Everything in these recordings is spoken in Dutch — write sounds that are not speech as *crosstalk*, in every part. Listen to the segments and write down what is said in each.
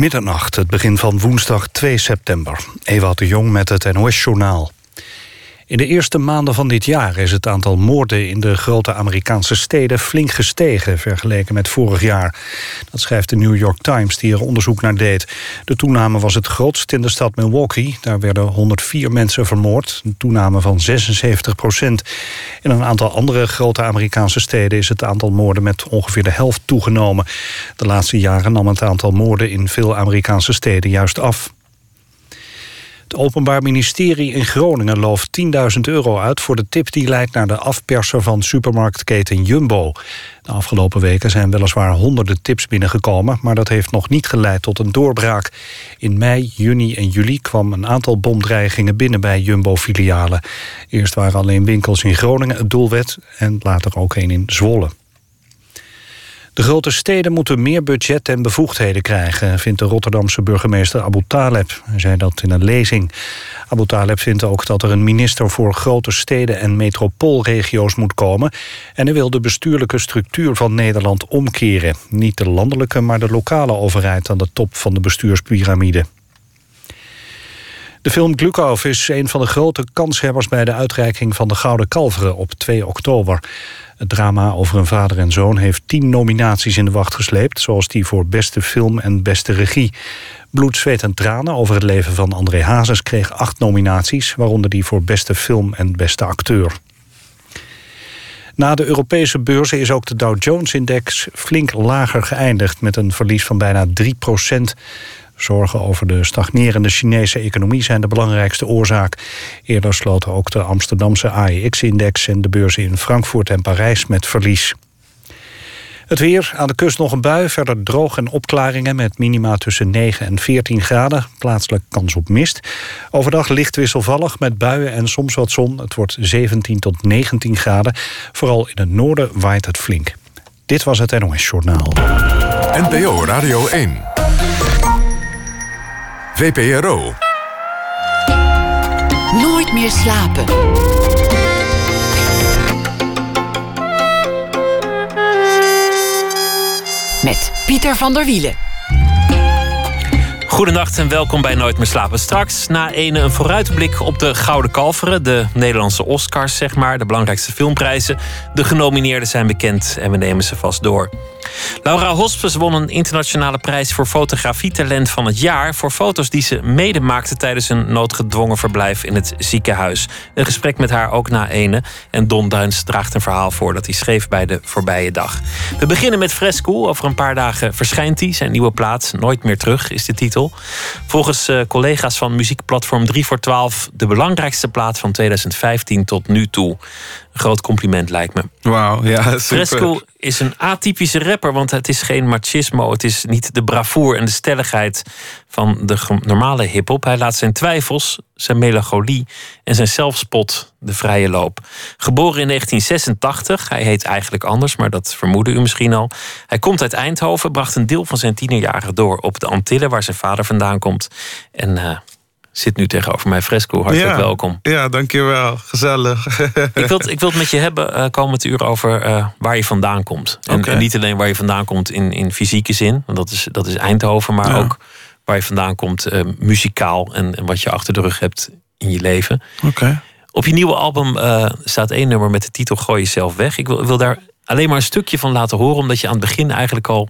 Middernacht, het begin van woensdag 2 september. Ewout de Jong met het NOS-journaal. In de eerste maanden van dit jaar is het aantal moorden in de grote Amerikaanse steden flink gestegen vergeleken met vorig jaar. Dat schrijft de New York Times die er onderzoek naar deed. De toename was het grootst in de stad Milwaukee. Daar werden 104 mensen vermoord, een toename van 76 procent. In een aantal andere grote Amerikaanse steden is het aantal moorden met ongeveer de helft toegenomen. De laatste jaren nam het aantal moorden in veel Amerikaanse steden juist af. Het Openbaar Ministerie in Groningen looft 10.000 euro uit... voor de tip die leidt naar de afperser van supermarktketen Jumbo. De afgelopen weken zijn weliswaar honderden tips binnengekomen... maar dat heeft nog niet geleid tot een doorbraak. In mei, juni en juli kwam een aantal bomdreigingen binnen bij Jumbo-filialen. Eerst waren alleen winkels in Groningen het doelwet... en later ook een in Zwolle. De grote steden moeten meer budget en bevoegdheden krijgen... vindt de Rotterdamse burgemeester Abu Taleb. Hij zei dat in een lezing. Abu Taleb vindt ook dat er een minister voor grote steden... en metropoolregio's moet komen. En hij wil de bestuurlijke structuur van Nederland omkeren. Niet de landelijke, maar de lokale overheid... aan de top van de bestuurspyramide. De film Glukov is een van de grote kanshebbers... bij de uitreiking van de Gouden Kalveren op 2 oktober. Het drama over een vader en zoon heeft tien nominaties in de wacht gesleept... zoals die voor beste film en beste regie. Bloed, zweet en tranen over het leven van André Hazes kreeg acht nominaties... waaronder die voor beste film en beste acteur. Na de Europese beurzen is ook de Dow Jones-index flink lager geëindigd... met een verlies van bijna 3 procent. Zorgen over de stagnerende Chinese economie zijn de belangrijkste oorzaak. Eerder sloten ook de Amsterdamse AEX-index en de beurzen in Frankfurt en Parijs met verlies. Het weer, aan de kust nog een bui, verder droog en opklaringen... met minima tussen 9 en 14 graden, plaatselijk kans op mist. Overdag licht wisselvallig met buien en soms wat zon. Het wordt 17 tot 19 graden. Vooral in het noorden waait het flink. Dit was het NOS Journaal. NPO Radio 1. VPRO. Nooit meer slapen. Met Pieter van der Wielen. Goedenacht en welkom bij Nooit meer slapen. Straks na ene een vooruitblik op de Gouden Kalveren, de Nederlandse Oscars, zeg maar, de belangrijkste filmprijzen. De genomineerden zijn bekend en we nemen ze vast door. Laura Hospes won een internationale prijs voor fotografietalent van het jaar. Voor foto's die ze mede maakte tijdens een noodgedwongen verblijf in het ziekenhuis. Een gesprek met haar ook na ene. En Don Duins draagt een verhaal voor dat hij schreef bij de voorbije dag. We beginnen met Fresco. Over een paar dagen verschijnt hij. Zijn nieuwe plaat, Nooit meer terug, is de titel. Volgens uh, collega's van muziekplatform 3 voor 12 de belangrijkste plaat van 2015 tot nu toe. Een groot compliment lijkt me. Wauw, ja, super. Fresco is een atypische rapper, want het is geen machismo. Het is niet de bravoer en de stelligheid van de normale hip-hop. Hij laat zijn twijfels, zijn melancholie en zijn zelfspot de vrije loop. Geboren in 1986, hij heet eigenlijk anders, maar dat vermoedde u misschien al. Hij komt uit Eindhoven, bracht een deel van zijn tienerjaren door op de Antillen, waar zijn vader vandaan komt. En uh, zit nu tegenover mij Fresco. Hartelijk ja, welkom. Ja, dankjewel. Gezellig. ik, wil, ik wil het met je hebben uh, komend uur over uh, waar je vandaan komt. En, okay. en, niet alleen waar je vandaan komt in, in fysieke zin, want dat is, dat is Eindhoven, maar ja. ook waar je vandaan komt uh, muzikaal en, en, wat je achter de rug hebt in je leven. Okay. Op je nieuwe album staat één nummer met de titel Gooi jezelf weg. Ik wil, wil daar alleen maar een stukje van laten horen, omdat je aan het begin eigenlijk al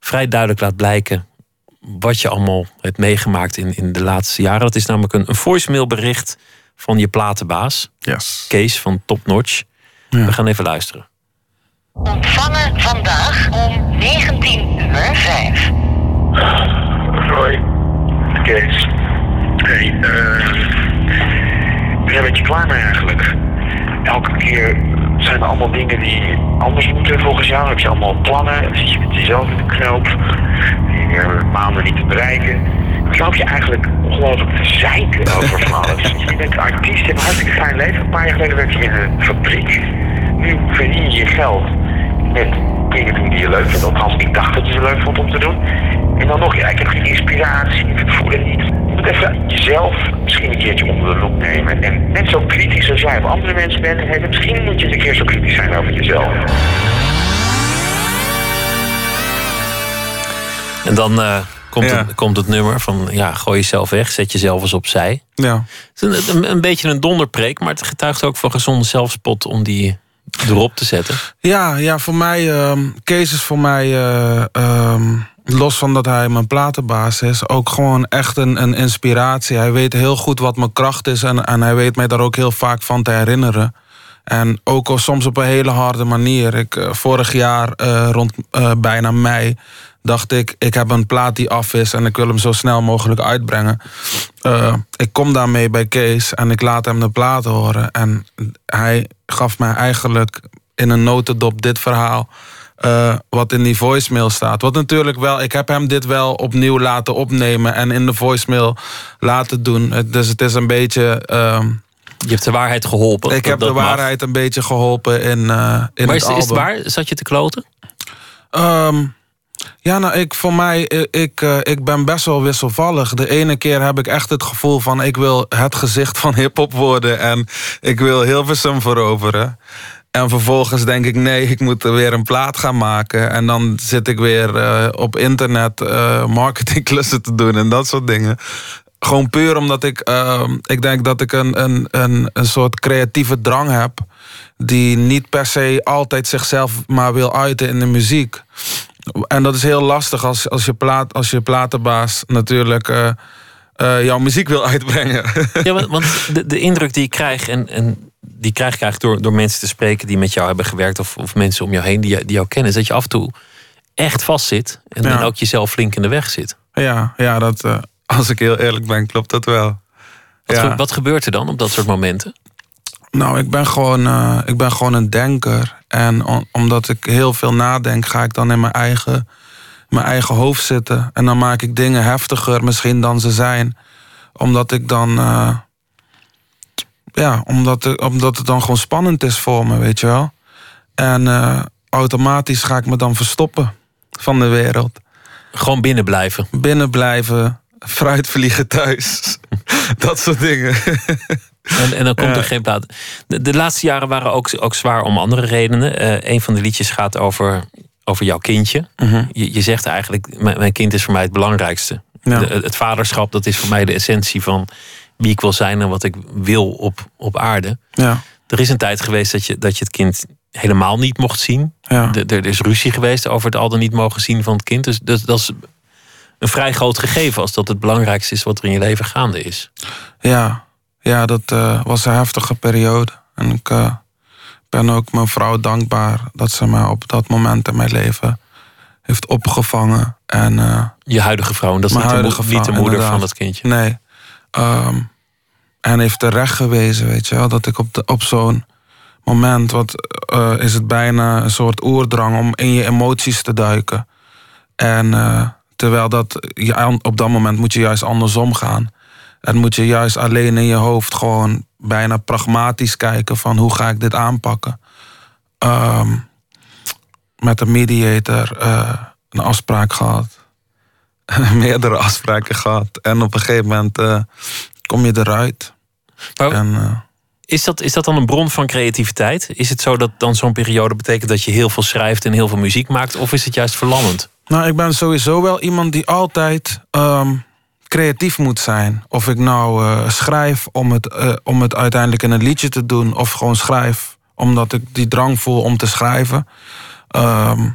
vrij duidelijk laat blijken wat je allemaal hebt meegemaakt in, in de laatste jaren. Dat is namelijk een, een voicemailbericht van je platenbaas. Yes. Kees van Top Notch. Ja. We gaan even luisteren. Ontvangen vandaag om 19 uur 5. Hoi, Kees. Hey, uh, ben een beetje klaar mee eigenlijk. Elke keer zijn allemaal dingen die anders moeten volgens jou. Dan heb je allemaal plannen. Dan zit je met jezelf in de knoop. Je maanden niet te bereiken. Dan loop je eigenlijk ongelooflijk te zeiken over van alles. *laughs* je bent artiest, je hebt een hartstikke fijn leven. Een paar jaar geleden werkte je in een fabriek. Nu verdien je je geld met dingen doen die je leuk vindt. Althans, ik dacht dat je ze leuk vond om te doen. En dan nog, ja, ik heb geen inspiratie, ik voel het niet. Moet even jezelf misschien een keertje onder de loep nemen. En net zo kritisch als jij op andere mensen bent, hey, misschien moet je eens een keer zo kritisch zijn over jezelf. En dan uh, komt, Ja. het, komt het nummer van ja, gooi jezelf weg, zet jezelf eens opzij. Ja. Het is een, een, een beetje een donderpreek, maar het getuigt ook van gezonde zelfspot om die erop te zetten. Ja, ja, voor mij, ehm, Kees is voor mij, eh, ehm, los van dat hij mijn platenbaas is, ook gewoon echt een, een inspiratie. Hij weet heel goed wat mijn kracht is en, en hij weet mij daar ook heel vaak van te herinneren. En ook al soms op een hele harde manier. Ik, eh, vorig jaar, eh, rond eh, bijna mei, dacht ik, ik heb een plaat die af is en ik wil hem zo snel mogelijk uitbrengen. Ik kom daarmee bij Kees en ik laat hem de plaat horen. En hij gaf mij eigenlijk in een notendop dit verhaal. Eh, wat in die voicemail staat. Wat natuurlijk wel, ik heb hem dit wel opnieuw laten opnemen en in de voicemail laten doen. Dus het is een beetje. ehm, Je hebt de waarheid geholpen. ik heb de mag. waarheid een beetje geholpen in, eh in Maar het is, is het album. waar? Zat je te kloten? Ehm, ja, nou, ik, voor mij, ik, eh, ik ben best wel wisselvallig. De ene keer heb ik echt het gevoel van... ik wil het gezicht van hiphop worden... en ik wil Hilversum veroveren. En vervolgens denk ik, nee, ik moet er weer een plaat gaan maken. En dan zit ik weer eh, op internet eh, marketingklussen te doen en dat soort dingen. Gewoon puur omdat ik, ehm, ik denk dat ik een, een, een, een soort creatieve drang heb... die niet per se altijd zichzelf maar wil uiten in de muziek. En dat is heel lastig als, als, je, plaat, als je platenbaas natuurlijk eh, eh, jouw muziek wil *laughs* uitbrengen. Ja, want de, de indruk die ik krijg, en, en die krijg ik eigenlijk door, door mensen te spreken die met jou hebben gewerkt, of, of mensen om jou heen die, die jou kennen, is dat je af en toe echt vast zit en, Ja. en ook jezelf flink in de weg zit. ja, ja dat, eh, *laughs* als ik heel eerlijk ben, klopt dat wel. Wat, Ja. ge- wat gebeurt er dan op dat soort momenten? Nou, ik ben gewoon, eh, ik ben gewoon een denker. En om- omdat ik heel veel nadenk, ga ik dan in mijn eigen, mijn eigen hoofd zitten. En dan maak ik dingen heftiger misschien dan ze zijn. Omdat ik dan. eh, ja, omdat, het- omdat het dan gewoon spannend is voor me, weet je wel. En eh, automatisch ga ik me dan verstoppen van de wereld. Gewoon binnen blijven. Binnen blijven, fruit vliegen thuis. *laughs* dat soort dingen. En, en dan komt Ja. er geen plaat. De, de laatste jaren waren ook, ook zwaar om andere redenen. Eh een van de liedjes gaat over, over jouw kindje. Mhm. Je, je zegt eigenlijk, mijn, mijn kind is voor mij het belangrijkste. Ja. De- het vaderschap, dat is voor mij de essentie van wie ik wil zijn en wat ik wil op, op aarde. ja, Er is een tijd geweest dat je, dat je het kind helemaal niet mocht zien. ja. Er is ruzie geweest over het al dan niet mogen zien van het kind. Dus dat, dat is een vrij groot gegeven als dat het belangrijkste is wat er in je leven gaande is. Ja, ja dat eh, was een heftige periode. En ik eh, ben ook mijn vrouw dankbaar dat ze me op dat moment in mijn leven heeft opgevangen. En eh, Je huidige vrouw, en dat is niet de, mo- huidige niet de moeder van het kindje. nee. Ehm, en heeft terecht gewezen, weet je wel. Dat ik op, op zo'n moment, wat eh, is het bijna een soort oerdrang om in je emoties te duiken. En eh, terwijl dat, je, op dat moment moet je juist andersom gaan. En moet je juist alleen in je hoofd gewoon bijna pragmatisch kijken van hoe ga ik dit aanpakken. Ehm, met een mediator eh, een afspraak gehad. *laughs* Meerdere afspraken gehad. En op een gegeven moment eh, kom je eruit. Maar En, eh, is, dat, is dat dan een bron van creativiteit? Is het zo dat dan zo'n periode betekent dat je heel veel schrijft en heel veel muziek maakt? Of is het juist verlammend? Nou, ik ben sowieso wel iemand die altijd ehm, creatief moet zijn. Of ik nou eh, schrijf om het, om het uiteindelijk in een liedje te doen, of gewoon schrijf omdat ik die drang voel om te schrijven. Ehm,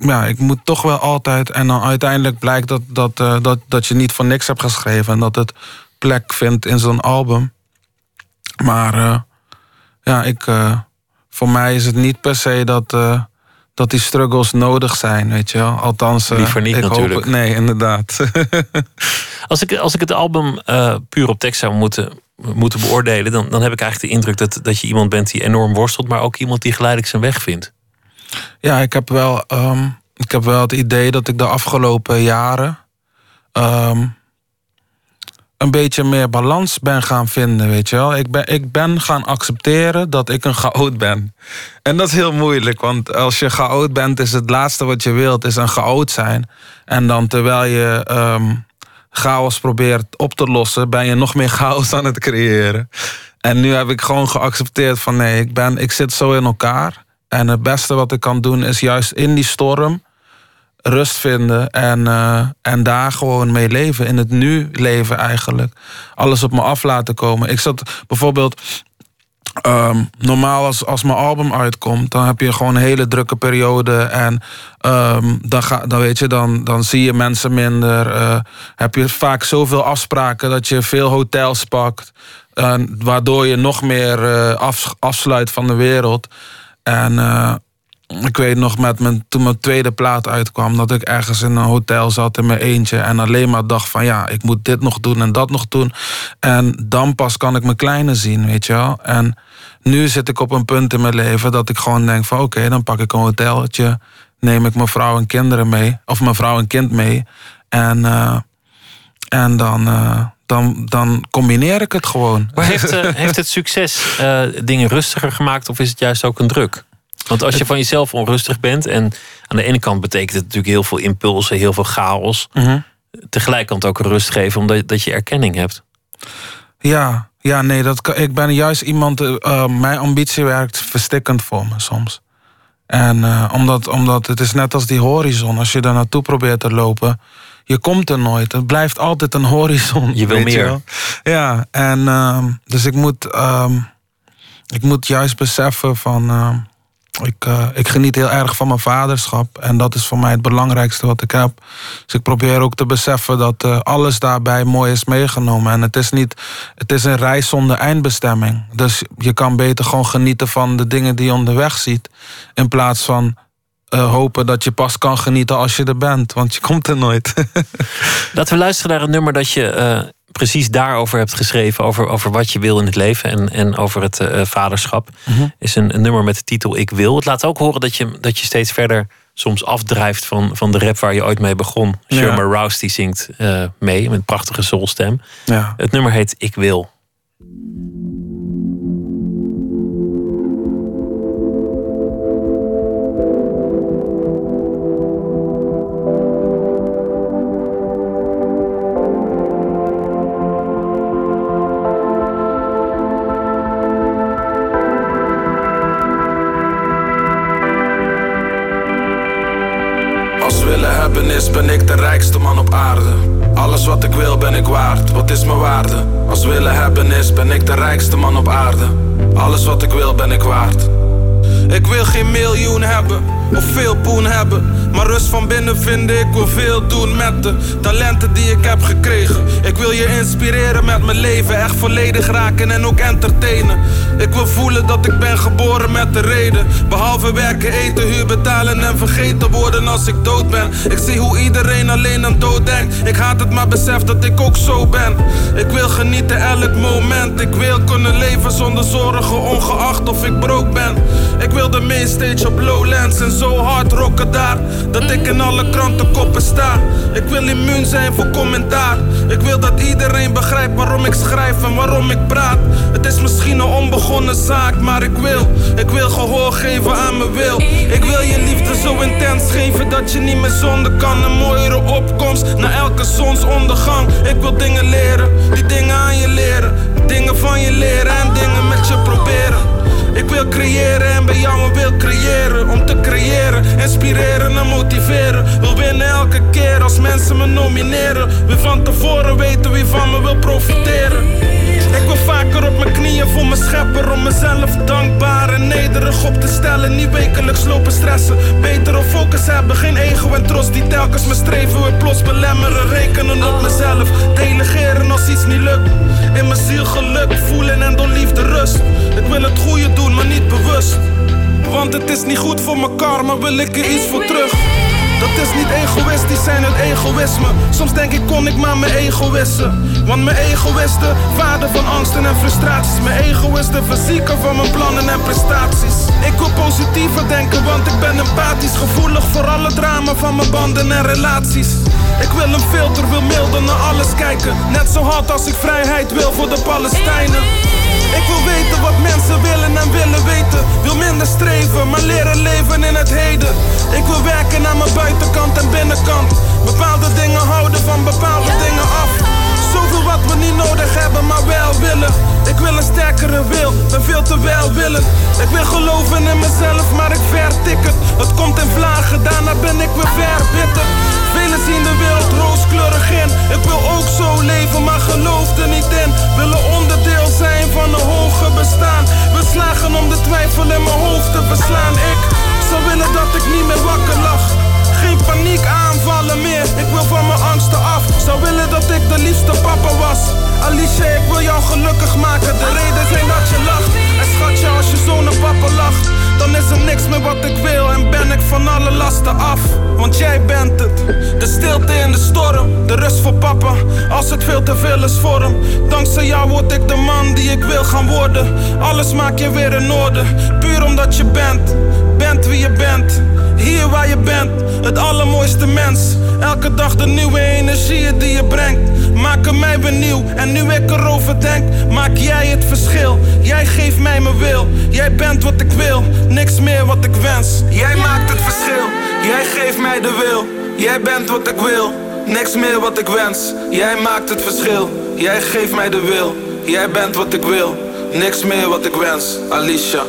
ja, ik moet toch wel altijd. En dan uiteindelijk blijkt dat, dat, eh, dat, dat je niet voor niks hebt geschreven en dat het plek vindt in zo'n album. Maar eh, ja, ik, eh, voor mij is het niet per se dat, eh, dat die struggles nodig zijn, weet je wel. Althans, Liever niet ik natuurlijk. Hoop, het- nee, inderdaad. *laughs* Als ik, als ik het album eh, puur op tekst zou moeten, moeten beoordelen, dan, dan heb ik eigenlijk de indruk dat, dat je iemand bent die enorm worstelt, maar ook iemand die geleidelijk zijn weg vindt. Ja, ik heb, wel, ehm, ik heb wel het idee dat ik de afgelopen jaren ehm, een beetje meer balans ben gaan vinden, weet je wel. Ik ben, ik ben gaan accepteren dat ik een chaot ben. En dat is heel moeilijk, want als je chaot bent, is het laatste wat je wilt, is een chaot zijn. En dan terwijl je ehm, chaos probeert op te lossen, ben je nog meer chaos aan het creëren. En nu heb ik gewoon geaccepteerd van nee, ik, ben, ik zit zo in elkaar. En het beste wat ik kan doen is juist in die storm rust vinden en, eh, en daar gewoon mee leven. In het nu leven eigenlijk. Alles op me af laten komen. Ik zat bijvoorbeeld Ehm, normaal als, als mijn album uitkomt, dan heb je gewoon een hele drukke periode. En ehm, dan, ga, dan weet je, dan, dan zie je mensen minder. Uh, heb je vaak zoveel afspraken dat je veel hotels pakt. waardoor je nog meer af, afsluit van de wereld. En uh, ik weet nog met mijn, toen mijn tweede plaat uitkwam, dat ik ergens in een hotel zat in mijn eentje. En alleen maar dacht van ja, ik moet dit nog doen en dat nog doen. En dan pas kan ik mijn kleine zien, weet je wel. En nu zit ik op een punt in mijn leven dat ik gewoon denk van oké, dan pak ik een hotelletje. Neem ik mijn vrouw en kinderen mee. Of mijn vrouw en kind mee. En, uh, en dan, uh, dan, dan combineer ik het gewoon. Maar heeft, uh, *laughs* heeft het succes dingen rustiger gemaakt of is het juist ook een druk? Want als je van jezelf onrustig bent en aan de ene kant betekent het natuurlijk heel veel impulsen, heel veel chaos. Mm -hmm. Tegelijkertijd ook rust geven omdat dat je erkenning hebt. Ja, ja nee, dat, ik ben juist iemand, uh, mijn ambitie werkt verstikkend voor me soms. En uh, omdat, omdat het is net als die horizon, als je daar naartoe probeert te lopen, je komt er nooit. Het blijft altijd een horizon. Je wil meer. Je ja, en uh, dus ik moet, um, ik moet juist beseffen van ik, uh, ik geniet heel erg van mijn vaderschap. En dat is voor mij het belangrijkste wat ik heb. Dus ik probeer ook te beseffen dat uh, alles daarbij mooi is meegenomen. En het is, niet, het is een reis zonder eindbestemming. Dus je kan beter gewoon genieten van de dingen die je onderweg ziet. In plaats van uh, hopen dat je pas kan genieten als je er bent. Want je komt er nooit. *laughs* Laten we luisteren naar een nummer dat je precies daarover hebt geschreven. Over, over wat je wil in het leven en, en over het uh, vaderschap. Mm Is een, een, nummer met de titel Ik Wil. Het laat ook horen dat je, dat je steeds verder soms afdrijft van, van de rap waar je ooit mee begon. Ja. Sherma Rouse die zingt uh, mee met een prachtige soulstem. Ja. Het nummer heet Ik Wil. Man op aarde. Alles wat ik wil ben ik waard, wat is mijn waarde? Als willen hebben is, ben ik de rijkste man op aarde. Alles wat ik wil ben ik waard. Ik wil geen miljoen hebben of veel poen hebben. Maar rust van binnen vinden, ik wil veel doen met de talenten die ik heb gekregen. Ik wil je inspireren met mijn leven, echt volledig raken en ook entertainen. Ik wil voelen dat ik ben geboren met de reden. Behalve werken, eten, huur betalen en vergeten worden als ik dood ben. Ik zie hoe iedereen alleen aan dood denkt. Ik haat het, maar besef dat ik ook zo ben. Ik wil genieten elk moment. Ik wil kunnen leven zonder zorgen, ongeacht of ik broke ben. Ik wil de mainstage op Lowlands en zo hard rocken daar. Dat ik in alle krantenkoppen sta. Ik wil immuun zijn voor commentaar. Ik wil dat iedereen begrijpt waarom ik schrijf en waarom ik praat. Het is misschien een onbegonnen zaak, maar ik wil. Ik wil gehoor geven aan mijn wil. Ik wil je liefde zo intens geven dat je niet meer zonder kan. Een mooiere opkomst na elke zonsondergang. Ik wil dingen leren, die dingen aan je leren. Dingen van je leren en dingen met je proberen. Ik wil creëren en bij jou wil creëren. Om te creëren, inspireren en motiveren. Wil winnen elke keer als mensen me nomineren. Wil van tevoren weten wie van me wil profiteren. Ik wil vaker op mijn knieën voor mijn schepper Om mezelf dankbaar en nederig op te stellen Niet wekelijks lopen stressen Beter op focus hebben, geen ego en trots Die telkens mijn streven weer plots belemmeren Rekenen op mezelf, delegeren als iets niet lukt In mijn ziel geluk voelen en door liefde rust. Ik wil het goede doen, maar niet bewust. Want het is niet goed voor mekaar, maar wil ik er iets voor terug dat is niet egoïstisch zijn uit egoïsme. Soms denk ik kon ik maar mijn ego. Want mijn ego vader van angsten en frustraties. Mijn ego is de van mijn plannen en prestaties. Ik wil positiever denken, want ik ben empathisch. Gevoelig voor alle drama van mijn banden en relaties. Ik wil een filter, wil milder naar alles kijken. Net zo hard als ik vrijheid wil voor de Palestijnen. Ik wil weten wat mensen willen en willen weten. Wil minder streven, maar leren leven in het heden. Ik wil werken aan mijn buitenkant en binnenkant. Bepaalde dingen houden van bepaalde dingen af. Zoveel wat we niet nodig hebben, maar wel willen. Ik wil een ster sterkere wil, ben veel te welwillend. Ik wil geloven in mezelf, maar ik vertik het. Het komt in vlagen, daarna ben ik weer verbitterd. Velen zien de wereld Zou willen dat ik de liefste papa was. Alicia, ik wil jou gelukkig maken. De reden zijn dat je lacht. En schatje, als je zo naar papa lacht, dan is er niks meer wat ik wil. En ben ik van alle lasten af. Want jij bent het. De stilte in de storm, de rust voor papa. Als het veel te veel is voor hem. Dankzij jou word ik de man die ik wil gaan worden. Alles maak je weer in orde. Puur omdat je bent, bent wie je bent. Hier waar je bent, het allermooiste mens. Elke dag de nieuwe energieën die je brengt. Maken mij weer nieuw en nu ik erover denk, maak jij het verschil. Jij geeft mij mijn wil, jij bent wat ik wil, niks meer wat ik wens. Jij maakt het verschil, jij geeft mij de wil. Jij bent wat ik wil, niks meer wat ik wens. Jij maakt het verschil, jij geeft mij de wil. Jij bent wat ik wil, niks meer wat ik wens. Alicia.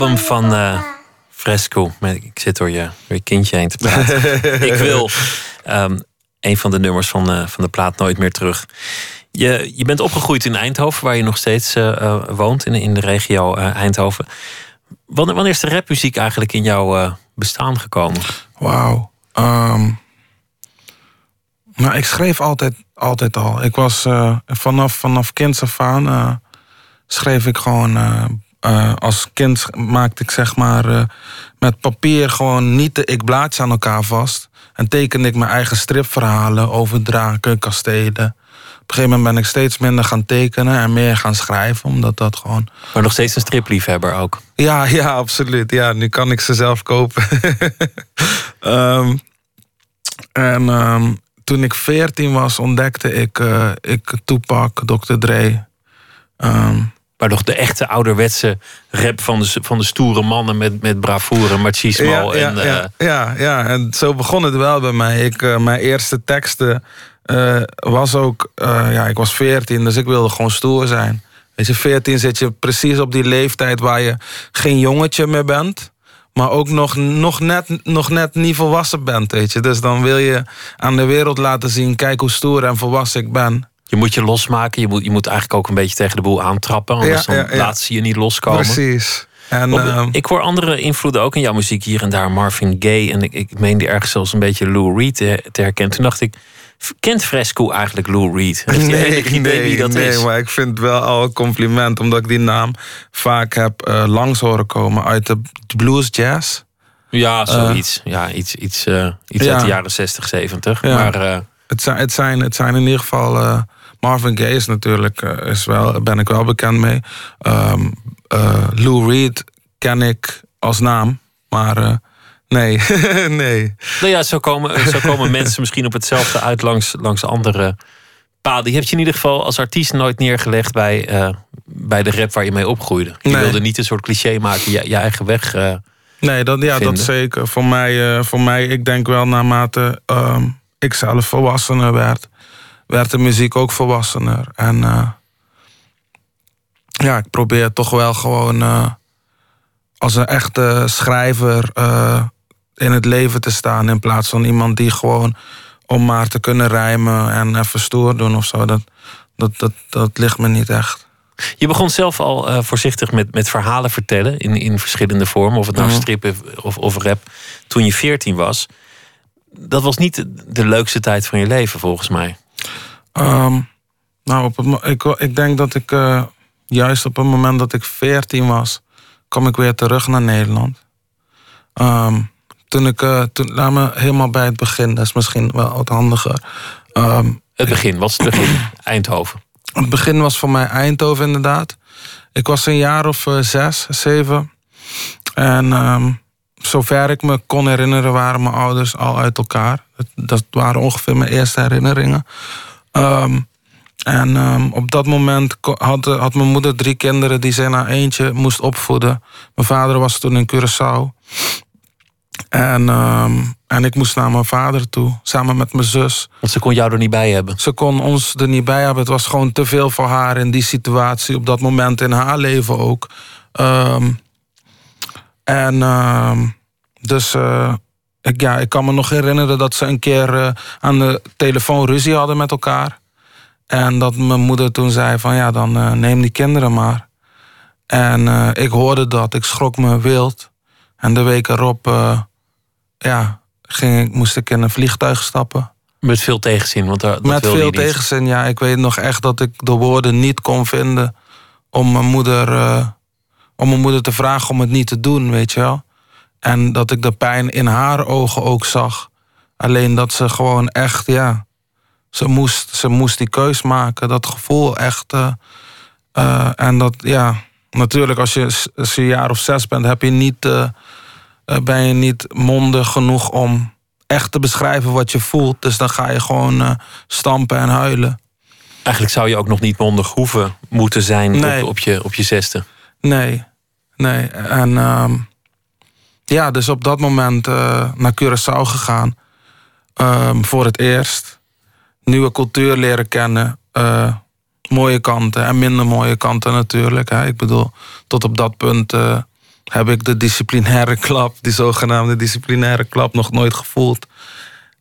Album van eh, Fresco. Met- Ik zit door je, door je kindje heen te praten. *laughs* ik wil ehm, een van de nummers van, eh, van de plaat Nooit meer terug. Je, je bent opgegroeid in Eindhoven, waar je nog steeds eh, woont, in, in de regio eh, Eindhoven. Wanneer, wanneer is de rapmuziek eigenlijk in jouw eh, bestaan gekomen? Wauw. Ehm, nou, ik schreef altijd, altijd al. Ik was eh, vanaf, vanaf kinds af aan eh, schreef ik gewoon. Eh, als kind maakte ik zeg maar eh, met papier gewoon niet de ik-blaadjes aan elkaar vast. En tekende ik mijn eigen stripverhalen over draken, kastelen. Op een gegeven moment ben ik steeds minder gaan tekenen en meer gaan schrijven, omdat dat gewoon Maar nog steeds een stripliefhebber ook. ja, ja, absoluut. Ja, nu kan ik ze zelf kopen. *laughs* Ehm, en ehm, toen ik 14 was, ontdekte ik, eh ik Tupac, Dr. Dre. Ehm, Maar nog de echte ouderwetse rap van de, van de stoere mannen met, met bravoure, machismo. ja, ja, en, eh, ja, ja, ja, en zo begon het wel bij mij. Ik, eh, mijn eerste teksten eh, was ook... ja, ik was 14, dus ik wilde gewoon stoer zijn. Weet je, 14 zit je precies op die leeftijd waar je geen jongetje meer bent... maar ook nog, nog, net, nog net niet volwassen bent, weet je. Dus dan wil je aan de wereld laten zien... kijk hoe stoer en volwassen ik ben. Je moet je losmaken. Je moet, je moet eigenlijk ook een beetje tegen de boel aantrappen. Anders Ja, ja, dan ja. laat ze je niet loskomen. Precies. En, Op- ehm, ik hoor andere invloeden ook in jouw muziek hier en daar. Marvin Gaye en ik, ik meende ergens zelfs een beetje Lou Reed te, te herkennen. Toen dacht ik, kent Fresco eigenlijk Lou Reed? Heeft hij enig idee wie dat nee, is? maar ik vind het wel al een compliment... omdat ik die naam vaak heb eh, langs horen komen uit de blues jazz. Ja, zoiets. ja, iets, iets, eh, iets ja. uit de jaren 60, 70. Ja. Maar eh, Het zijn, het zijn, het zijn in ieder geval... Marvin Gaye is natuurlijk, eh, is wel, ben ik wel bekend mee. Ehm, eh, Lou Reed ken ik als naam. Maar eh, nee, *laughs* nee. Nou ja, zo komen, zo komen *laughs* mensen misschien op hetzelfde uit langs, langs andere paden. Je hebt je in ieder geval als artiest nooit neergelegd bij, bij de rap waar je mee opgroeide. Je Nee. wilde niet een soort cliché maken, je, je eigen weg. eh, Nee, dat, ja, dat zeker. Voor mij, eh, voor mij, ik denk wel naarmate ehm, ik zelf volwassener werd, werd de muziek ook volwassener. En eh, ja, ik probeer toch wel gewoon eh, als een echte schrijver eh, in het leven te staan. In plaats van iemand die gewoon om maar te kunnen rijmen en even stoer doen of zo. Dat, dat, dat, dat ligt me niet echt. Je begon zelf al voorzichtig met, met verhalen vertellen in, in verschillende vormen, of het nou Mhm. strippen of, of rap, toen je 14 was. Dat was niet de leukste tijd van je leven, volgens mij. Ehm, nou, op het, ik, ik denk dat ik eh, juist op het moment dat ik 14 was, kwam ik weer terug naar Nederland. Ehm, toen ik, eh, toen, laat me helemaal bij het begin, dat is misschien wel wat handiger. Ehm, Het begin, wat is het begin? *clears throat* Eindhoven. het begin was voor mij Eindhoven inderdaad. Ik was een jaar of eh, zes, zeven. En zover ik me kon herinneren waren mijn ouders al uit elkaar. Dat, dat waren ongeveer mijn eerste herinneringen. Ehm, en ehm, op dat moment had, had mijn moeder drie kinderen die ze naar eentje moest opvoeden. Mijn vader was toen in Curaçao. En, ehm, en ik moest naar mijn vader toe, samen met mijn zus. Want ze kon jou er niet bij hebben. Ze kon ons er niet bij hebben. Het was gewoon te veel voor haar in die situatie. Op dat moment in haar leven ook. Ehm, en ehm, dus eh, ik, ja, ik kan me nog herinneren dat ze een keer eh, aan de telefoon ruzie hadden met elkaar. En dat mijn moeder toen zei van ja, dan eh, neem die kinderen maar. En ik hoorde dat. Ik schrok me wild. En de week erop ja, ging ik, moest ik in een vliegtuig stappen. Met veel tegenzin, want daar, dat Met veel tegenzin, ja. Ik weet nog echt dat ik de woorden niet kon vinden om mijn moeder, om mijn moeder te vragen om het niet te doen, weet je wel. En dat ik de pijn in haar ogen ook zag. Alleen dat ze gewoon echt, ja, ze moest, ze moest die keus maken. Dat gevoel echt. eh, eh, en dat, ja, natuurlijk als je, als je een jaar of zes bent, heb je niet, eh, ben je niet mondig genoeg om echt te beschrijven wat je voelt. Dus dan ga je gewoon stampen en huilen. Eigenlijk zou je ook nog niet mondig hoeven moeten zijn Nee. op, op, je, op je zesde. Nee, nee. En ehm, ja, dus op dat moment eh, naar Curaçao gegaan. Ehm, voor het eerst. Nieuwe cultuur leren kennen. eh, mooie kanten en minder mooie kanten natuurlijk. Hè. Ik bedoel, tot op dat punt eh, heb ik de disciplinaire *laughs* klap, die zogenaamde disciplinaire klap, nog nooit gevoeld.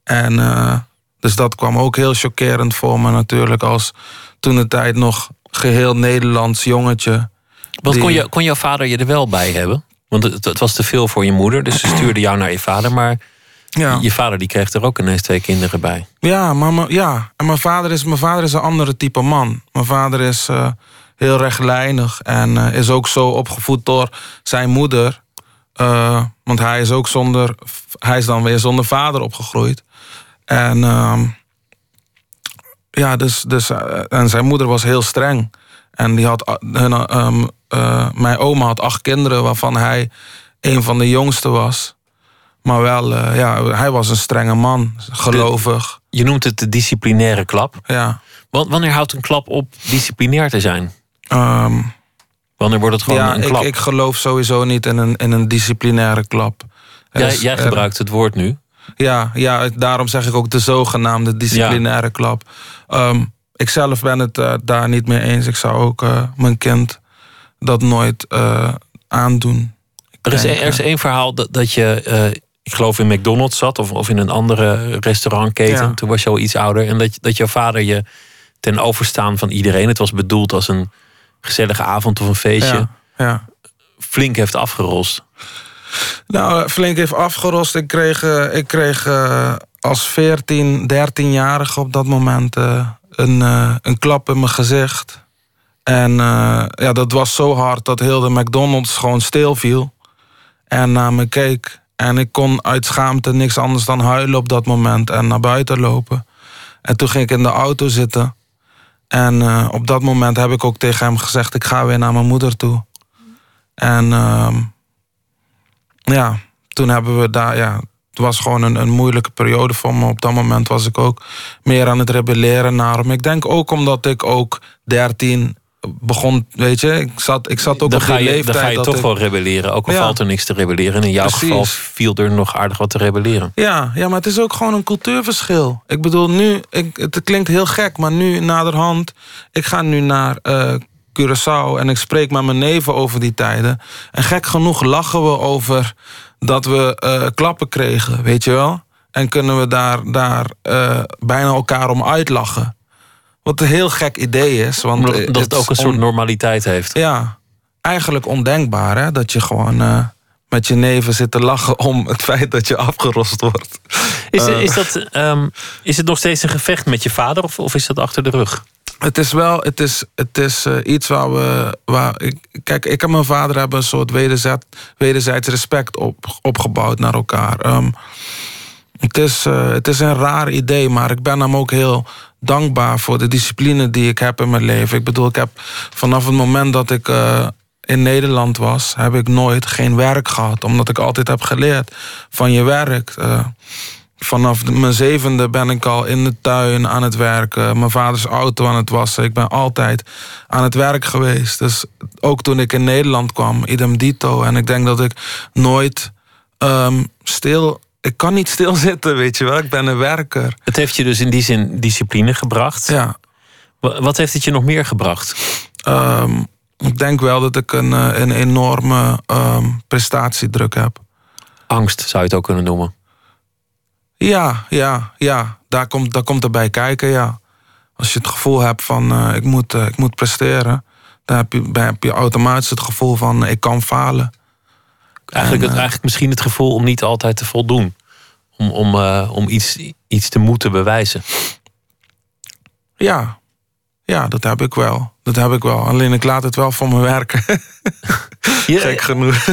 En dus dat kwam ook heel chockerend voor me natuurlijk. Als toen de tijd nog geheel Nederlands jongetje. Want kon, je, kon jouw vader je er wel bij hebben? Want het, het was te veel voor je moeder, dus ze stuurde jou naar je vader. Maar Ja. je vader die kreeg er ook ineens twee kinderen bij. Ja, maar ja. En mijn vader, is, mijn vader is een andere type man. Mijn vader is eh, heel rechtlijnig en eh, is ook zo opgevoed door zijn moeder. Eh, want hij is ook zonder, hij is dan weer zonder vader opgegroeid. En ehm, ja, dus, dus en zijn moeder was heel streng. En die had, hun, ehm, eh, mijn oma had acht kinderen, waarvan hij een van de jongste was. Maar wel, eh, ja, hij was een strenge man, gelovig. Je noemt het de disciplinaire klap. Ja. Wanneer houdt een klap op disciplinair te zijn? Ehm, Wanneer wordt het gewoon ja, een ik, klap? ik geloof sowieso niet in een, in een disciplinaire klap. Jij is- jij gebruikt het woord nu. Ja, ja, daarom zeg ik ook de zogenaamde disciplinaire klap. Ehm, ik zelf ben het eh, daar niet mee eens. Ik zou ook mijn kind dat nooit eh, aandoen. Er is, er is één verhaal dat, dat je, eh, ik geloof in McDonald's zat of, of in een andere restaurantketen. Ja. Toen was je al iets ouder. En dat, dat jouw vader je ten overstaan van iedereen, het was bedoeld als een gezellige avond of een feestje, Ja, ja. flink heeft afgerost. Nou, eh, flink heeft afgerost. Ik kreeg, ik kreeg als 14, 13-jarige op dat moment een, een klap in mijn gezicht. En eh, ja, dat was zo hard dat heel de McDonald's gewoon stilviel. En naar me keek. En ik kon uit schaamte niks anders dan huilen op dat moment en naar buiten lopen. En toen ging ik in de auto zitten. En eh, op dat moment heb ik ook tegen hem gezegd: ik ga weer naar mijn moeder toe. En ehm, ja, toen hebben we daar, ja, het was gewoon een, een moeilijke periode voor me. Op dat moment was ik ook meer aan het rebelleren naar hem. Ik denk ook omdat ik ook 13 begon, weet je, ik zat, ik zat ook Dan op die je, leeftijd. dan ga je dat toch ik- wel rebelleren. Ook al Ja. valt er niks te rebelleren. En in jouw Precies. geval viel er nog aardig wat te rebelleren. Ja, ja, maar het is ook gewoon een cultuurverschil. Ik bedoel, nu, ik, het klinkt heel gek, maar nu naderhand... Ik ga nu naar eh, Curaçao en ik spreek met mijn neven over die tijden. En gek genoeg lachen we over dat we eh, klappen kregen, weet je wel? En kunnen we daar, daar eh, bijna elkaar om uitlachen. Wat een heel gek idee is. Want Omdat eh, dat het ook een soort normaliteit heeft. Ja, eigenlijk ondenkbaar hè? dat je gewoon eh, met je neven zit te lachen *laughs* om het feit dat je afgerost wordt. Is, Eh, is, dat, ehm, is het nog steeds een gevecht met je vader of, of is dat achter de rug? Het is wel, het is, het is iets waar we. Waar ik, kijk, ik en mijn vader hebben een soort wederzijds, wederzijds respect op, opgebouwd naar elkaar. Ehm, het, is, eh, het is een raar idee, maar ik ben hem ook heel dankbaar voor de discipline die ik heb in mijn leven. Ik bedoel, ik heb vanaf het moment dat ik eh, in Nederland was, heb ik nooit geen werk gehad, omdat ik altijd heb geleerd van je werk. Eh, Vanaf mijn zevende ben ik al in de tuin aan het werken. Mijn vaders auto aan het wassen. Ik ben altijd aan het werk geweest. Dus ook toen ik in Nederland kwam, idem dito. En ik denk dat ik nooit ehm, stil... Ik kan niet stilzitten, weet je wel. Ik ben een werker. Het heeft je dus in die zin discipline gebracht. Ja. Wa- Wat heeft het je nog meer gebracht? Ehm, ik denk wel dat ik een, eh, een enorme ehm, prestatiedruk heb. Angst zou je het ook kunnen noemen. Ja, ja, ja. Daar komt, daar komt erbij kijken, ja. Als je het gevoel hebt van eh, ik, moet, eh, ik moet presteren, dan heb je, dan heb je automatisch het gevoel van ik kan falen. Eigenlijk, het, eigenlijk misschien het gevoel om niet altijd te voldoen. Om, om, eh, om iets, iets te moeten bewijzen. Ja, ja, dat heb ik wel. Dat heb ik wel. Alleen ik laat het wel voor me werken. Je- Gek genoeg.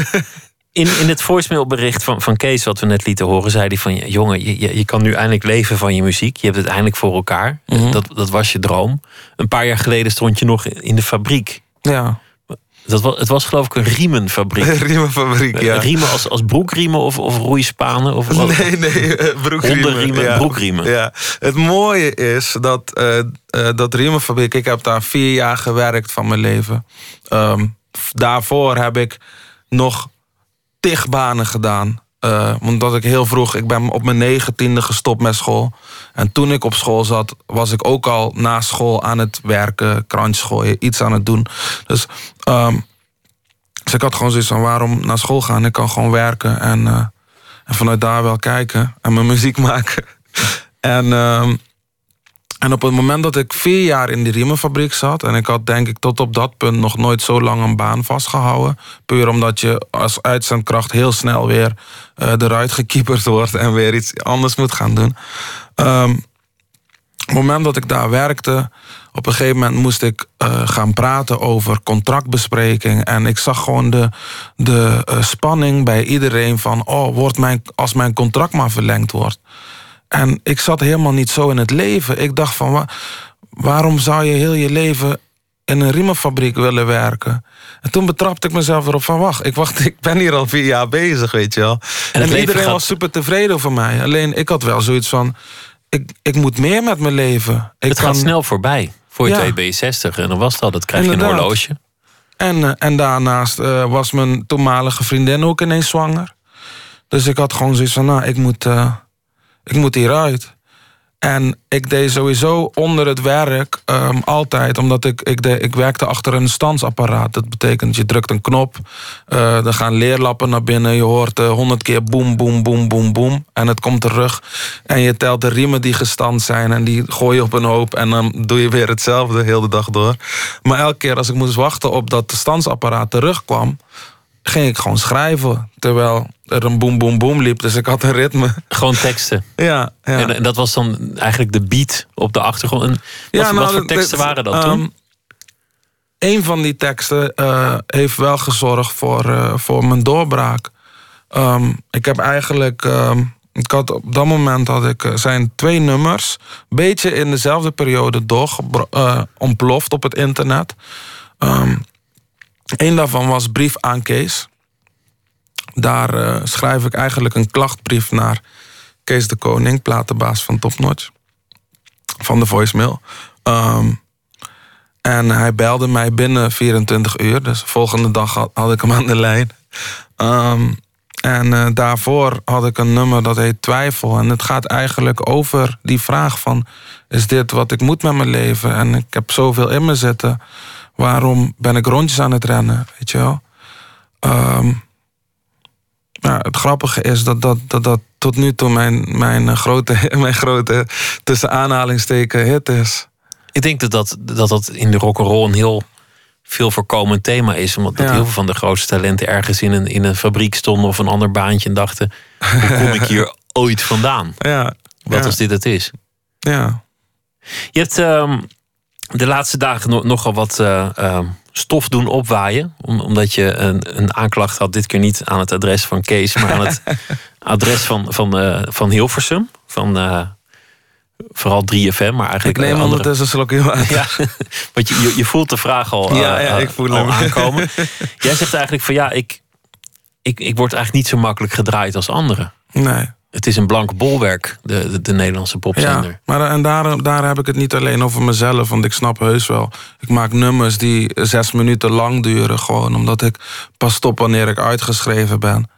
In, in het voicemailbericht van, van Kees, wat we net lieten horen, zei hij van... ja, jongen, je, je, je kan nu eindelijk leven van je muziek. Je hebt het eindelijk voor elkaar. Mhm. dat, dat was je droom. Een paar jaar geleden stond je nog in de fabriek. Ja, Dat was, het was geloof ik een riemenfabriek. riemenfabriek, ja. Riemen als, als broekriemen of, of roeispanen? Of, wat? Nee, nee, eh, broekriemen. Ja. broekriemen. Ja. Het mooie is dat, eh eh, dat riemenfabriek... Ik heb daar vier jaar gewerkt van mijn leven. Ehm, daarvoor heb ik nog tig banen gedaan. Eh, omdat ik heel vroeg... Ik ben op mijn negentiende gestopt met school. En toen ik op school zat... was ik ook al na school aan het werken. Krantjes gooien, iets aan het doen. Dus... ehm, dus ik had gewoon zoiets van waarom naar school gaan? Ik kan gewoon werken en, eh, en vanuit daar wel kijken en mijn *laughs* muziek maken. en, ehm, en op het moment dat ik vier jaar in die riemenfabriek zat... en ik had denk ik tot op dat punt nog nooit zo lang een baan vastgehouden... puur omdat je als uitzendkracht heel snel weer eh, eruit gekieperd wordt... en weer iets anders moet gaan doen. Ehm, op het moment dat ik daar werkte, op een gegeven moment moest ik eh, gaan praten over contractbespreking. En ik zag gewoon de, de eh, spanning bij iedereen van, oh, wordt mijn, als mijn contract maar verlengd wordt. En ik zat helemaal niet zo in het leven. Ik dacht van, wa- waarom zou je heel je leven in een riemenfabriek willen werken? En toen betrapte ik mezelf erop van, wacht, ik, wacht, *laughs* ik ben hier al vier jaar bezig, weet je wel. En, iedereen gaat- was super tevreden over mij. Alleen ik had wel zoiets van, ik, ik moet meer met mijn leven. Ik het gaat snel voorbij. Voor je Ja. twee ben je 60 en dan was dat. Dat krijg je een horloge. En, eh, en daarnaast eh, was mijn toenmalige vriendin ook ineens zwanger. Dus ik had gewoon zoiets van, nou, ik moet, eh, ik moet hieruit. En ik deed sowieso onder het werk ehm, altijd, omdat ik, ik, ik werkte achter een standsapparaat. Dat betekent, je drukt een knop, eh er gaan leerlappen naar binnen. Je hoort honderd keer boem, boem, boem, boem, boem. En het komt terug. En je telt de riemen die gestand zijn en die gooi je op een hoop. En dan doe je weer hetzelfde heel de dag door. Maar elke keer als ik moest wachten op dat de standsapparaat terugkwam... ging ik gewoon schrijven, terwijl er een boem, boem, boem liep. Dus ik had een ritme. Gewoon teksten. *laughs* Ja, ja. En, en dat was dan eigenlijk de beat op de achtergrond. En wat, Ja, wat nou, voor teksten waren dat ehm, toen? Een van die teksten eh, heeft wel gezorgd voor, eh, voor mijn doorbraak. Ehm, ik heb eigenlijk. ehm, ik had, op dat moment had ik, eh, zijn twee nummers. beetje in dezelfde periode doorgebro- eh, ontploft op het internet. Eén daarvan was Brief aan Kees. daar eh, schrijf ik eigenlijk een klachtbrief naar Kees de Koning, platenbaas van Topnotch. Van de voicemail. Ehm, en hij belde mij binnen 24 uur. Dus de volgende dag had, had ik hem aan de lijn. Ehm, en eh, daarvoor had ik een nummer dat heet Twijfel. En het gaat eigenlijk over die vraag van... is dit wat ik moet met mijn leven? En ik heb zoveel in me zitten. Waarom ben ik rondjes aan het rennen? Weet je wel? Ehm, ja, het grappige is dat dat, dat, dat tot nu toe mijn, mijn, grote, *laughs* mijn grote tussen aanhalingsteken hit is. Ik denk dat dat, dat, dat in de rock'n'roll een heel veel voorkomend thema is. Omdat Ja. heel veel van de grootste talenten ergens in een, in een fabriek stonden of een ander baantje en dachten: hoe kom ik hier *laughs* ooit vandaan? Ja, Wat ja. als dit het is? Ja. Je hebt ehm, de laatste dagen no- nogal wat eh, ehm, stof doen opwaaien. Om- omdat je een, een aanklacht had, dit keer niet aan het adres van Kees, maar aan het *laughs* adres van, van, eh, van Hilversum. Van eh, vooral 3FM, maar eigenlijk. Ik neem eh, andere- ondertussen een slokje water. Ja, *laughs* want je, je, je voelt de vraag al, eh, Ja, ja, ik eh, voel al hem. aankomen. *laughs* Jij zegt eigenlijk van ja, ik, ik, ik word eigenlijk niet zo makkelijk gedraaid als anderen. Nee. Het is een blank bolwerk, de, de, de Nederlandse popzender. Ja, maar en daar, daar heb ik het niet alleen over mezelf, want ik snap heus wel. Ik maak nummers die zes minuten lang duren, gewoon omdat ik pas stop wanneer ik uitgeschreven ben.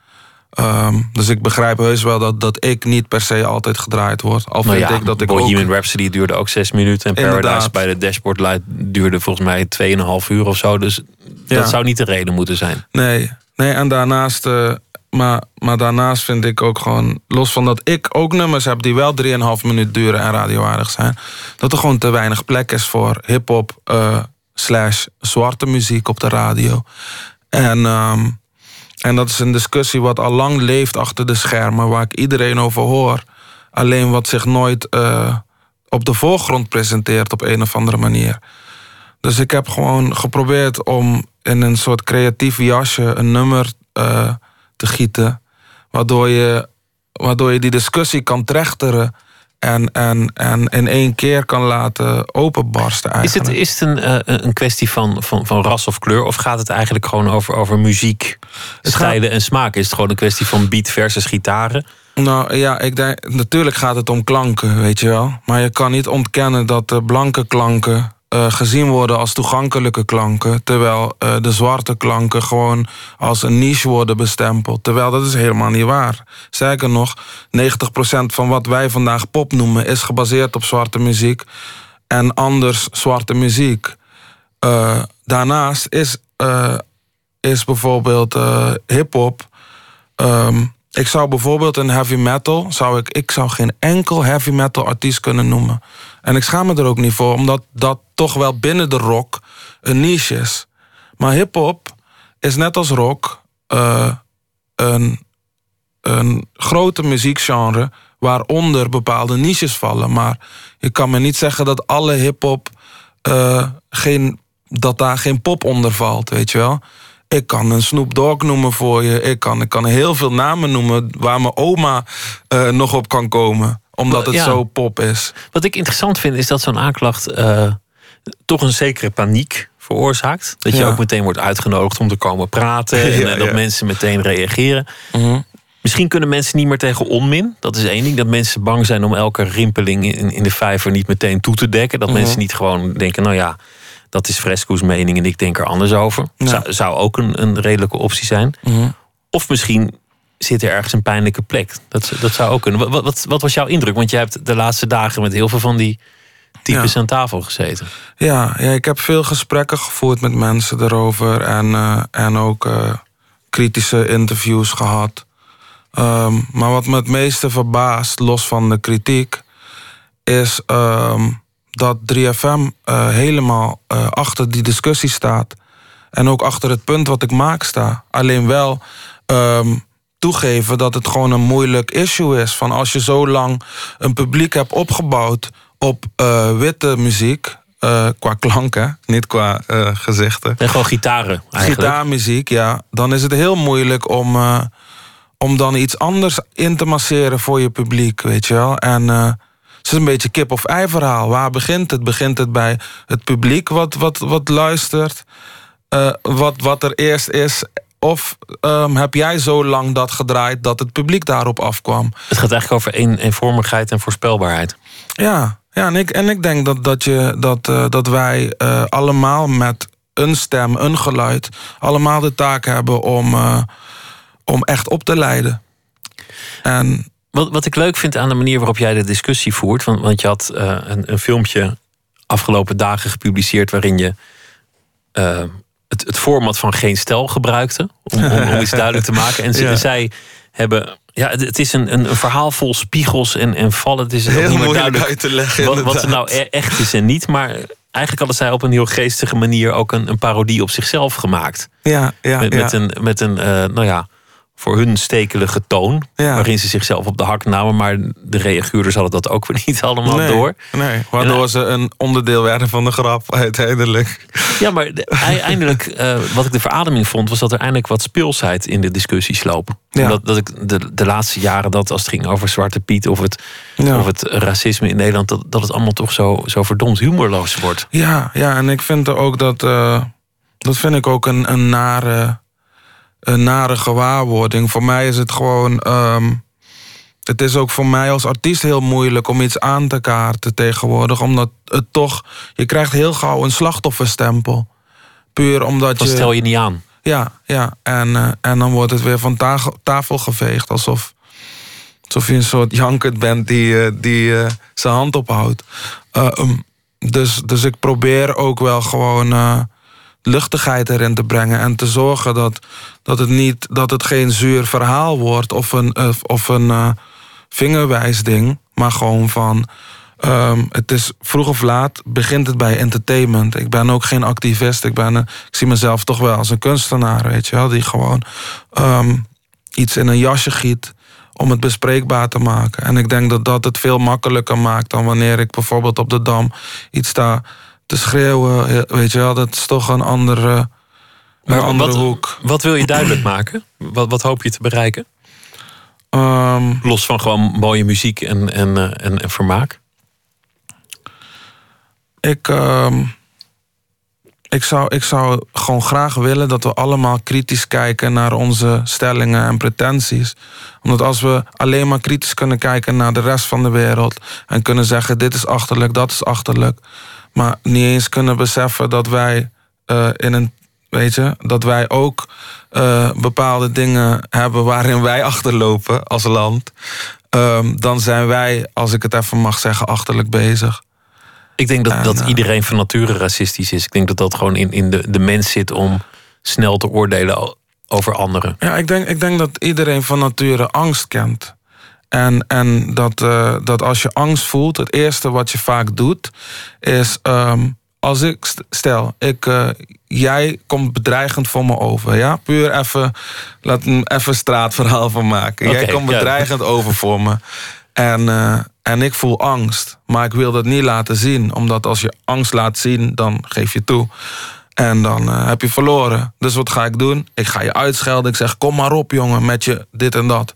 Ehm, dus ik begrijp heus wel dat, dat ik niet per se altijd gedraaid word. Al Nou ja, ik dat ik Bohemian ook... Rhapsody duurde ook zes minuten. En Paradise Inderdaad. bij de Dashboard Light duurde volgens mij 2,5 uur of zo. Dus Ja. dat zou niet de reden moeten zijn. Nee, nee en daarnaast... eh, maar, maar daarnaast vind ik ook gewoon... Los van dat ik ook nummers heb die wel 3,5 minuut duren en radioaardig zijn... dat er gewoon te weinig plek is voor hip-hop eh, slash zwarte muziek op de radio. En, ehm, en dat is een discussie wat al lang leeft achter de schermen... waar ik iedereen over hoor. Alleen wat zich nooit eh, op de voorgrond presenteert op een of andere manier. Dus ik heb gewoon geprobeerd om in een soort creatief jasje een nummer eh, te gieten. Waardoor je, waardoor je die discussie kan trechteren. En, en, en in één keer kan laten openbarsten Is eigenlijk. het, is het een, eh, een kwestie van, van, van ras of kleur? Of gaat het eigenlijk gewoon over, over muziek, stijlen en smaak? Is het gewoon een kwestie van beat versus gitaren? Nou ja, ik denk, natuurlijk gaat het om klanken, weet je wel. Maar je kan niet ontkennen dat de blanke klanken eh, gezien worden als toegankelijke klanken. Terwijl eh, de zwarte klanken gewoon als een niche worden bestempeld. Terwijl dat is helemaal niet waar. Sterker nog, 90% van wat wij vandaag pop noemen is gebaseerd op zwarte muziek. En anders zwarte muziek. Eh, daarnaast is, is bijvoorbeeld hip-hop. ehm, ik zou bijvoorbeeld een heavy metal, zou ik, ik zou geen enkel heavy metal artiest kunnen noemen. En ik schaam me er ook niet voor, omdat dat toch wel binnen de rock een niche is. Maar hip-hop is net als rock eh, een, een grote muziekgenre waaronder bepaalde niches vallen. Maar je kan me niet zeggen dat alle hip-hop eh, geen, dat daar geen pop onder valt, weet je wel. Ik kan een Snoop Dogg noemen voor je. Ik kan, ik kan heel veel namen noemen waar mijn oma eh, nog op kan komen. Omdat het Ja. zo pop is. Wat ik interessant vind, is dat zo'n aanklacht eh, toch een zekere paniek veroorzaakt. Dat je Ja. ook meteen wordt uitgenodigd om te komen praten. *laughs* En Ja, eh, dat mensen meteen reageren. Mhm. Misschien kunnen mensen niet meer tegen onmin. Dat is één ding. Dat mensen bang zijn om elke rimpeling in, in de vijver niet meteen toe te dekken. Dat Mhm. mensen niet gewoon denken, nou ja, dat is Fresco's mening en ik denk er anders over. Ja. Zou, zou ook een, een redelijke optie zijn. Mhm. Of misschien zit er ergens een pijnlijke plek. Dat, dat zou ook kunnen. Wat, wat, wat was jouw indruk? Want je hebt de laatste dagen met heel veel van die types aan tafel gezeten. Ja, ja, ik heb veel gesprekken gevoerd met mensen erover. En, eh, en ook eh, kritische interviews gehad. Ehm, maar wat me het meeste verbaast, los van de kritiek, is ehm, dat 3FM eh, helemaal eh, achter die discussie staat. En ook achter het punt wat ik maak sta. Alleen wel ehm, toegeven dat het gewoon een moeilijk issue is. Van als je zo lang een publiek hebt opgebouwd op eh, witte muziek. qua klanken, niet qua gezichten. En gewoon gitaren eigenlijk. Gitaarmuziek, ja. Dan is het heel moeilijk om, om dan iets anders in te masseren voor je publiek, weet je wel. En het is een beetje kip of ei verhaal. Waar begint het? Begint het bij het publiek wat, wat, wat luistert? Eh, wat, wat er eerst is of ehm, heb jij zo lang dat gedraaid dat het publiek daarop afkwam? Het gaat eigenlijk over een, eenvormigheid en voorspelbaarheid. Ja, ja en, ik, en ik denk dat, dat, je, dat, eh, dat wij eh, allemaal met een stem, een geluid, allemaal de taak hebben om, om echt op te leiden. En Wat, wat ik leuk vind aan de manier waarop jij de discussie voert. Want, want je had eh, een, een filmpje afgelopen dagen gepubliceerd. waarin je eh, het, het format van geen stel gebruikte. Om, om, om iets duidelijk te maken. En, ze- *laughs* Ja. zij hebben. Ja, het, het is een, een, een verhaal vol spiegels en, en vallen. Het is Heel niet meer moeilijk duidelijk uit te leggen, Wat, wat er nou e- echt is en niet. Maar eigenlijk hadden zij op een heel geestige manier ook een, een parodie op zichzelf gemaakt. ja, ja, Met, ja. met een, met een eh, nou ja, voor hun stekelige toon. Ja. Waarin ze zichzelf op de hak namen. Maar de reaguurders hadden dat ook weer *laughs* niet allemaal nee, door. Nee, waardoor En, ze een onderdeel werden van de grap *laughs* uiteindelijk. Ja, maar de- ei- eindelijk, eh, wat ik de verademing vond, was dat er eindelijk wat speelsheid in de discussies lopen. Ja. Omdat dat ik de, de laatste jaren dat als het ging over Zwarte Piet of het, Ja. of het racisme in Nederland, dat, dat het allemaal toch zo, zo verdomd humorloos wordt. Ja, ja, en ik vind er ook dat. eh, dat vind ik ook een, een, nare, een nare gewaarwording. Voor mij is het gewoon. ehm, het is ook voor mij als artiest heel moeilijk om iets aan te kaarten tegenwoordig. Omdat het toch. Je krijgt heel gauw een slachtofferstempel. Puur omdat Dat je. stel je niet aan. Ja, ja. En, eh, en dan wordt het weer van tafel, tafel geveegd. Alsof, alsof je een soort jankert bent die, eh, die eh, zijn hand ophoudt. Eh, um, dus, dus ik probeer ook wel gewoon luchtigheid erin te brengen. En te zorgen dat, dat, het, niet, dat het geen zuur verhaal wordt. Of een, of een eh, vingerwijsding. Maar gewoon van... ehm, het is vroeg of laat begint het bij entertainment. Ik ben ook geen activist. Ik, ben ik zie mezelf toch wel als een kunstenaar, weet je wel. Die gewoon ehm, iets in een jasje giet om het bespreekbaar te maken. En ik denk dat dat het veel makkelijker maakt dan wanneer ik bijvoorbeeld op de dam iets sta te schreeuwen. Weet je wel, dat is toch een andere, een andere wat, hoek. wat wil je duidelijk *clears throat* maken? Wat, wat hoop je te bereiken? Ehm, Los van gewoon mooie muziek en, en, eh, en, en vermaak. ik, ehm, ik, zou, ik zou gewoon graag willen dat we allemaal kritisch kijken naar onze stellingen en pretenties. Omdat als we alleen maar kritisch kunnen kijken naar de rest van de wereld en kunnen zeggen: dit is achterlijk, dat is achterlijk. Maar niet eens kunnen beseffen dat wij eh, in een. Weet je, dat wij ook eh, bepaalde dingen hebben waarin wij *laughs* achterlopen als land. ehm, dan zijn wij, als ik het even mag zeggen, achterlijk bezig. Ik denk dat, En, dat eh, iedereen van nature racistisch is. Ik denk dat dat gewoon in, in de, de mens zit om snel te oordelen over anderen. Ja, ik denk, ik denk dat iedereen van nature angst kent. En, en dat, eh, dat als je angst voelt, het eerste wat je vaak doet, is ehm, als ik st- stel, ik, eh, jij komt bedreigend voor me over, ja, puur even, laat me even straatverhaal van maken. jij komt ja. bedreigend over voor me. En, eh, en ik voel angst, maar ik wil dat niet laten zien, omdat als je angst laat zien, dan geef je toe. En dan heb je verloren. Dus wat ga ik doen? Ik ga je uitschelden. Ik zeg, kom maar op jongen, met je dit en dat.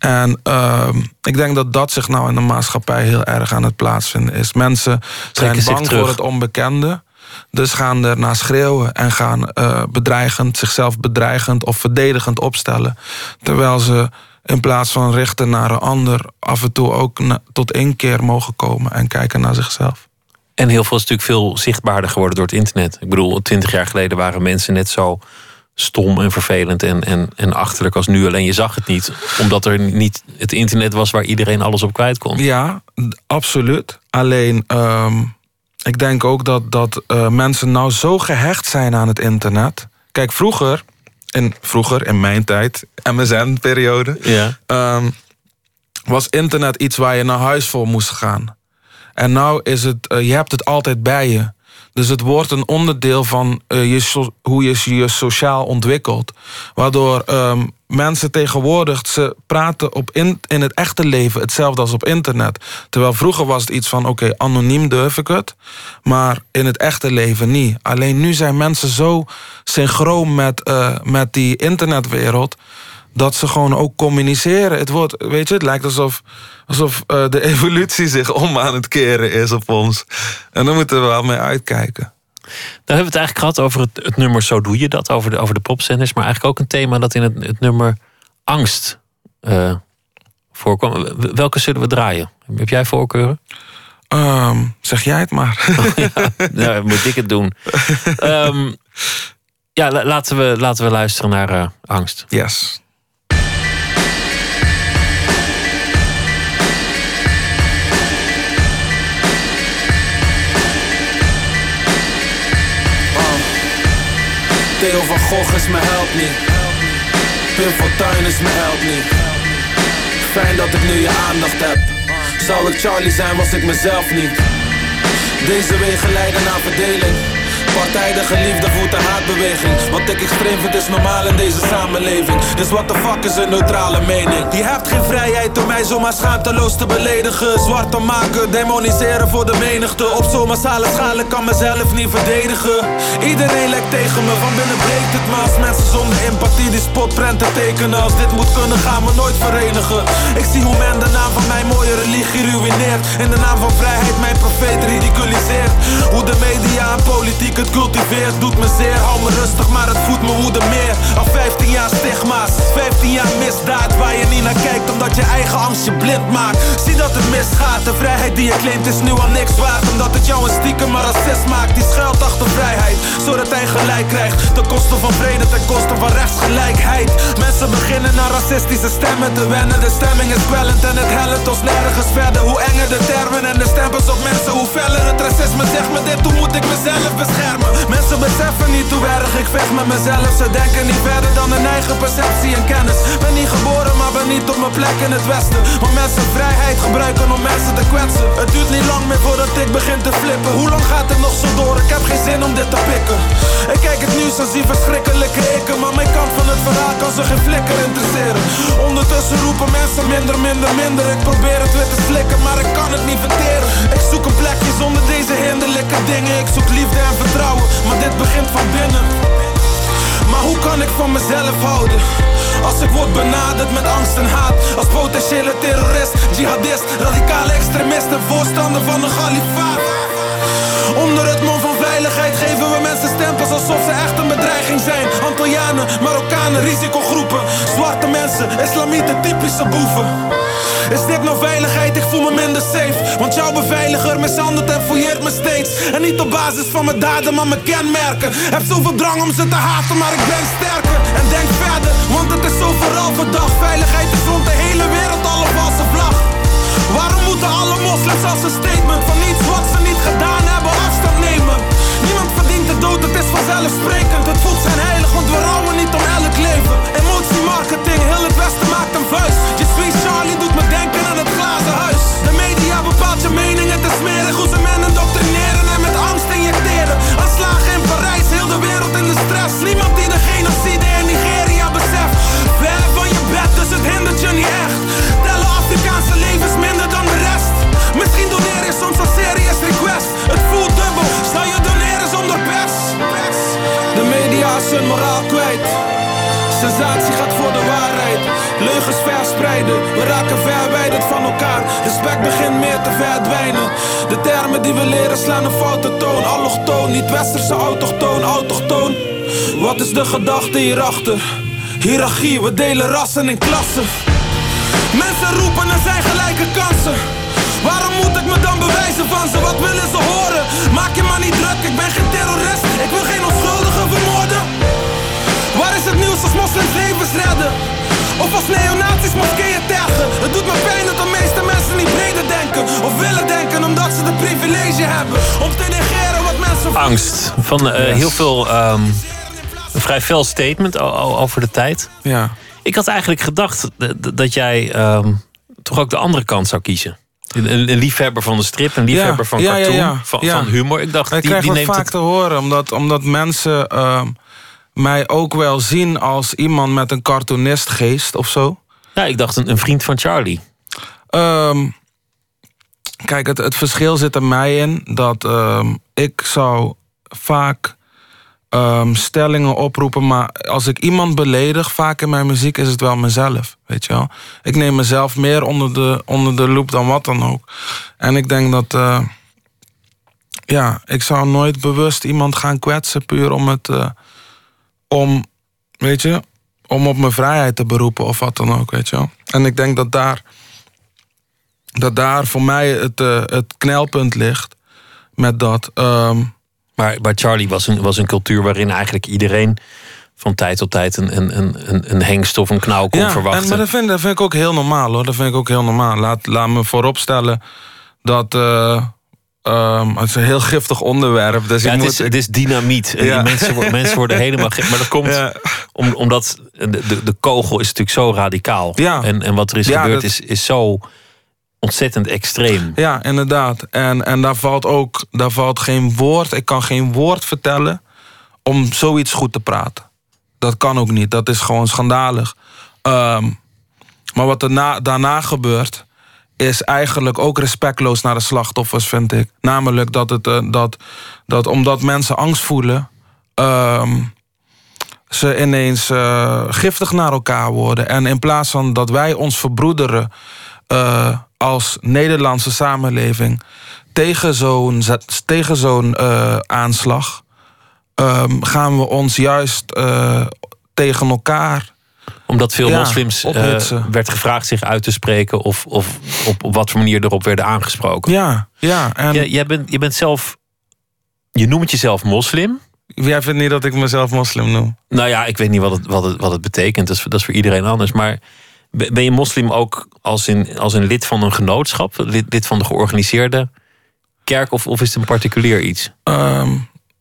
En ehm, ik denk dat dat zich nou in de maatschappij heel erg aan het plaatsvinden is. Mensen zijn bang voor het onbekende. Dus gaan er naar schreeuwen en gaan eh, bedreigend, zichzelf bedreigend of verdedigend opstellen. Terwijl ze in plaats van richten naar een ander, af en toe ook tot inkeer mogen komen en kijken naar zichzelf. En heel veel is natuurlijk veel zichtbaarder geworden door het internet. Ik bedoel, twintig jaar geleden waren mensen net zo stom en vervelend en, en, en achterlijk als nu. Alleen je zag het niet, omdat er niet het internet was waar iedereen alles op kwijt kon. Ja, absoluut. Alleen, ehm, ik denk ook dat, dat eh, mensen nou zo gehecht zijn aan het internet. Kijk, vroeger, in, vroeger in mijn tijd, MSN-periode, Ja. ehm, was internet iets waar je naar huis voor moest gaan. En nou is het, eh, je hebt het altijd bij je. Dus het wordt een onderdeel van eh, je hoe je je sociaal ontwikkelt. Waardoor ehm, mensen tegenwoordig, ze praten op in, in het echte leven hetzelfde als op internet. Terwijl vroeger was het iets van, oké, anoniem durf ik het. Maar in het echte leven niet. Alleen nu zijn mensen zo synchroon met, eh, met die internetwereld dat ze gewoon ook communiceren. Het wordt, weet je, het lijkt alsof, alsof eh, de *laughs* evolutie zich om aan het keren is op ons. En daar moeten we wel mee uitkijken. Dan hebben we het eigenlijk gehad over het, het nummer Zo Doe Je Dat, over de, over de popzenders. Maar eigenlijk ook een thema dat in het, het nummer angst eh, voorkwam. W- Welke zullen we draaien? Heb jij voorkeuren? Ehm, zeg jij het maar. *laughs* Nou, moet ik het doen. *laughs* Ehm, ja, la- laten we, laten we luisteren naar eh, angst. Yes. Theo van Gogh is held niet. Pim Fortuyn is mijn held niet. Fijn dat ik nu je aandacht heb. Zou ik Charlie zijn, was ik mezelf niet. Deze wegen leiden naar verdeling. Partijdige liefde voert een haatbeweging. Wat ik extreem vind is normaal in deze samenleving. Dus what the fuck is een neutrale mening? Je hebt geen vrijheid om mij zomaar schaamteloos te beledigen. Zwart te maken, demoniseren voor de menigte. Op zo'n massale schaal, ik kan mezelf niet verdedigen. Iedereen lijkt tegen me, van binnen breekt het me. Als mensen zonder empathie die spotprenten tekenen. Als dit moet kunnen, gaan we nooit verenigen. Ik zie hoe men de naam van mijn mooie religie ruïneert. In de naam van vrijheid mijn profeet ridiculiseert. Hoe de media en politiek het cultiveert, doet me zeer. Hou me rustig, maar het voedt me woede meer. Al 15 jaar stigma's, 15 jaar misdaad. Waar je niet naar kijkt, omdat je eigen angst je blind maakt. Zie dat het misgaat, de vrijheid die je claimt is nu al niks waard. Omdat het jou een stiekem maar racist maakt. Die schuilt achter vrijheid, zodat hij gelijk krijgt. Ten koste van vrede, ten koste van rechtsgelijkheid. Mensen beginnen naar racistische stemmen te wennen. De stemming is kwellend en het helpt ons nergens verder. Hoe enger de termen en de stempels op mensen, hoe feller het racisme zegt me dit. Hoe moet ik mezelf beschermen? Mensen beseffen niet hoe erg ik vecht met mezelf. Ze denken niet verder dan hun eigen perceptie en kennis. Ben niet geboren, maar ben niet op mijn plek in het westen. Want mensen vrijheid gebruiken om mensen te kwetsen. Het duurt niet lang meer voordat ik begin te flippen. Hoe lang gaat het nog zo door? Ik heb geen zin om dit te pikken. Ik kijk het nieuws en zie verschrikkelijke ikken. Maar mijn kant van het verhaal kan ze geen flikker interesseren. Ondertussen roepen mensen minder, minder, minder. Ik probeer het weer te slikken, maar ik kan het niet verteren. Ik zoek een plekje zonder deze hinderlijke dingen. Ik zoek liefde en vertrouwen, maar dit begint van binnen. Maar hoe kan ik van mezelf houden? Als ik word benaderd met angst en haat Als potentiële terrorist, jihadist, radicale extremist En voorstander van een kalifaat Onder het mom van veiligheid geven we mensen stempels alsof ze echt een bedreiging zijn. Antillianen, Marokkanen, risicogroepen. Zwarte mensen, islamieten, typische boeven. Is dit nou veiligheid? Ik voel me minder safe. Want jouw beveiliger mishandelt en fouilleert me steeds. En niet op basis van mijn daden, maar mijn kenmerken. Heb zoveel drang om ze te haten, maar ik ben sterker. En denk verder, want het is overal verdacht. Veiligheid is rond de hele wereld al een valse vlag. Waarom moeten alle moslims als een statement Van iets wat ze niet gedaan dood, het is vanzelfsprekend. Het voelt zijn heilig, want we rouwen niet om elk leven. Emotiemarketing, heel het Westen maakt een vuist. Je sweet Charlie doet me denken aan het glazen huis. De media bepaalt je mening, het is smerig Hoe ze hun moraal kwijt. Sensatie gaat voor de waarheid. Leugens verspreiden. We raken verwijderd van elkaar. Respect begint meer te verdwijnen. De termen die we leren slaan een foute toon. Allochtoon, niet westerse autochtoon Autochtoon. Wat is de gedachte hierachter? Hierarchie, we delen rassen en klassen. Mensen roepen er zijn gelijke kansen. Waarom moet ik me dan bewijzen van ze? Wat willen ze horen? Maak je maar niet druk, ik ben geen terrorist. Ik wil geen is het nieuws als moslims levens redden? Of als neonazies moskeeën tergen? Het doet me pijn dat de meeste mensen niet breder denken Of willen denken omdat ze de privilege hebben Om te negeren wat mensen... Angst. Van eh, heel veel. ehm, een vrij fel statement over de tijd. Ja. Ik had eigenlijk gedacht dat jij ehm, toch ook de andere kant zou kiezen. Een, een liefhebber van de strip, een liefhebber van ja, ja, cartoon, ja. Van, Ja. van humor. Ik dacht, Ik die, krijg die dat neemt vaak het... te horen, omdat, omdat mensen ehm, mij ook wel zien als iemand met een cartoonistgeest of zo. Ja, ik dacht een, een vriend van Charlie. Ehm, kijk, het, het verschil zit er mij in dat ehm, ik zou vaak ehm, stellingen oproepen, maar als ik iemand beledig, vaak in mijn muziek is het wel mezelf, weet je wel. Ik neem mezelf meer onder de, onder de loep dan wat dan ook. En ik denk dat, eh, ja, ik zou nooit bewust iemand gaan kwetsen puur om het. eh, om, weet je, om op mijn vrijheid te beroepen of wat dan ook, weet je wel. En ik denk dat daar. dat daar voor mij het, eh, het knelpunt ligt. Met dat. ehm, Maar, maar Charlie was een, was een cultuur waarin eigenlijk iedereen van tijd tot tijd een, een, een, een- een hengst of een knauw kon ja, verwachten. En, maar dat vind, dat vind ik ook heel normaal hoor. Dat vind ik ook heel normaal. Laat, laat me vooropstellen dat. eh, ehm, het is een heel giftig onderwerp. Dus ja, het, moet, is, het is dynamiet. En Ja. die mensen, worden- mensen *laughs* worden helemaal gek. Maar dat komt Ja. om, omdat de, de, de kogel is natuurlijk zo radicaal. En, en wat er is gebeurd dat- is, is zo ontzettend extreem. Ja, inderdaad. En, en daar valt ook daar valt geen woord. Ik kan geen woord vertellen om zoiets goed te praten. Dat kan ook niet. Dat is gewoon schandalig. Ehm, maar wat er na- daarna gebeurt, is eigenlijk ook respectloos naar de slachtoffers, vind ik. Namelijk dat, het, eh, dat, dat omdat mensen angst voelen. ehm, ze ineens eh, giftig naar elkaar worden. En in plaats van dat wij ons verbroederen eh, als Nederlandse samenleving tegen zo'n tegen zo'n aanslag, ehm, gaan we ons juist tegen elkaar. Omdat veel Ja, moslims eh, werd gevraagd zich uit te spreken... of, of op, op wat voor manier erop werden aangesproken. Ja, ja. En Jij, jij, bent, je bent zelf... Je noemt jezelf moslim. jij vindt niet dat ik mezelf moslim noem? Nou ja, ik weet niet wat het, wat het, wat het betekent. Dat is, dat is voor iedereen anders. Maar ben je moslim ook als een, als een lid van een genootschap? Lid, lid van de georganiseerde kerk? Of, of is het een particulier iets? Ehm,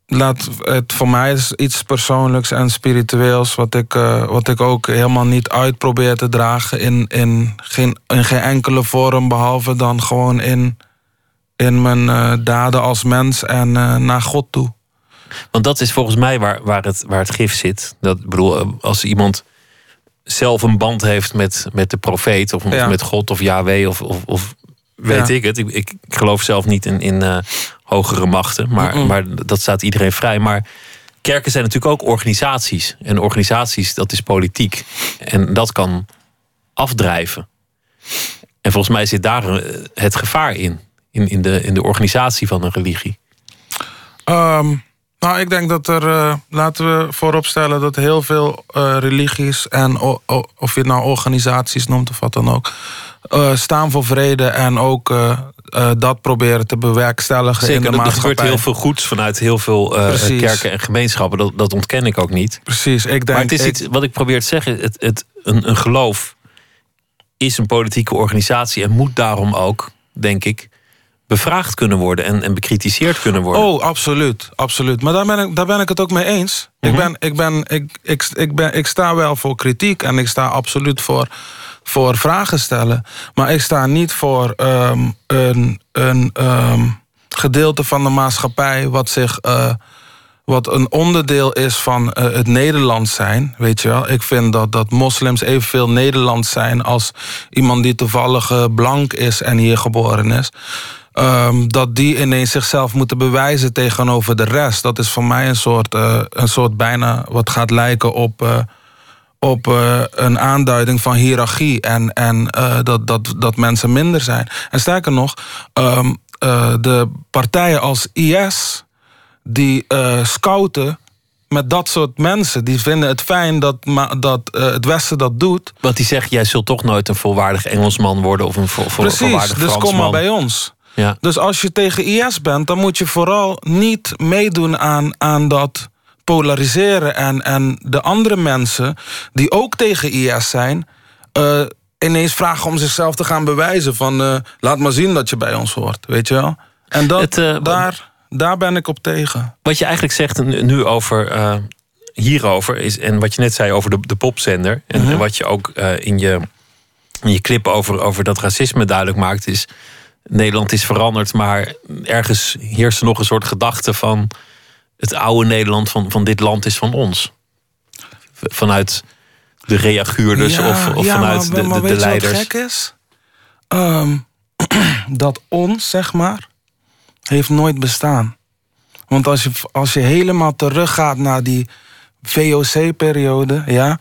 laat het voor mij is iets persoonlijks en spiritueels, wat ik, eh, wat ik ook helemaal niet uit probeer te dragen in, in, geen, in geen enkele vorm, behalve dan gewoon in, in mijn eh, daden als mens en eh, naar God toe. Want dat is volgens mij waar, waar, het, waar het gif zit. Dat, bedoel, als iemand zelf een band heeft met, met de profeet... of, of met God of Yahweh of, of, of weet Ja. ik het. Ik, ik geloof zelf niet in, in eh, hogere machten. Maar, maar dat staat iedereen vrij. Maar kerken zijn natuurlijk ook organisaties. En organisaties, dat is politiek. En dat kan afdrijven. En volgens mij zit daar eh, het gevaar in. In, in, de, in de organisatie van een religie. Ehm, nou, ik denk dat er, eh, laten we vooropstellen dat heel veel eh, religies en o- o- of je het nou organisaties noemt of wat dan ook, eh, staan voor vrede en ook dat proberen te bewerkstelligen in Zeker, de er- er maatschappij. gebeurt heel veel goeds vanuit heel veel kerken en gemeenschappen. Dat, dat ontken ik ook niet. Precies, ik denk. maar het is iets wat ik probeer te zeggen. Het, het, een, een geloof is een politieke organisatie en moet daarom ook, denk ik, bevraagd kunnen worden en, en bekritiseerd kunnen worden. Oh, absoluut, absoluut. Maar daar ben ik, daar ben ik het ook mee eens. ik, Mhm. ben, ik, ben, ik, ik, ik, ben, ik sta wel voor kritiek en ik sta absoluut voor, voor vragen stellen. Maar ik sta niet voor ehm, een, een ehm, gedeelte van de maatschappij wat zich. eh, wat een onderdeel is van eh, het Nederlands zijn. Weet je wel? Ik vind dat, dat moslims evenveel Nederlands zijn als iemand die toevallig eh, blank is en hier geboren is. Ehm, dat die ineens zichzelf moeten bewijzen tegenover de rest. Dat is voor mij een soort, eh, een soort bijna wat gaat lijken op, eh, op eh, een aanduiding van hiërarchie. En, en dat, dat, dat mensen minder zijn. En sterker nog, ehm, eh, de partijen als IS die scouten met dat soort mensen. Die vinden het fijn dat, dat het Westen dat doet. Want die zegt, jij zult toch nooit een volwaardig Engelsman worden of een Precies, volwaardig dus kom Fransman. maar bij ons. Ja. Dus als je tegen IS bent, dan moet je vooral niet meedoen aan, aan dat polariseren. En, en de andere mensen die ook tegen IS zijn, eh, ineens vragen om zichzelf te gaan bewijzen. Van eh, laat maar zien dat je bij ons hoort, weet je wel. En dat, Het, eh, daar, daar ben ik op tegen. Wat je eigenlijk zegt nu over hierover is, en wat je net zei over de, de popzender, en, Mhm. en wat je ook in, je, in je clip over, over dat racisme duidelijk maakt, is Nederland is veranderd, maar ergens heerst er nog een soort gedachte van het oude Nederland van, van dit land is van ons. Vanuit de reaguurders Ja, of, of ja, vanuit maar, de, maar de, de je wat leiders. gek is? Ehm, *clears throat* dat ons, zeg maar, heeft nooit bestaan. Want als je, als je helemaal teruggaat naar die VOC-periode, ja,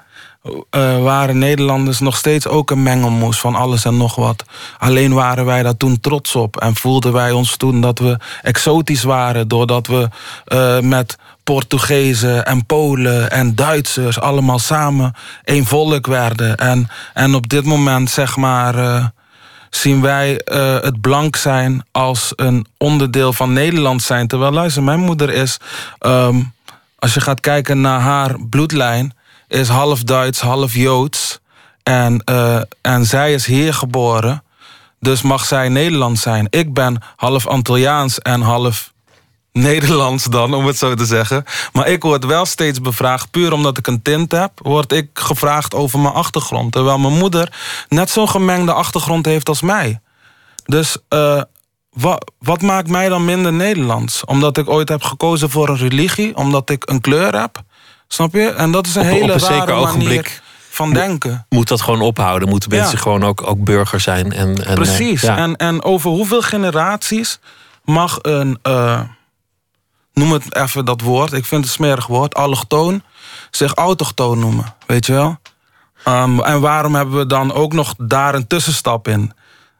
eh, waren Nederlanders nog steeds ook een mengelmoes van alles en nog wat. Alleen waren wij daar toen trots op en voelden wij ons toen dat we exotisch waren, doordat we eh, met Portugezen en Polen en Duitsers allemaal samen één volk werden. En, en op dit moment, zeg maar. eh, zien wij het blank zijn als een onderdeel van Nederland zijn. Terwijl, luister, mijn moeder is, ehm, als je gaat kijken naar haar bloedlijn, is half Duits, half Joods. En, eh, en zij is hier geboren, dus mag zij Nederland zijn. Ik ben half Antilliaans en half Nederlands dan, om het zo te zeggen. Maar ik word wel steeds bevraagd, puur omdat ik een tint heb... word ik gevraagd over mijn achtergrond. Terwijl mijn moeder net zo'n gemengde achtergrond heeft als mij. Dus eh, wa- wat maakt mij dan minder Nederlands? Omdat ik ooit heb gekozen voor een religie? Omdat ik een kleur heb? Snap je? En dat is een Op- hele op een rare manier van denken. Moet dat gewoon ophouden? Moeten mensen Ja. gewoon ook, ook burger zijn? En, en, eh, Precies. ja. En, en over hoeveel generaties mag een, eh, noem het even dat woord, ik vind het een smerig woord, allochtoon, zich autochtoon noemen, weet je wel? Ehm, en waarom hebben we dan ook nog daar een tussenstap in?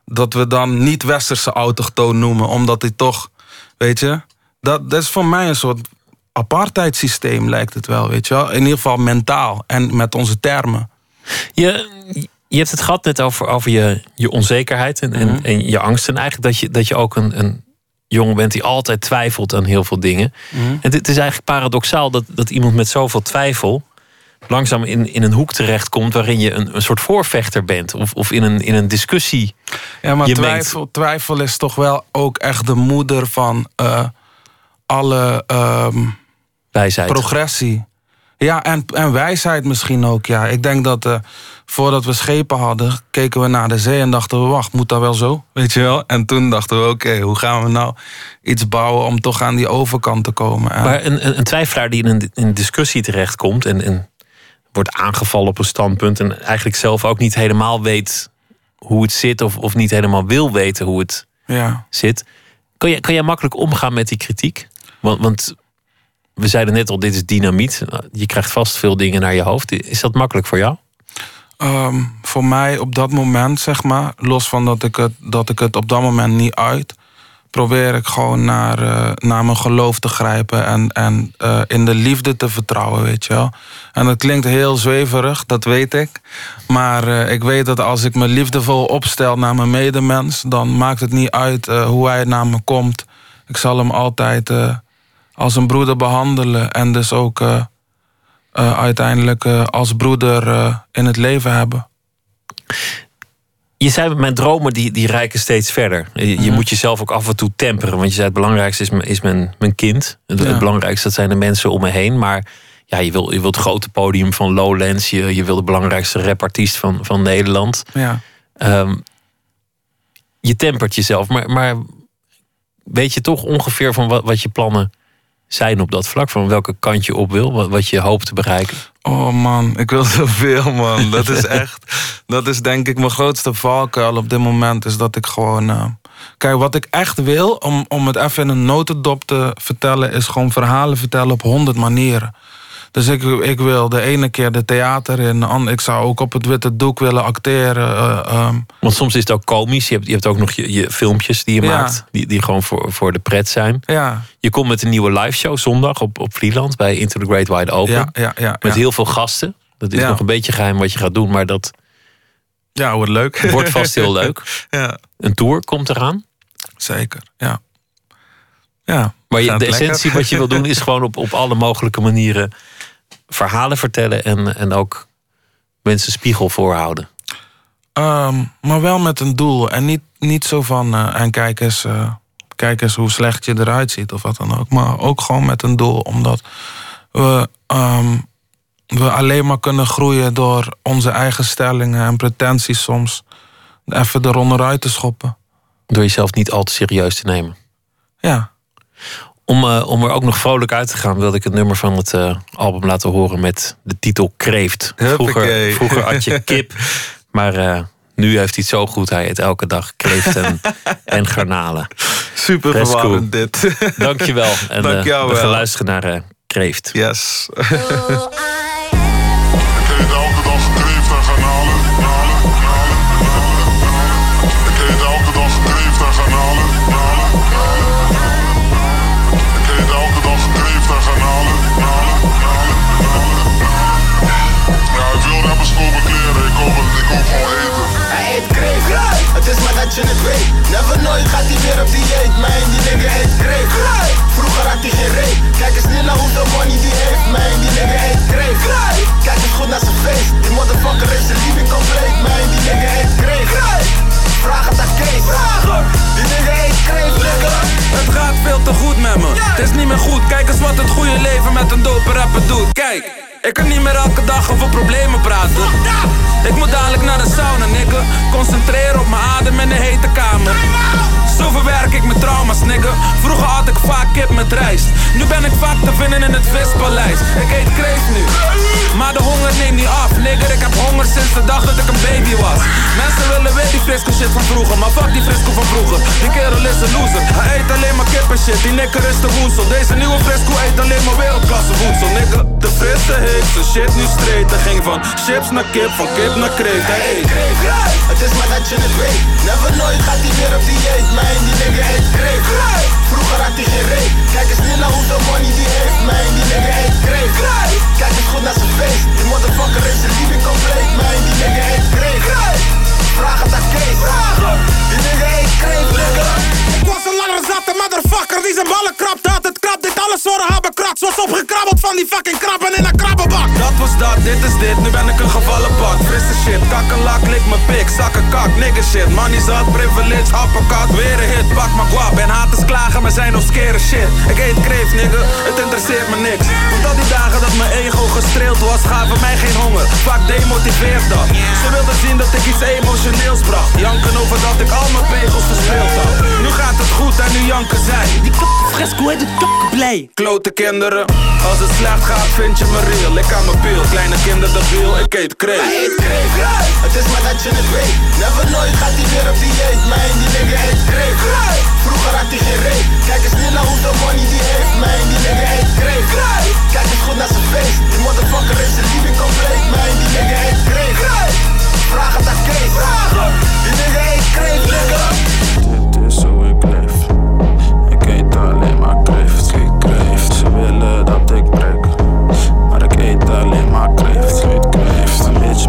Dat we dan niet westerse autochtoon noemen, omdat die toch, weet je, dat, dat is voor mij een soort apartheidssysteem lijkt het wel, weet je wel? In ieder geval mentaal en met onze termen. Je, je hebt het gehad net over, over je, je onzekerheid en, en, en je angsten. En eigenlijk dat je, dat je ook een, een jongen bent die altijd twijfelt aan heel veel dingen. En het, is eigenlijk paradoxaal dat, dat iemand met zoveel twijfel langzaam in, in een hoek terechtkomt waarin je een, een soort voorvechter bent. Of, of in, een, in een discussie. Ja, maar twijfel, twijfel is toch wel ook echt de moeder van eh, alle ehm, wijsheid. progressie. Ja, en, en wijsheid misschien ook. Ja. Ik denk dat eh, voordat we schepen hadden, keken we naar de zee en dachten we, wacht, moet dat wel zo? Weet je wel? En toen dachten we, oké, hoe gaan we nou iets bouwen om toch aan die overkant te komen? En- Maar een, een, een twijfelaar die in een, in discussie terechtkomt en, en wordt aangevallen op een standpunt en eigenlijk zelf ook niet helemaal weet hoe het zit of, of niet helemaal wil weten hoe het ja. zit. Kan jij, kan jij makkelijk omgaan met die kritiek? Want, want we zeiden net al, dit is dynamiet. Je krijgt vast veel dingen naar je hoofd. Is dat makkelijk voor jou? Ehm, voor mij op dat moment, zeg maar, los van dat ik het, dat ik het op dat moment niet uit, probeer ik gewoon naar, eh, naar mijn geloof te grijpen en, en eh, in de liefde te vertrouwen, weet je wel. En dat klinkt heel zweverig, dat weet ik. Maar eh, ik weet dat als ik me liefdevol opstel naar mijn medemens, dan maakt het niet uit hoe hij naar me komt. Ik zal hem altijd als een broeder behandelen en dus ook. eh, eh, uiteindelijk eh, als broeder in het leven hebben. Je zei, mijn dromen die, die reiken steeds verder. Je, je moet jezelf ook af en toe temperen. Want je zei, het belangrijkste is, mijn- is mijn, mijn kind. Het, belangrijkste dat zijn de mensen om me heen. Maar ja, je wil, je wil het grote podium van Lowlands. Je, je wil de belangrijkste rapartiest van, van Nederland. Ja. Ehm, je tempert jezelf. Maar, maar weet je toch ongeveer van wat, wat je plannen zijn op dat vlak? Van welke kant je op wil? Wat, je hoopt te bereiken? Oh man, ik wil *laughs* zoveel man. Dat is *laughs* echt, dat is denk ik mijn grootste valkuil op dit moment. Is dat ik gewoon... eh, kijk, wat ik echt wil, om, om het even in een notendop te vertellen... is gewoon verhalen vertellen op honderd manieren. Dus ik, ik wil de ene keer de theater in. Ik zou ook op het witte doek willen acteren. eh, ehm. Want soms is het ook komisch. Je hebt, je hebt ook nog je, je filmpjes die je Ja. maakt. Die, die gewoon voor, voor de pret zijn. ja, Je komt met een nieuwe live show zondag op, op Vlieland bij Into the Great Wide Open. ja, ja, ja. Met heel veel gasten. Dat is nog een beetje geheim wat je gaat doen, maar dat ja, wordt leuk. *laughs* wordt vast heel leuk. *laughs* ja, Een tour komt eraan. zeker. Ja. Ja, Maar je, de lekker. essentie wat je wil doen is *laughs* gewoon op, op alle mogelijke manieren verhalen vertellen en, en ook mensen spiegel voorhouden. Ehm, maar wel met een doel. En niet, niet zo van. eh, en kijk eens, eh, kijk eens hoe slecht je eruit ziet of wat dan ook. Maar ook gewoon met een doel. Omdat we, ehm, we alleen maar kunnen groeien door onze eigen stellingen en pretenties soms. Even eronder uit te schoppen. Door jezelf niet al te serieus te nemen. Ja. Om, eh, om er ook nog vrolijk uit te gaan, wilde ik het nummer van het eh, album laten horen met de titel Kreeft. Vroeger, vroeger had je kip, *laughs* maar eh, nu heeft hij het zo goed. Hij eet elke dag kreeft en, *laughs* en garnalen. Super verwarrend dit. Dankjewel. En Dank eh, jou we gaan luisteren naar Kreeft. Yes. *laughs* motherfucker is er niet, ik compleet Die nigga heet Kreeg. Vraag het aan Kees Die nigga heet Kreeg, Het gaat veel te goed met me. Het is niet meer goed, kijk eens wat het goede leven met een dope rapper doet. Kijk, ik kan niet meer elke dag over problemen praten. Ik moet dadelijk naar de sauna, nigga Concentreren op mijn adem in de hete kamer. Zo verwerk ik mijn trauma's, nigga. Vroeger had ik vaak kip met rijst. Nu ben ik vaak te vinden in het vispaleis. Ik eet kreeft nu. Maar de honger neemt niet af, nigger. Ik heb honger sinds de dag dat ik een baby was. Mensen willen weer die frisco shit van vroeger. Maar fuck die frisco van vroeger. Die kerel is een loser. Hij eet alleen maar kip en shit. Die nikker is de woensel. Deze nieuwe frisco eet alleen maar wereldklasse voedsel, nigga. De frisse heeft zijn shit nu. Hij ging van chips naar kip, van kip naar kreeft. Eet. Het is maar dat je het weet. Never nooit gaat hij weer op dieet. Mijn die nigga heet kreeg. Vroeger had hij geen reet. Kijk eens nu naar hoeveel money die heeft. Mijn die nigga heet kreeg. Kijk eens goed naar zijn face. Die motherfucker is zijn liefde compleet. Mijn die nigga heet kreeg. Vraag het aan Kees. Die nigga heet kreeg, nigga. Ik was een lange zatte motherfucker die zijn ballen krapt had. Het krab dit alles voor een habbekrats. Was opgekrabbeld van die fucking krabben in een krabbenbak. Dat shit, kakkelak, lik mijn pik, zakken kak, nigger shit. Money zat, privilege, happenkat, weer een hit, pak mijn guap En haters klagen, maar zijn nog skere shit. Ik eet kreeft, nigger, het interesseert me niks. Want al die dagen dat mijn ego gestreeld was, gaven mij geen honger. Vaak demotiveert dat. Ze wilden zien dat ik iets emotioneels bracht. Janken over dat ik al mijn pegels verspeeld had. Nu gaat het goed en nu janken zij. Die Fresco heet het blij. Klote kinderen, als het slecht gaat vind je me real. Ik aan mijn pil, kleine kinder debiel, ik eet kreeg Het is maar dat je het weet. Never nooit gaat hij weer op dieet. Mijn die nigga heet kreeg. Vroeger had hij geen reet. Kijk eens nu naar hoeveel money die heeft. Mijn die nigga heet kreeg. Kijk eens goed naar zijn face. Die motherfucker is zijn liefde compleet. Mijn die nigga heet kreeg. Vraag het aan Kees. Die nigga kreeg, nigga. Dit is hoe ik leef. Ik eet alleen maar kreeft, kreeft. Ze willen dat ik breek, maar ik eet alleen maar kreeft. Ik eet kreeft. Een bitch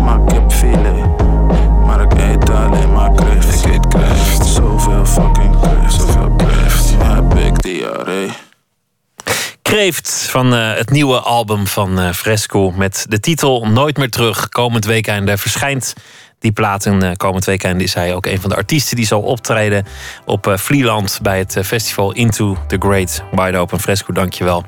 alleen maar kreeft. Ik eet kreeft. Zoveel fucking kreeft, zoveel kreeft. Nu heb ik diarree. Kreeft van eh, het nieuwe album van eh, Fresco met de titel Nooit meer terug. Komend weekend verschijnt die plaat. En uh, komend weekend is hij ook een van de artiesten die zal optreden op uh, Vlieland bij het festival Into the Great Wide Open. Fresco, dankjewel.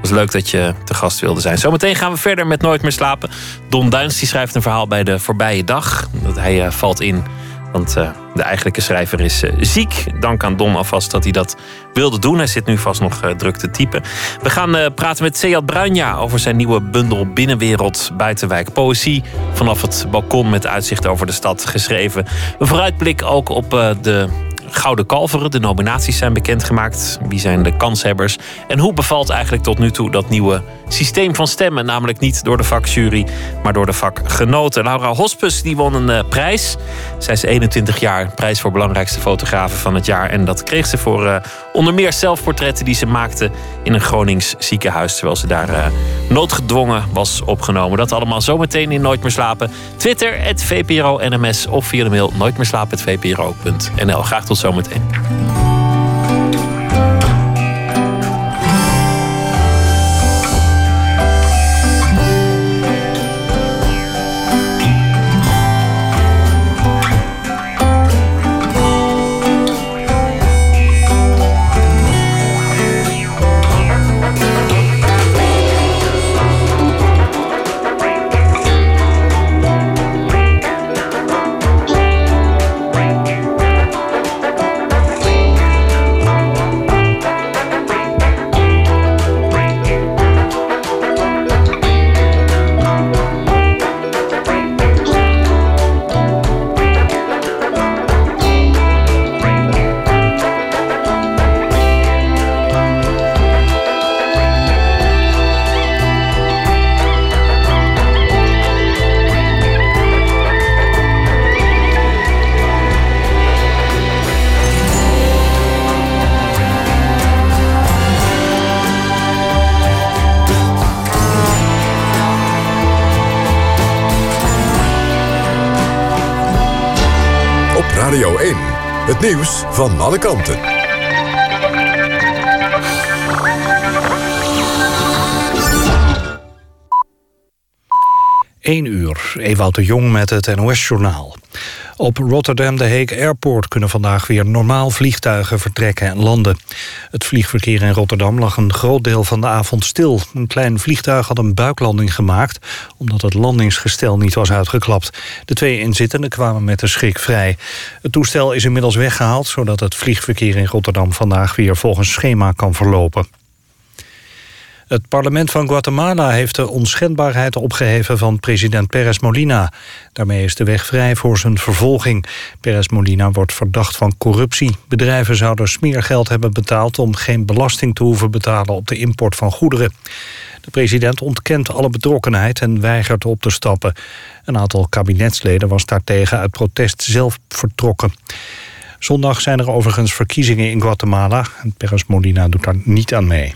Was leuk dat je te gast wilde zijn. Zometeen gaan we verder met Nooit meer slapen. Don Duins die schrijft een verhaal bij de voorbije dag. Dat hij valt in want uh, de eigenlijke schrijver is uh, ziek. Dank aan Don alvast dat hij dat wilde doen. Hij zit nu vast nog druk te typen. We gaan praten met Seat Bruinja over zijn nieuwe bundel Binnenwereld Buitenwijk Poëzie. Vanaf het balkon met uitzicht over de stad geschreven. Een vooruitblik ook op de Gouden Kalveren. De nominaties zijn bekendgemaakt. Wie zijn de kanshebbers? En hoe bevalt eigenlijk tot nu toe dat nieuwe systeem van stemmen? Namelijk niet door de vakjury, maar door de vakgenoten. Laura Hospes die won een uh, prijs. Zij is 21 jaar, prijs voor belangrijkste fotografe van het jaar. En dat kreeg ze voor uh, onder meer zelfportretten die ze maakte in een Gronings ziekenhuis. Terwijl ze daar uh, noodgedwongen was opgenomen. Dat allemaal zometeen in Nooit meer slapen. Twitter, het VPRO NMS of via de mail nooitmeerslapen.vpro.nl. Graag tot zometeen. Nieuws van alle kanten. 1 uur, Ewout de Jong met het NOS-journaal. Op Rotterdam de Hague Airport kunnen vandaag weer normaal vliegtuigen vertrekken en landen. Het vliegverkeer in Rotterdam lag een groot deel van de avond stil. Een klein vliegtuig had een buiklanding gemaakt... omdat het landingsgestel niet was uitgeklapt. De twee inzittenden kwamen met de schrik vrij. Het toestel is inmiddels weggehaald... zodat het vliegverkeer in Rotterdam vandaag weer volgens schema kan verlopen. Het parlement van Guatemala heeft de onschendbaarheid opgeheven van president Perez Molina. Daarmee is de weg vrij voor zijn vervolging. Perez Molina wordt verdacht van corruptie. Bedrijven zouden smeergeld hebben betaald om geen belasting te hoeven betalen op de import van goederen. De president ontkent alle betrokkenheid en weigert op te stappen. Een aantal kabinetsleden was daartegen uit protest zelf vertrokken. Zondag zijn er overigens verkiezingen in Guatemala. En Perez Molina doet daar niet aan mee.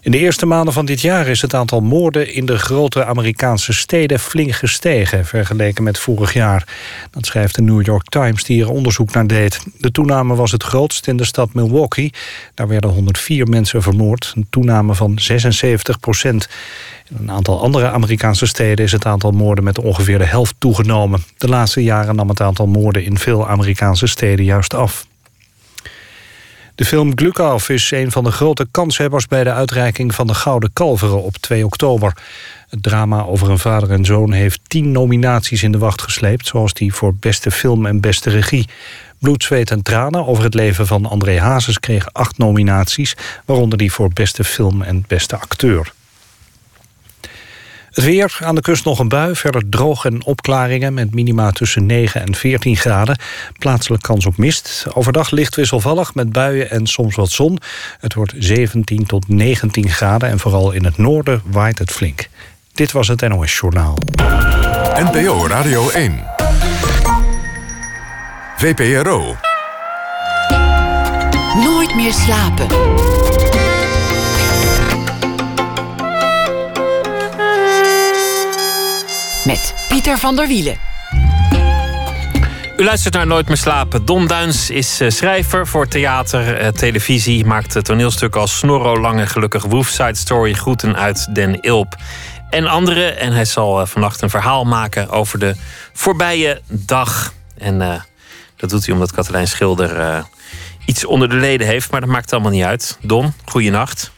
In de eerste maanden van dit jaar is het aantal moorden in de grote Amerikaanse steden flink gestegen, vergeleken met vorig jaar. Dat schrijft de New York Times die er onderzoek naar deed. De toename was het grootst in de stad Milwaukee. Daar werden 104 mensen vermoord, een toename van 76 procent. In een aantal andere Amerikaanse steden is het aantal moorden met ongeveer de helft toegenomen. De laatste jaren nam het aantal moorden in veel Amerikaanse steden juist af. De film Glukov is een van de grote kanshebbers... bij de uitreiking van de Gouden Kalveren op 2 oktober. Het drama over een vader en zoon heeft tien nominaties in de wacht gesleept... zoals die voor beste film en beste regie. Bloed, zweet en tranen over het leven van André Hazes kreeg acht nominaties... waaronder die voor beste film en beste acteur. Het weer, aan de kust nog een bui, verder droog en opklaringen... met minima tussen 9 en 14 graden. Plaatselijk kans op mist. Overdag licht wisselvallig met buien en soms wat zon. Het wordt 17 tot 19 graden en vooral in het noorden waait het flink. Dit was het NOS Journaal. NPO Radio 1. VPRO. Nooit meer slapen. Met Pieter van der Wielen. U luistert naar Nooit meer slapen. Don Duins is eh, schrijver voor theater, eh, televisie. Maakt toneelstukken als Snorro Lange Gelukkig Woef, Side Story, Groeten uit Den Ilp. En andere. En hij zal eh, vannacht een verhaal maken over de voorbije dag. En uh, dat doet hij omdat Katelijn Schilder uh, iets onder de leden heeft. Maar dat maakt allemaal niet uit. Don, goeienacht.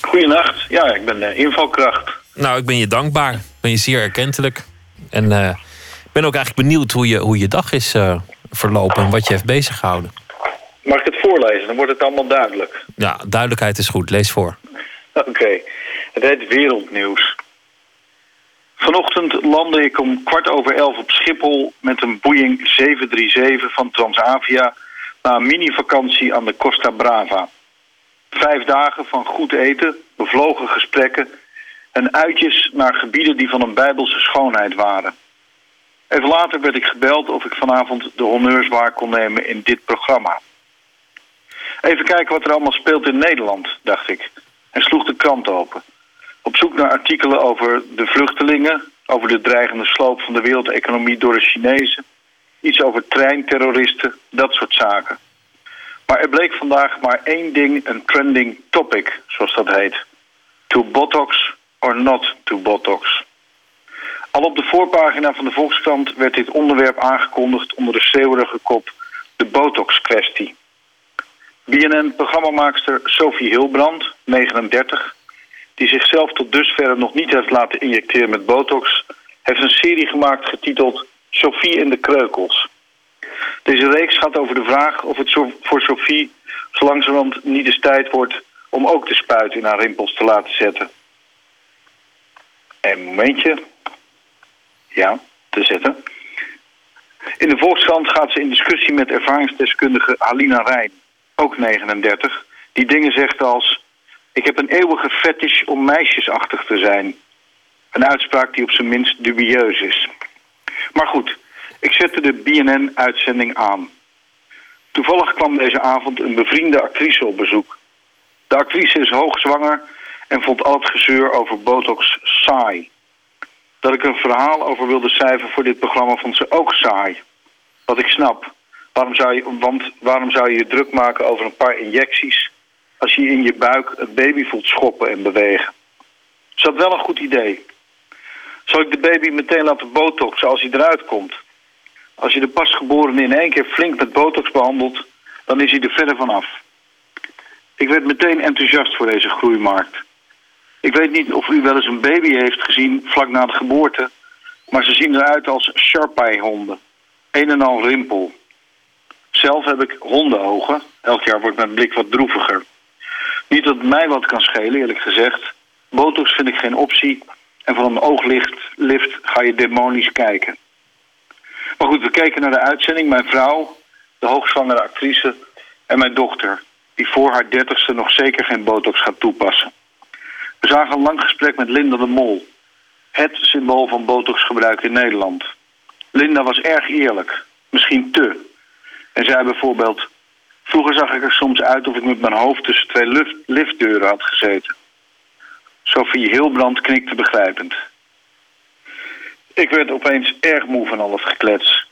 Goeienacht. Ja, ik ben invalkracht. Nou, ik ben je dankbaar. Ik ben je zeer erkentelijk. En uh, ik ben ook eigenlijk benieuwd hoe je, hoe je dag is uh, verlopen en wat je heeft bezig gehouden. Mag ik het voorlezen? Dan wordt het allemaal duidelijk. Ja, duidelijkheid is goed. Lees voor. Oké. Okay. Het heet Wereldnieuws. Vanochtend landde ik om kwart over elf op Schiphol met een Boeing 737 van Transavia na een mini-vakantie aan de Costa Brava. Vijf dagen van goed eten, bevlogen gesprekken en uitjes naar gebieden die van een bijbelse schoonheid waren. Even later werd ik gebeld of ik vanavond de honneurs waar kon nemen in dit programma. Even kijken wat er allemaal speelt in Nederland, dacht ik. En sloeg de krant open. Op zoek naar artikelen over de vluchtelingen, over de dreigende sloop van de wereldeconomie door de Chinezen, iets over treinterroristen, dat soort zaken. Maar er bleek vandaag maar één ding een trending topic, zoals dat heet. To botox or not to botox. Al op de voorpagina van de Volkskrant werd dit onderwerp aangekondigd onder de schreeuwerige kop de botox-kwestie. BNN-programmamaakster Sophie Hilbrand, 39, die zichzelf tot dusver nog niet heeft laten injecteren met botox, heeft een serie gemaakt getiteld Sophie in de Kreukels. Deze reeks gaat over de vraag of het voor Sophie zo niet eens tijd wordt om ook de spuit in haar rimpels te laten zetten. Een momentje. Ja, te zetten. In de Volkskrant gaat ze in discussie met ervaringsdeskundige Halina Rijn, ook 39, die dingen zegt als... Ik heb een eeuwige fetish om meisjesachtig te zijn. Een uitspraak die op zijn minst dubieus is. Maar goed, ik zette de BNN-uitzending aan. Toevallig kwam deze avond een bevriende actrice op bezoek. De actrice is hoogzwanger en vond al het gezeur over botox saai. Dat ik een verhaal over wilde schrijven voor dit programma vond ze ook saai. Wat ik snap. Waarom zou je, want waarom zou je druk maken over een paar injecties... als je in je buik het baby voelt schoppen en bewegen? Ze had wel een goed idee. Zal ik de baby meteen laten botoxen als hij eruit komt? Als je de pasgeborene in één keer flink met botox behandelt, dan is hij er verder vanaf. Ik werd meteen enthousiast voor deze groeimarkt. Ik weet niet of u wel eens een baby heeft gezien vlak na de geboorte, maar ze zien eruit als Sharpei-honden. Een en al rimpel. Zelf heb ik hondenogen. Elk jaar wordt mijn blik wat droeviger. Niet dat het mij wat kan schelen, eerlijk gezegd. Botox vind ik geen optie. En van een ooglicht lift ga je demonisch kijken. Maar goed, we keken naar de uitzending. Mijn vrouw, de hoogzwangere actrice en mijn dochter... die voor haar dertigste nog zeker geen botox gaat toepassen. We zagen een lang gesprek met Linda de Mol. Het symbool van botoxgebruik in Nederland. Linda was erg eerlijk. Misschien te. En zei bijvoorbeeld... Vroeger zag ik er soms uit of ik met mijn hoofd tussen twee lift liftdeuren had gezeten. Sophie Hilbrand knikte begrijpend. Ik werd opeens erg moe van al het geklets.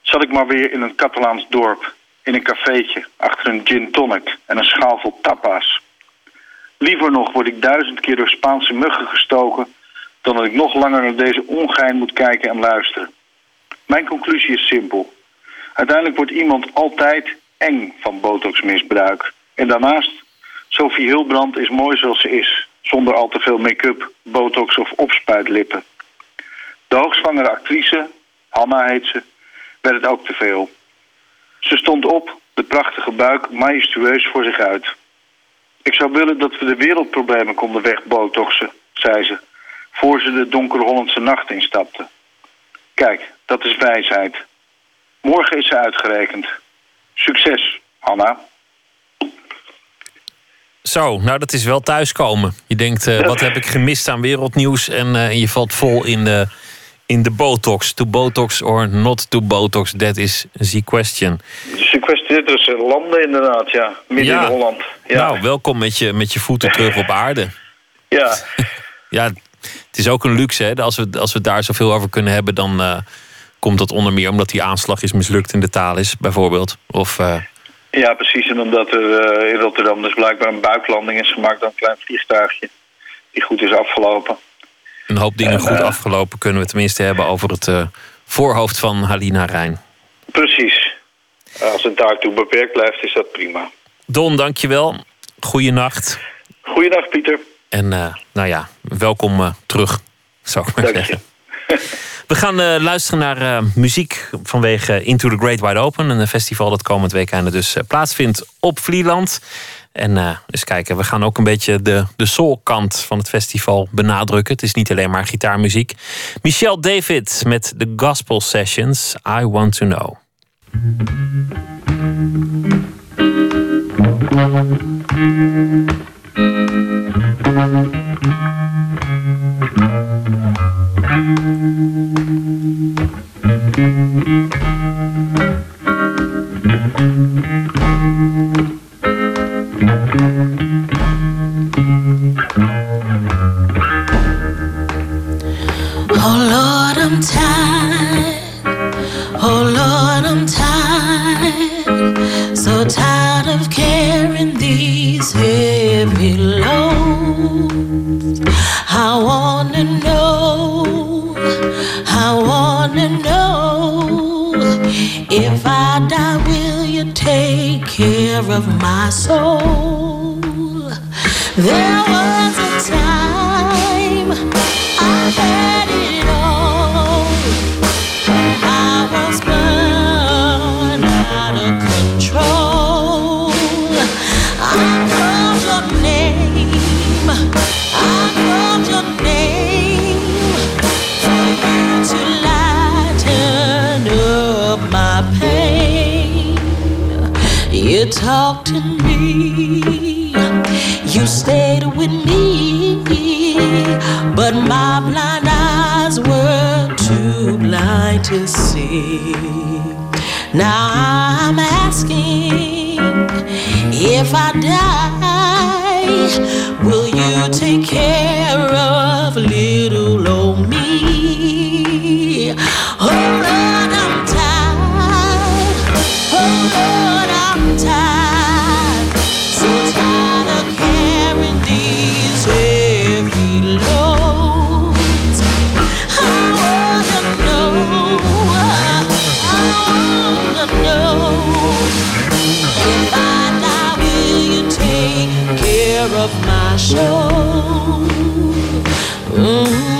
Zat ik maar weer in een Catalaans dorp, in een cafeetje, achter een gin tonic en een schaal vol tapas. Liever nog word ik duizend keer door Spaanse muggen gestoken... dan dat ik nog langer naar deze ongein moet kijken en luisteren. Mijn conclusie is simpel. Uiteindelijk wordt iemand altijd eng van botoxmisbruik. En daarnaast, Sophie Hilbrand is mooi zoals ze is... zonder al te veel make-up, botox of opspuitlippen. De hoogzwangere actrice, Hanna heet ze, werd het ook te veel. Ze stond op, de prachtige buik majestueus voor zich uit. Ik zou willen dat we de wereldproblemen konden wegbotoxen, zei ze... voor ze de donkere Hollandse nacht instapte. Kijk, dat is wijsheid. Morgen is ze uitgerekend. Succes, Hanna. Zo, nou dat is wel thuiskomen. Je denkt, eh, wat heb ik gemist aan wereldnieuws? En eh, je valt vol in de, in de botox. To botox or not to botox, that is the question. Sequestreerd tussen landen inderdaad, ja. Midden Ja. in Holland. Ja. Nou, welkom met je, met je voeten terug op aarde. *laughs* ja. *laughs* Ja, het is ook een luxe. Hè? Als, we, als we daar zoveel over kunnen hebben, dan eh, komt dat onder meer omdat die aanslag is mislukt in de taal is, bijvoorbeeld. Of eh, ja, precies. En omdat er eh, in Rotterdam dus blijkbaar een buiklanding is gemaakt door een klein vliegtuigje. Die goed is afgelopen. Een hoop dingen En, goed eh, afgelopen, kunnen we tenminste hebben over het eh, voorhoofd van Halina Rijn. Precies. Als het daartoe beperkt blijft, is dat prima. Don, dankjewel. Goeienacht. Goeiedag, Pieter. En eh, nou ja, welkom terug, zou ik maar Dank zeggen. We gaan luisteren naar muziek vanwege Into the Great Wide Open. Een festival dat komend weekend dus plaatsvindt op Vlieland. En eh eens kijken, we gaan ook een beetje de, de soul-kant van het festival benadrukken. Het is niet alleen maar gitaarmuziek. Michelle David met The Gospel Sessions, I Want To Know. Care of my soul? There was a time Talked to me. You stayed with me, but my blind eyes were too blind to see. Now I'm asking if I die, will you take care of little old me? Oh soul. Oh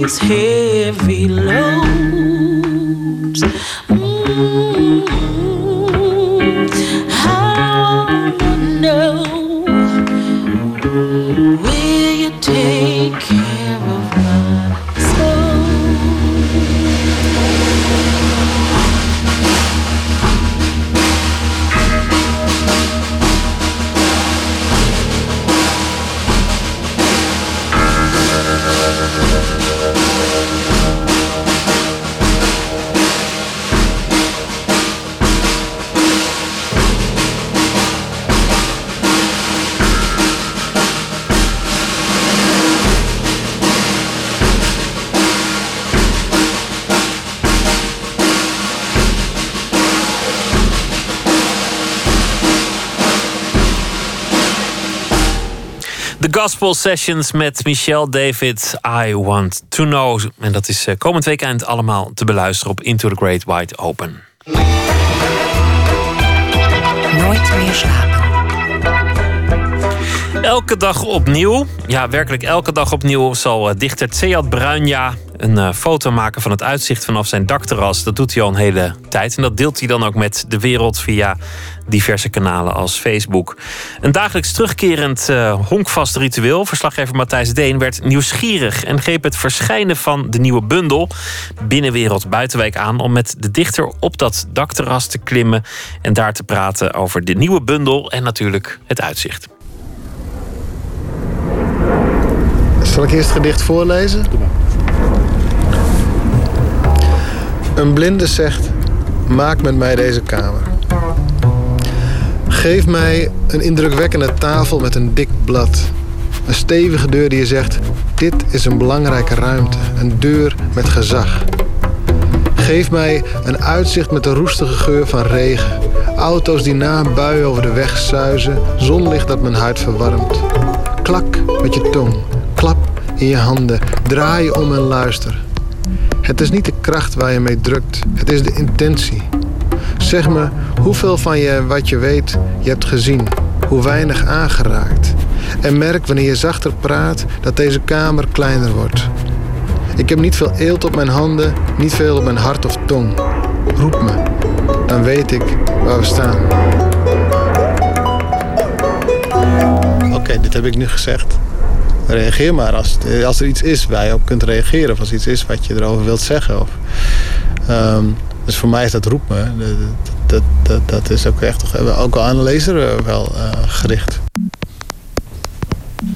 these heavy loads. Gospel Sessions met Michelle David, I Want To Know. En dat is eh, komend weekend allemaal te beluisteren op Into the Great Wide Open. Nooit meer slapen. Elke dag opnieuw, ja werkelijk elke dag opnieuw... zal eh, dichter Tsead Bruinja een eh, foto maken van het uitzicht vanaf zijn dakterras. Dat doet hij al een hele tijd. En dat deelt hij dan ook met de wereld via diverse kanalen als Facebook. Een dagelijks terugkerend eh, honkvast ritueel. Verslaggever Matthijs Deen werd nieuwsgierig... en greep het verschijnen van de nieuwe bundel... Binnenwereld Buitenwijk aan... om met de dichter op dat dakterras te klimmen... en daar te praten over de nieuwe bundel... en natuurlijk het uitzicht. Zal ik eerst het gedicht voorlezen? Een blinde zegt: Maak met mij deze kamer. Geef mij een indrukwekkende tafel met een dik blad. Een stevige deur die je zegt: Dit is een belangrijke ruimte. Een deur met gezag. Geef mij een uitzicht met de roestige geur van regen. Auto's die na een bui over de weg suizen. Zonlicht dat mijn huid verwarmt. Klak met je tong. Klap in je handen. Draai om en luister. Het is niet de kracht waar je mee drukt. Het is de intentie. Zeg me hoeveel van je wat je weet je hebt gezien. Hoe weinig aangeraakt. En merk wanneer je zachter praat dat deze kamer kleiner wordt. Ik heb niet veel eelt op mijn handen, niet veel op mijn hart of tong. Roep me, dan weet ik waar we staan. Oké, dit heb ik nu gezegd. Reageer maar als, als er iets is waar je op kunt reageren. Of als iets is wat je erover wilt zeggen. Of, ehm, dus voor mij is dat roep me. Dat, dat, dat, is ook echt toch, ook aan de lezer eh, wel eh, gericht.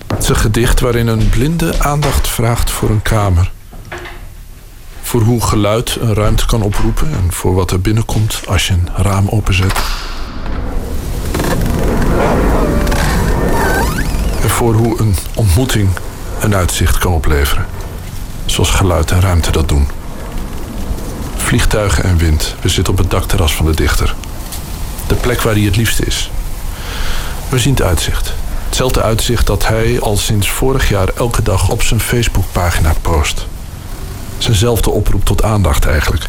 Het is een gedicht waarin een blinde aandacht vraagt voor een kamer. Voor hoe geluid een ruimte kan oproepen en voor wat er binnenkomt als je een raam openzet. Voor hoe een ontmoeting een uitzicht kan opleveren. Zoals geluid en ruimte dat doen. Vliegtuigen en wind. We zitten op het dakterras van de dichter. De plek waar hij het liefst is. We zien het uitzicht. Hetzelfde uitzicht dat hij al sinds vorig jaar elke dag op zijn Facebookpagina post. Zijnzelfde oproep tot aandacht eigenlijk.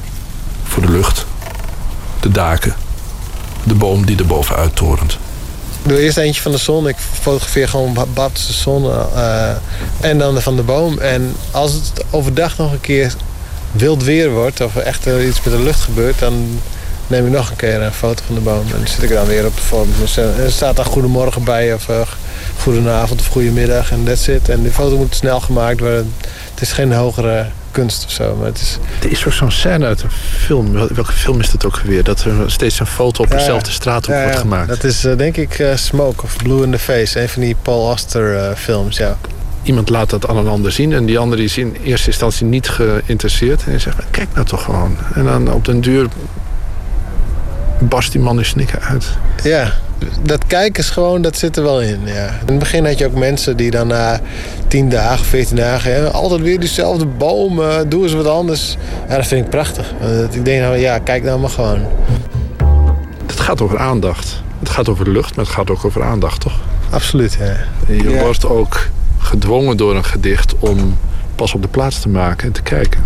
Voor de lucht, de daken, de boom die er bovenuit torent. Doe eerst eentje van de zon. Ik fotografeer gewoon Bad, de zon eh, en dan van de boom. En als het overdag nog een keer wild weer wordt... of er echt iets met de lucht gebeurt... dan neem ik nog een keer een foto van de boom. En dan zit ik dan weer op de vorm. En er staat dan goedemorgen bij of uh, goedenavond of goedemiddag en that's it. En die foto moet snel gemaakt worden. Het is geen hogere kunst of zo, maar het is... Er is ook zo'n scène uit een film. Wel- Welke film is dat ook weer? Dat er steeds een foto op Ja, dezelfde straat ja, wordt gemaakt. Dat is eh, denk ik eh, Smoke of Blue in the Face. Een van die Paul Auster eh, films, ja. Iemand laat dat aan een ander zien en die andere is in eerste instantie niet geïnteresseerd. En hij zegt, kijk nou toch gewoon. En dan op den duur barst die man in snikken uit. Ja, dat kijken is gewoon, dat zit er wel in. Ja. In het begin had je ook mensen die dan na 10 dagen, 14 dagen... Hè, altijd weer diezelfde boom, eh, doe eens wat anders. Ja, dat vind ik prachtig. Ik denk nou, ja, kijk nou maar gewoon. Het gaat over aandacht. Het gaat over lucht, maar het gaat ook over aandacht, toch? Absoluut, ja. En je Ja. wordt ook gedwongen door een gedicht om pas op de plaats te maken en te kijken.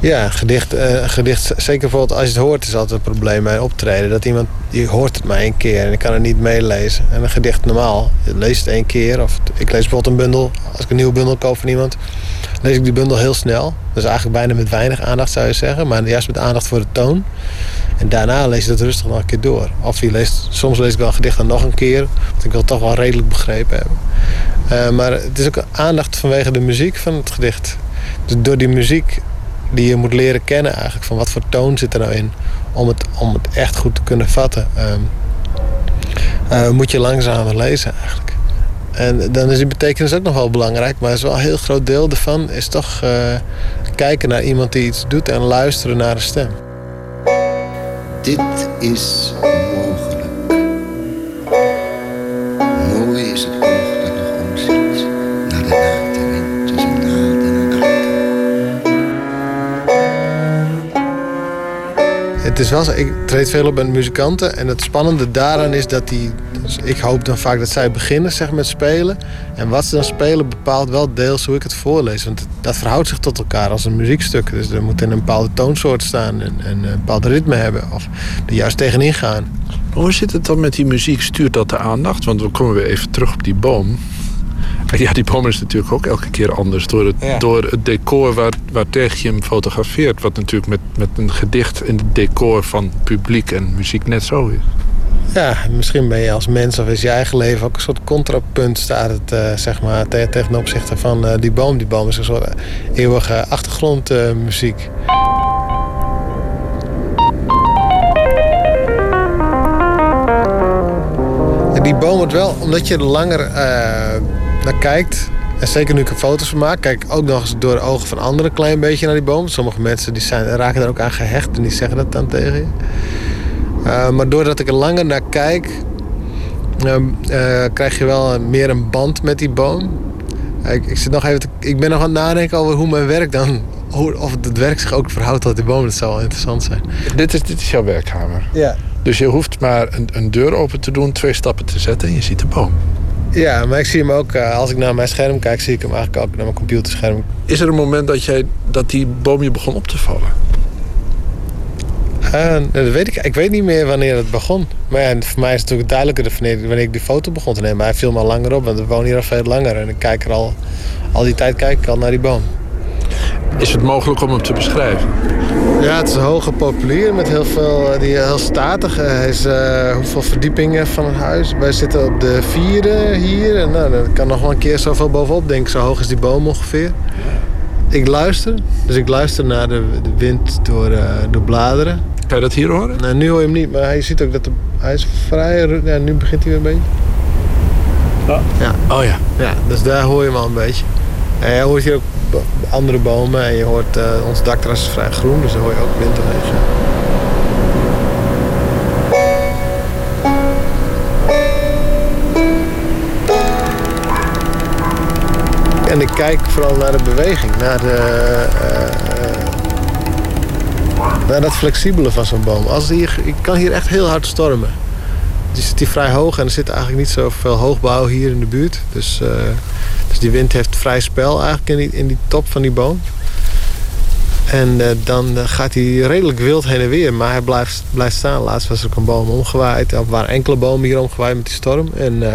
Ja, gedicht, eh, gedicht, zeker bijvoorbeeld als je het hoort, is altijd een probleem bij optreden. Dat iemand, je hoort het maar één keer en ik kan het niet meelezen. En een gedicht normaal, je leest het één keer. Of ik lees bijvoorbeeld een bundel, als ik een nieuwe bundel koop van iemand, lees ik die bundel heel snel. Dus eigenlijk bijna met weinig aandacht zou je zeggen, maar juist met aandacht voor de toon. En daarna lees je dat rustig nog een keer door. Of je leest, soms lees ik wel een gedicht dan nog een keer, want ik wil het toch wel redelijk begrepen hebben. Eh, maar het is ook aandacht vanwege de muziek van het gedicht. Dus door die muziek die je moet leren kennen eigenlijk. Van wat voor toon zit er nou in om het, om het echt goed te kunnen vatten. ehm, eh, moet je langzamer lezen eigenlijk. En dan is die betekenis ook nog wel belangrijk. Maar is wel een heel groot deel ervan is toch eh, kijken naar iemand die iets doet en luisteren naar de stem. Dit is Het is wel zo, ik treed veel op met muzikanten. En het spannende daaraan is dat die... Dus ik hoop dan vaak dat zij beginnen zeg, met spelen. En wat ze dan spelen bepaalt wel deels hoe ik het voorlees. Want dat verhoudt zich tot elkaar als een muziekstuk. Dus er moet in een bepaalde toonsoort staan en, en een bepaald ritme hebben. Of er juist tegenin gaan. Hoe zit het dan met die muziek? Stuurt dat de aandacht? Want we komen weer even terug op die boom. Ja, die boom is natuurlijk ook elke keer anders. Door het, Ja. door het decor waar, waar tegen je hem fotografeert. Wat natuurlijk met, met een gedicht in het decor van publiek en muziek net zo is. Ja, misschien ben je als mens of is je eigen leven ook een soort contrapunt staat het, eh, zeg maar, te- ten opzichte van eh, die boom. Die boom is een soort eeuwige achtergrondmuziek. Die boom wordt wel, omdat je er langer eh, naar kijkt... en zeker nu ik er foto's van maak... kijk ik ook nog eens door de ogen van anderen een klein beetje naar die boom. Sommige mensen die zijn, raken er ook aan gehecht en die zeggen dat dan tegen je. Uh, maar doordat ik er langer naar kijk, uh, uh, krijg je wel meer een band met die boom. Ik, ik, zit nog even te, ik ben nog aan het nadenken over hoe mijn werk dan. Hoe, of het werk zich ook verhoudt tot die boom. Dat zou wel interessant zijn. Dit is, dit is jouw werkkamer. Ja. Dus je hoeft maar een, een deur open te doen, twee stappen te zetten en je ziet de boom. Ja, maar ik zie hem ook, uh, als ik naar mijn scherm kijk, zie ik hem eigenlijk ook naar mijn computerscherm. Is er een moment dat, jij, dat die boom je begon op te vallen? Uh, dat weet ik. Ik weet niet meer wanneer het begon. Maar ja, voor mij is het natuurlijk duidelijker wanneer, wanneer ik die foto begon te nemen. Maar hij viel me al langer op, want we wonen hier al veel langer. En ik kijk er al, al die tijd kijk ik al naar die boom. Is het mogelijk om hem te beschrijven? Ja, het is een hoge populier met heel veel, die heel statig. Hij is uh, hoeveel verdiepingen van het huis. Wij zitten op de vierde hier. En nou, er kan nog wel een keer zoveel bovenop, denk ik. Zo hoog is die boom ongeveer. Ik luister, dus ik luister naar de, de wind door, uh, door bladeren. Kan je dat hier horen? Nou, nu hoor je hem niet, maar je ziet ook dat de, hij is vrij... Ja, nu begint hij weer een beetje. Oh. Ja. Oh ja. Ja, dus daar hoor je hem al een beetje. En je hoort hier ook andere bomen en je hoort... Uh, ons dakterras vrij groen, dus dan hoor je ook wind. En ik kijk vooral naar de beweging, naar de... Uh, naar dat flexibele van zo'n boom. Als hier, ik kan hier echt heel hard stormen. Die zit hier vrij hoog en er zit eigenlijk niet zoveel hoogbouw hier in de buurt. Dus, dus die wind heeft vrij spel eigenlijk in die, in die top van die boom. En uh, dan gaat hij redelijk wild heen en weer, maar hij blijft, blijft staan. Laatst was er ook een boom omgewaaid. Er waren enkele bomen hier omgewaaid met die storm. En uh,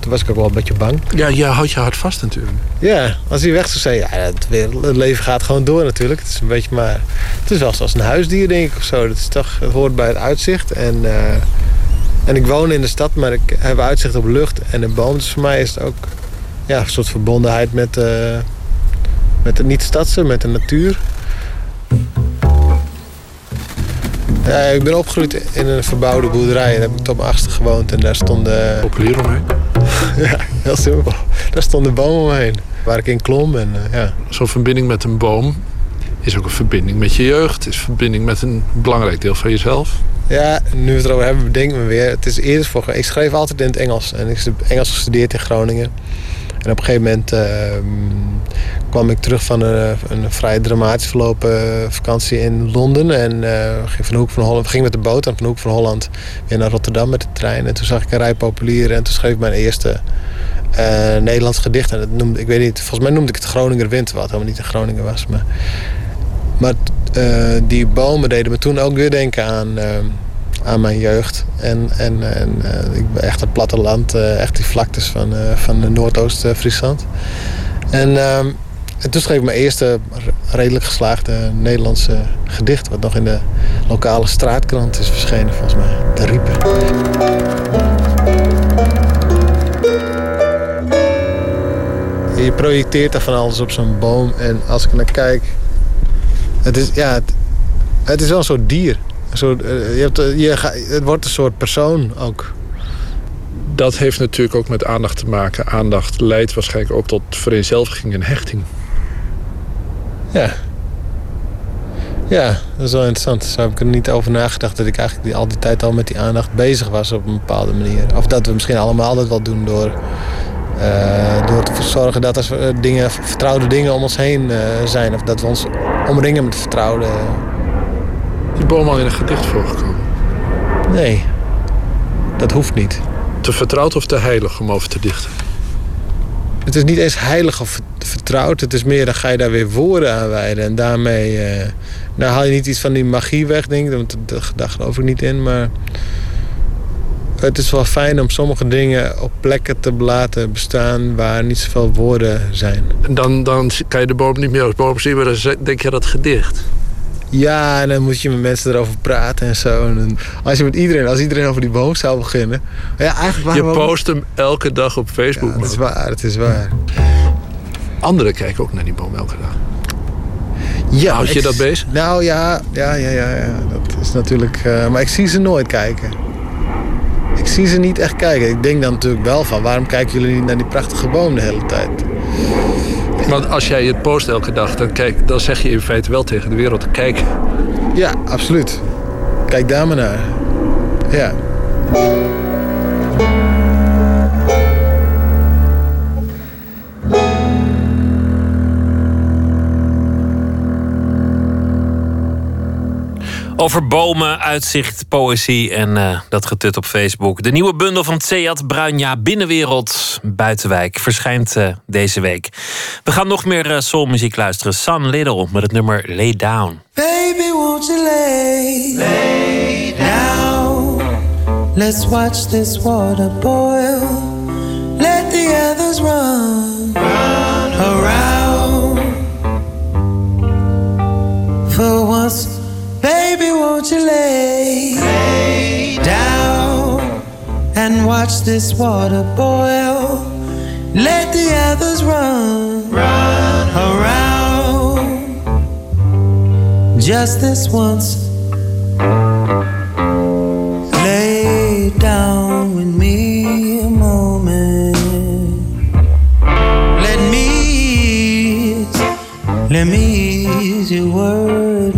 toen was ik ook wel een beetje bang. Ja, je houdt je hart vast natuurlijk. Ja, als hij weg zou zijn, ja, het, weer, het leven gaat gewoon door natuurlijk. Het is een beetje maar. Het is wel zoals een huisdier, denk ik of zo. Dat is toch, het hoort bij het uitzicht. En uh, En ik woon in de stad, maar ik heb uitzicht op lucht en een boom. Dus voor mij is het ook ja, een soort verbondenheid met, uh, met het niet-stadse, met de natuur. Ja, ik ben opgegroeid in een verbouwde boerderij. Daar heb ik tot mijn achtste gewoond. En daar stonden... *laughs* Populier omheen? ja, heel simpel. Daar stonden bomen omheen. Waar ik in klom. En, uh, ja. Zo'n verbinding met een boom is ook een verbinding met je jeugd. Is een verbinding met een belangrijk deel van jezelf. Ja, nu we het erover hebben, bedenk me weer. Het is eerder voor. Ik schreef altijd in het Engels. En ik heb Engels gestudeerd in Groningen. En op een gegeven moment uh, kwam ik terug van een, een vrij dramatisch verlopen vakantie in Londen. En uh, ging, van hoek van Holland, ging met de boot aan van hoek van Holland weer naar Rotterdam met de trein. En toen zag ik een rij populieren. En toen schreef ik mijn eerste uh, Nederlands gedicht. En dat noemde, ik weet niet, volgens mij noemde ik het Groninger Winter, wat helemaal niet in Groningen was. Maar, maar die bomen deden me toen ook weer denken aan, uh, aan mijn jeugd. En, en, en uh, ik ben echt het platteland, echt die vlaktes van, van de Noordoost-Friesland. En, ehm, en toen schreef ik mijn eerste redelijk geslaagde Nederlandse gedicht... wat nog in de lokale straatkrant is verschenen, volgens mij. De Riepen. Je projecteert er van alles op zo'n boom. En als ik naar kijk... Het is, ja, het, het is wel een soort dier. Een soort, je hebt, je, het wordt een soort persoon ook. Dat heeft natuurlijk ook met aandacht te maken. Aandacht leidt waarschijnlijk ook tot vereenzelviging en hechting. Ja. Ja, dat is wel interessant. Zo heb ik er niet over nagedacht dat ik eigenlijk al die tijd al met die aandacht bezig was op een bepaalde manier. Of dat we misschien allemaal dat wel doen door, uh, door te zorgen dat er dingen, vertrouwde dingen om ons heen uh, zijn. Of dat we ons omringen met vertrouwde. Die boom al in een gedicht voorgekomen? Nee, dat hoeft niet. Te vertrouwd of te heilig om over te dichten? Het is niet eens heilig of vertrouwd. Het is meer, dan ga je daar weer woorden aan wijden. En daarmee nou haal je niet iets van die magie weg, denk ik. Want daar geloof ik niet in. Maar het is wel fijn om sommige dingen op plekken te laten bestaan... waar niet zoveel woorden zijn. Dan, dan kan je de boom niet meer als boom zien, maar dan denk je dat gedicht. Ja, en dan moet je met mensen erover praten en zo. En als je met iedereen, als iedereen over die boom zou beginnen. Ja, eigenlijk je post hem elke dag op Facebook. Ja, dat is waar, het is waar. Anderen kijken ook naar die boom elke dag. Ja, Houd je ik, dat bezig? Nou ja, ja, ja, ja, ja. dat is natuurlijk. Uh, maar ik zie ze nooit kijken. Ik zie ze niet echt kijken. Ik denk dan natuurlijk wel van waarom kijken jullie niet naar die prachtige boom de hele tijd? Want als jij het post elke dag, dan, kijk, dan zeg je in feite wel tegen de wereld: kijk. Ja, absoluut. Kijk daar maar naar. Ja. Over bomen, uitzicht, poëzie en uh, dat getut op Facebook. De nieuwe bundel van Seat Bruinja Binnenwereld Buitenwijk verschijnt uh, deze week. We gaan nog meer uh, soulmuziek luisteren. Sun Little met het nummer Lay Down. Baby, won't you lay, lay down? Let's watch this water boil. Let the others run, run around. For once won't you lay, lay down and watch this water boil? Let the others run, run around. Just this once. Lay down with me a moment. Let me ease, let me ease your word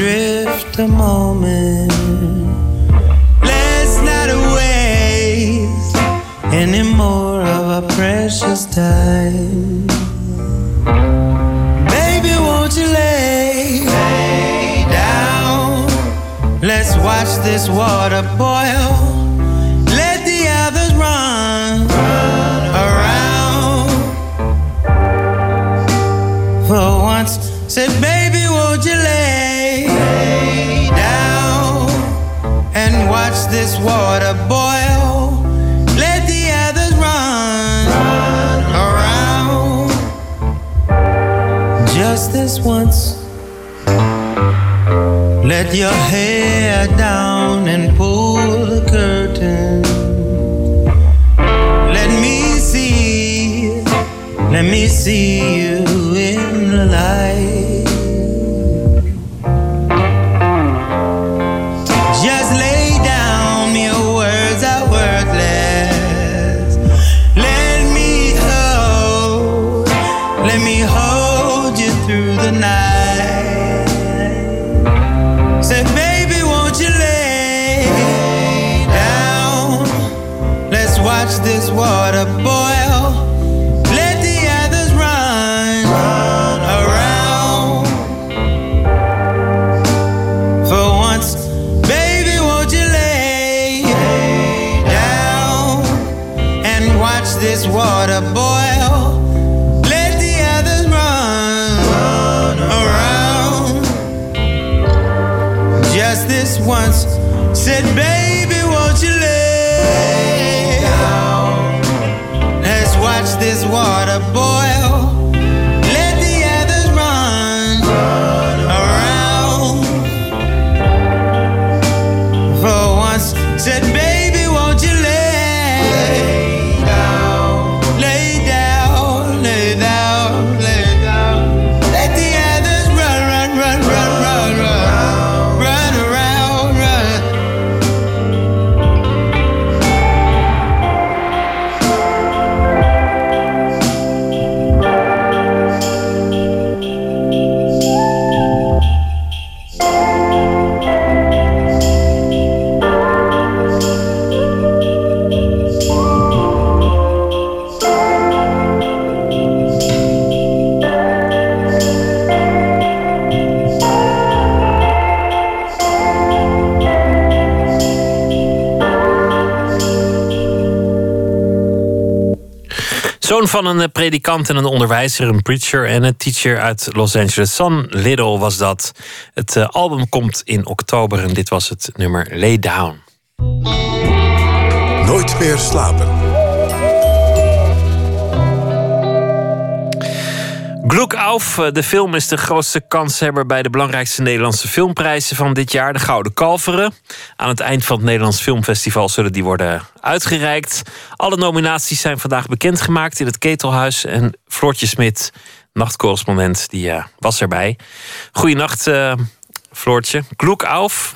drift a moment. Let's not waste any more of our precious time. Baby, won't you lay, lay down? Let's watch this water boil. Let the others run, around. For once, said, baby, this water boil. Let the others run, run around. Just this once. Let your hair down and pull the curtain. Let me see, let me see you in the light. This water van een eh, predikant en een onderwijzer, een preacher en een teacher uit Los Angeles. Son Little was dat. Het eh, album komt in oktober en dit was het nummer Lay Down. Nooit meer slapen. Gloek Auf, eh, de film is de grootste kanshebber bij de belangrijkste Nederlandse filmprijzen van dit jaar, de Gouden Kalveren. Aan het eind van het Nederlands Filmfestival zullen die worden uitgereikt. Alle nominaties zijn vandaag bekendgemaakt in het Ketelhuis. En Floortje Smit, nachtcorrespondent, die eh, was erbij. Goeienacht, eh Floortje. Gloek Auf.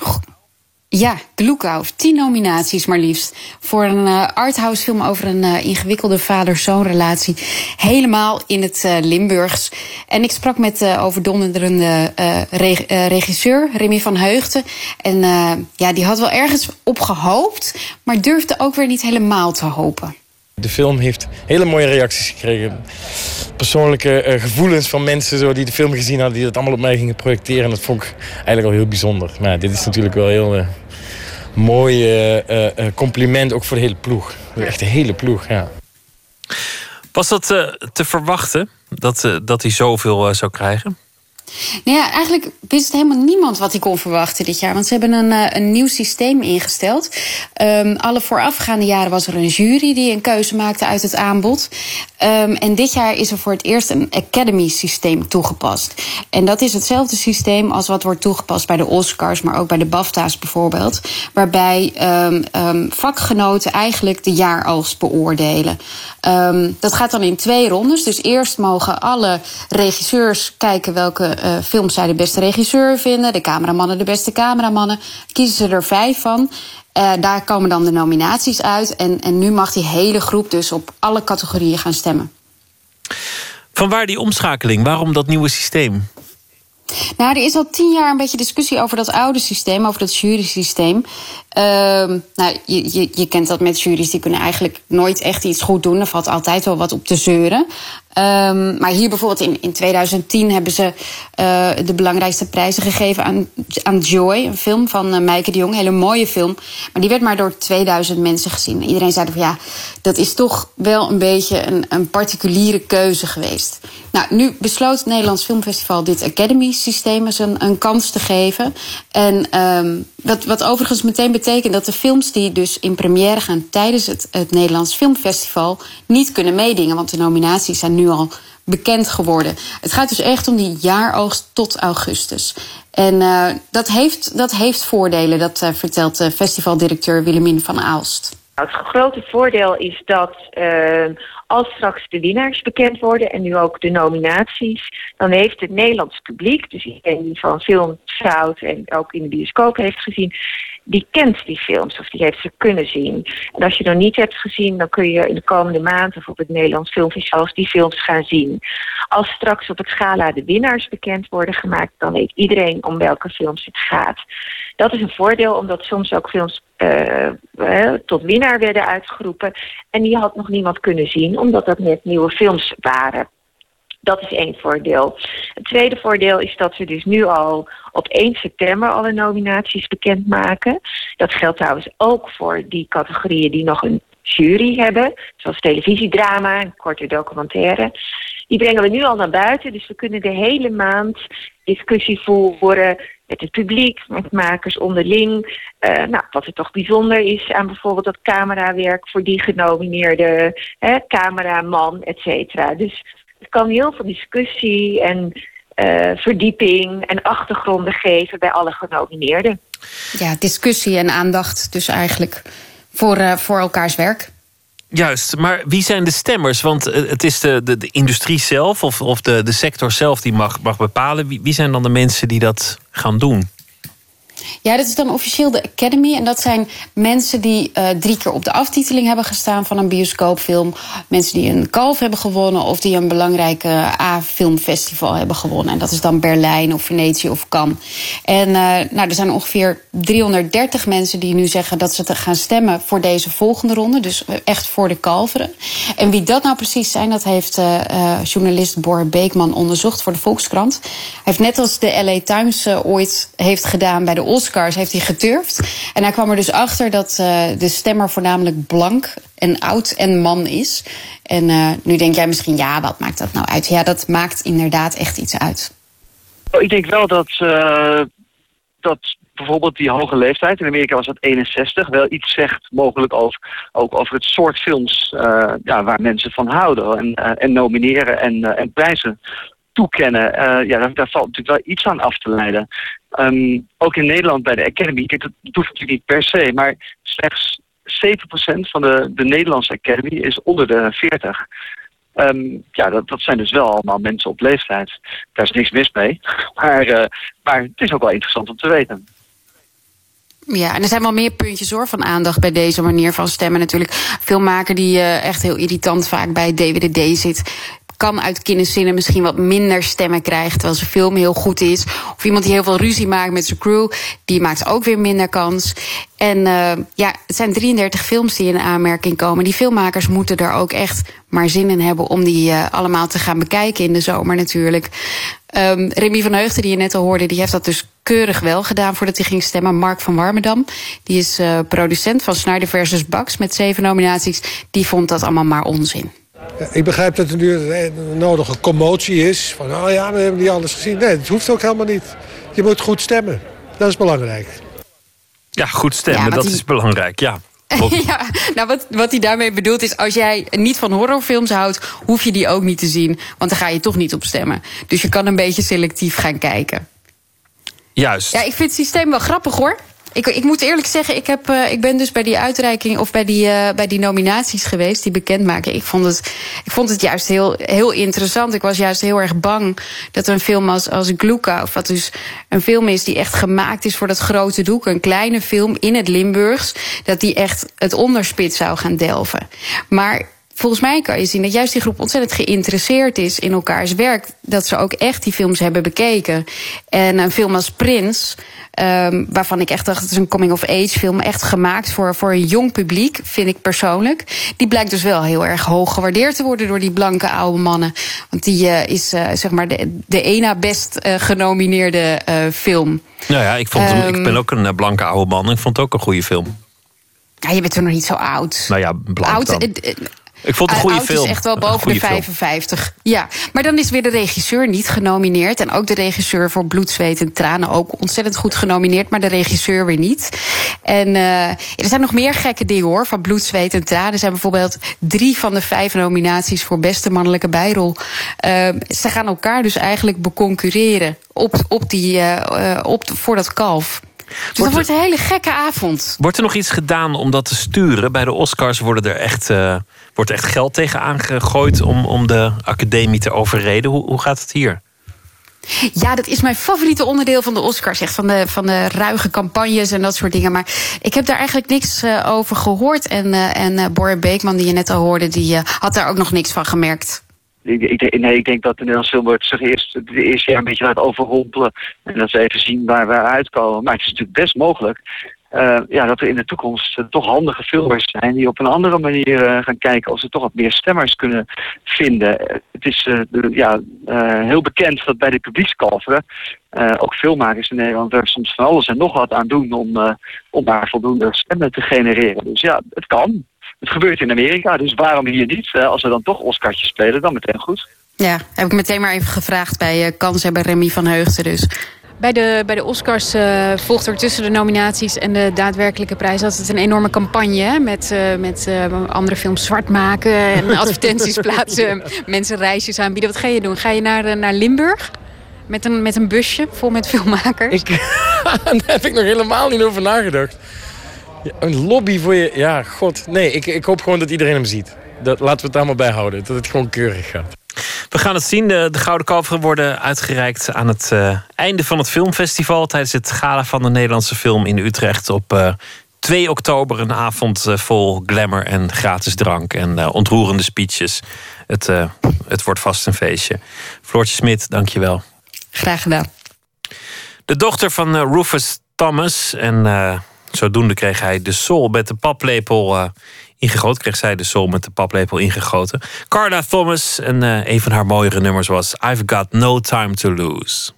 Ja, Gloekhouf. Tien nominaties maar liefst. Voor een eh, arthouse film over een eh, ingewikkelde vader-zoon relatie. Helemaal in het eh, Limburgs. En ik sprak met de overdonderende reg- regisseur Remy van Heugden. En ja, die had wel ergens op gehoopt. Maar durfde ook weer niet helemaal te hopen. De film heeft hele mooie reacties gekregen. Persoonlijke gevoelens van mensen zo, die de film gezien hadden, die dat allemaal op mij gingen projecteren. En dat vond ik eigenlijk al heel bijzonder. Maar dit is natuurlijk wel heel mooi eh, eh, eh, compliment, ook voor de hele ploeg. Echt de hele ploeg, ja. Was dat te verwachten dat, dat hij zoveel zou krijgen? Nou ja, eigenlijk wist helemaal niemand wat hij kon verwachten dit jaar. Want ze hebben een, eh, een nieuw systeem ingesteld. Ehm, alle voorafgaande jaren was er een jury die een keuze maakte uit het aanbod. Ehm, en dit jaar is er voor het eerst een Academy-systeem toegepast. En dat is hetzelfde systeem als wat wordt toegepast bij de Oscars, maar ook bij de BAFTA's bijvoorbeeld. Waarbij ehm, vakgenoten eigenlijk de jaaroogst beoordelen. Dat gaat dan in twee rondes. Dus eerst mogen alle regisseurs kijken welke eh, films zij de beste regisseur vinden. De cameramannen de beste cameramannen. Kiezen ze er vijf van. Eh, daar komen dan de nominaties uit. En, en nu mag die hele groep dus op alle categorieën gaan stemmen. Vanwaar die omschakeling? Waarom dat nieuwe systeem? Nou, er is al tien jaar een beetje discussie over dat oude systeem, over dat jurysysteem. Ehm nou, je, je, je kent dat met juries, die kunnen eigenlijk nooit echt iets goed doen. Er valt altijd wel wat op te zeuren. Ehm, maar hier bijvoorbeeld in, in 2010 hebben ze eh, de belangrijkste prijzen gegeven aan, aan Joy, een film van uh, de Jong. Hele mooie film. Maar die werd maar door 2000 mensen gezien. En iedereen zei van ja, dat is toch wel een beetje een, een particuliere keuze geweest. Nou, nu besloot het Nederlands Filmfestival dit Academy-systeem eens een, een kans te geven. En ehm, wat, wat overigens meteen betekent dat de films die dus in première gaan tijdens het, het Nederlands Filmfestival niet kunnen meedingen. Want de nominaties zijn nu al bekend geworden. Het gaat dus echt om die jaaroogst tot augustus. En uh, dat, heeft, dat heeft voordelen, dat uh, vertelt uh, festivaldirecteur Willemien van Aalst. Het grote voordeel is dat uh, als straks de winnaars bekend worden en nu ook de nominaties, dan heeft het Nederlands publiek, dus iedereen die van film zout en ook in de bioscoop heeft gezien, die kent die films of die heeft ze kunnen zien. En als je nog niet hebt gezien, dan kun je in de komende maand of op het Nederlands Filmfestival die films gaan zien. Als straks op het Scala de winnaars bekend worden gemaakt, dan weet iedereen om welke films het gaat. Dat is een voordeel, omdat soms ook films uh, tot winnaar werden uitgeroepen. En die had nog niemand kunnen zien, omdat dat net nieuwe films waren. Dat is één voordeel. Het tweede voordeel is dat we dus nu al op 1 september alle nominaties bekendmaken. Dat geldt trouwens ook voor die categorieën die nog een jury hebben, zoals televisiedrama en korte documentaire. Die brengen we nu al naar buiten, dus we kunnen de hele maand discussie voeren met het publiek, met makers onderling. Uh, nou, wat er toch bijzonder is aan bijvoorbeeld dat camerawerk voor die genomineerde hè, cameraman, et cetera. Dus het kan heel veel discussie en uh, verdieping en achtergronden geven bij alle genomineerden. Ja, discussie en aandacht dus eigenlijk voor, uh, voor elkaars werk. Juist, maar wie zijn de stemmers? Want het is de, de, de industrie zelf of, of de, de sector zelf die mag, mag bepalen. Wie, wie zijn dan de mensen die dat gaan doen? Ja, dat is dan officieel de Academy. En dat zijn mensen die uh, drie keer op de aftiteling hebben gestaan van een bioscoopfilm. Mensen die een kalf hebben gewonnen of die een belangrijke A-filmfestival hebben gewonnen. En dat is dan Berlijn of Venetië of Cannes. En uh, nou, er zijn ongeveer 330 mensen die nu zeggen dat ze te gaan stemmen voor deze volgende ronde. Dus echt voor de kalveren. En wie dat nou precies zijn, dat heeft uh, journalist Bor Beekman onderzocht voor de Volkskrant. Hij heeft net als de LA Times ooit heeft gedaan bij de Oscars heeft hij geturfd. En hij kwam er dus achter dat uh, de stemmer voornamelijk blank en oud en man is. En uh, nu denk jij misschien, ja, wat maakt dat nou uit? Ja, dat maakt inderdaad echt iets uit. Ik denk wel dat, uh, dat bijvoorbeeld die hoge leeftijd, in Amerika was dat 61, wel iets zegt mogelijk over, ook over het soort films ja, waar mensen van houden. En, en nomineren en, en prijzen toekennen. ja, daar, valt natuurlijk wel iets aan af te leiden. Um, ook in Nederland bij de Academy, dat hoeft natuurlijk niet per se, maar slechts 7% van de, de Nederlandse Academy is onder de 40. Um, ja, dat, dat zijn dus wel allemaal mensen op leeftijd. Daar is niks mis mee. *laughs* Maar, uh, maar het is ook wel interessant om te weten. Ja, en er zijn wel meer puntjes hoor van aandacht bij deze manier van stemmen natuurlijk. Filmmaker die uh, echt heel irritant vaak bij DWDD zit kan uit kinderzinnen misschien wat minder stemmen krijgt... terwijl zijn film heel goed is. Of iemand die heel veel ruzie maakt met zijn crew... die maakt ook weer minder kans. En uh, ja, het zijn 33 films die in aanmerking komen. Die filmmakers moeten er ook echt maar zin in hebben... om die uh, allemaal te gaan bekijken in de zomer natuurlijk. Um, Remy van Heugden, die je net al hoorde... die heeft dat dus keurig wel gedaan voordat hij ging stemmen. Mark van Warmedam, die is uh, producent van Snyder versus Bax... met zeven nominaties, die vond dat allemaal maar onzin. Ik begrijp dat er nu een nodige commotie is. Van, oh ja, we hebben die alles gezien. Nee, dat hoeft ook helemaal niet. Je moet goed stemmen. Dat is belangrijk. Ja, goed stemmen, ja, dat die... is belangrijk, ja. *laughs* ja, nou wat, wat hij daarmee bedoelt is... als jij niet van horrorfilms houdt, hoef je die ook niet te zien. Want dan ga je toch niet op stemmen. Dus je kan een beetje selectief gaan kijken. Juist. Ja, ik vind het systeem wel grappig hoor. Ik, ik moet eerlijk zeggen, ik, heb, uh, ik ben dus bij die uitreiking of bij die, uh, bij die nominaties geweest, die bekendmaken. Ik vond het, ik vond het juist heel, heel interessant. Ik was juist heel erg bang dat een film als, als Gluka, of wat dus een film is die echt gemaakt is voor dat grote doek, een kleine film in het Limburgs, dat die echt het onderspit zou gaan delven. Maar volgens mij kan je zien dat juist die groep ontzettend geïnteresseerd is in elkaars werk. Dat ze ook echt die films hebben bekeken. En een film als Prins, um, waarvan ik echt dacht, het is een coming-of-age film, echt gemaakt voor, voor een jong publiek, vind ik persoonlijk. Die blijkt dus wel heel erg hoog gewaardeerd te worden door die blanke oude mannen. Want die uh, is uh, zeg maar de, de ena best uh, genomineerde film. Nou ja, ik, vond, um, ik ben ook een blanke oude man. Ik vond het ook een goede film. Ja, je bent toen nog niet zo oud. Nou ja, blank oud, dan. Ik vond het een goede Oud film. is echt wel boven de goede film. 55. Ja, maar dan is weer de regisseur niet genomineerd. En ook de regisseur voor Bloed, Zweet en Tranen ook ontzettend goed genomineerd. Maar de regisseur weer niet. En eh, er zijn nog meer gekke dingen hoor, van Bloed, Zweet en Tranen. Er zijn bijvoorbeeld drie van de vijf nominaties voor beste mannelijke bijrol. Eh, ze gaan elkaar dus eigenlijk beconcurreren op, op die, eh, eh, op, voor dat kalf. Dus dat wordt een hele gekke avond. Wordt er nog iets gedaan om dat te sturen? Bij de Oscars worden er echt, eh, wordt echt geld tegen aangegooid om, om de academie te overreden. Hoe, hoe gaat het hier? Ja, dat is mijn favoriete onderdeel van de Oscars. Echt van de, van de ruige campagnes en dat soort dingen. Maar ik heb daar eigenlijk niks eh, over gehoord. En, eh en eh Boris Beekman, die je net al hoorde, die eh, had daar ook nog niks van gemerkt. Ik, nee, ik denk dat de Nederlandse film wordt zich eerst het eerste jaar een beetje laat overrompelen. En dat ze even zien waar we uitkomen. Maar het is natuurlijk best mogelijk eh, ja, dat er in de toekomst eh, toch handige filmers zijn die op een andere manier eh, gaan kijken of ze toch wat meer stemmers kunnen vinden. Het is de- ja, heel bekend dat bij de publiekskalveren ook filmmakers in Nederland er soms van alles en nog wat aan doen om, om maar voldoende stemmen te genereren. Dus ja, het kan. Het gebeurt in Amerika, dus waarom hier niet? Als we dan toch Oscartjes spelen, dan meteen goed. Ja, heb ik meteen maar even gevraagd bij Kans hebben Remy van Heugden dus. Bij de, bij de Oscars eh, volgt er tussen de nominaties en de daadwerkelijke prijs altijd een enorme campagne. hè, Met, eh, met eh, andere films zwart maken en *laughs* advertenties plaatsen. Mensen reisjes aanbieden. Wat ga je doen? Ga je naar, naar Limburg? Met een, met een busje vol met filmmakers? *laughs* Daar heb ik nog helemaal niet over nagedacht. Ja, een lobby voor je... Ja, god. Nee, ik, ik hoop gewoon dat iedereen hem ziet. Dat, laten we het daar maar bij houden. Dat het gewoon keurig gaat. We gaan het zien. De, de Gouden Kalveren worden uitgereikt aan het eh, einde van het filmfestival. Tijdens het gala van de Nederlandse film in Utrecht op eh, 2 oktober. Een avond eh, vol glamour en gratis drank en eh, ontroerende speeches. Het, eh, het wordt vast een feestje. Floortje Smit, dankjewel. Graag gedaan. De dochter van eh, Rufus Thomas. En eh, zodoende kreeg hij de soul met de paplepel eh, ingegoten. Kreeg zij de soul met de paplepel ingegoten. Carla Thomas. En eh, een van haar mooiere nummers was I've Got No Time to Lose.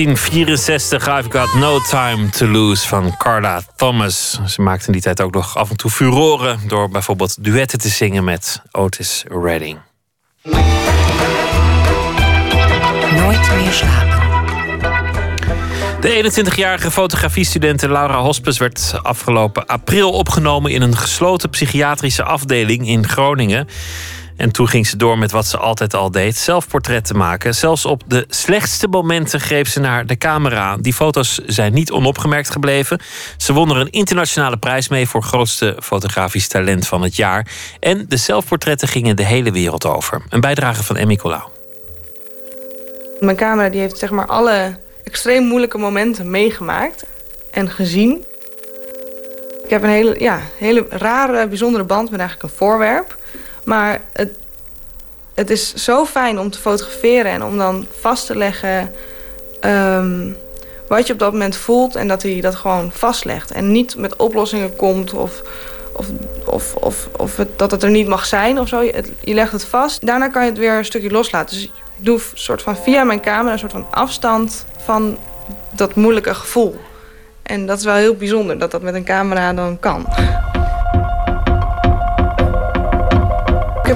1964, I've Got No Time to Lose van Carla Thomas. Ze maakte in die tijd ook nog af en toe furoren door bijvoorbeeld duetten te zingen met Otis Redding. Nooit meer slapen. De 21-jarige fotografiestudente Laura Hospes werd afgelopen april opgenomen in een gesloten psychiatrische afdeling in Groningen. En toen ging ze door met wat ze altijd al deed: zelfportretten maken. Zelfs op de slechtste momenten greep ze naar de camera. Die foto's zijn niet onopgemerkt gebleven. Ze won er een internationale prijs mee voor grootste fotografisch talent van het jaar. En de zelfportretten gingen de hele wereld over. Een bijdrage van Emmy Colau. Mijn camera die heeft zeg maar alle extreem moeilijke momenten meegemaakt en gezien. Ik heb een hele, ja, hele rare, bijzondere band met eigenlijk een voorwerp. Maar het, het is zo fijn om te fotograferen en om dan vast te leggen ehm, wat je op dat moment voelt en dat hij dat gewoon vastlegt. En niet met oplossingen komt of, of, of, of, of dat het er niet mag zijn of zo. Je, legt het vast. Daarna kan je het weer een stukje loslaten. Dus ik doe soort van via mijn camera een soort van afstand van dat moeilijke gevoel. En dat is wel heel bijzonder dat dat met een camera dan kan.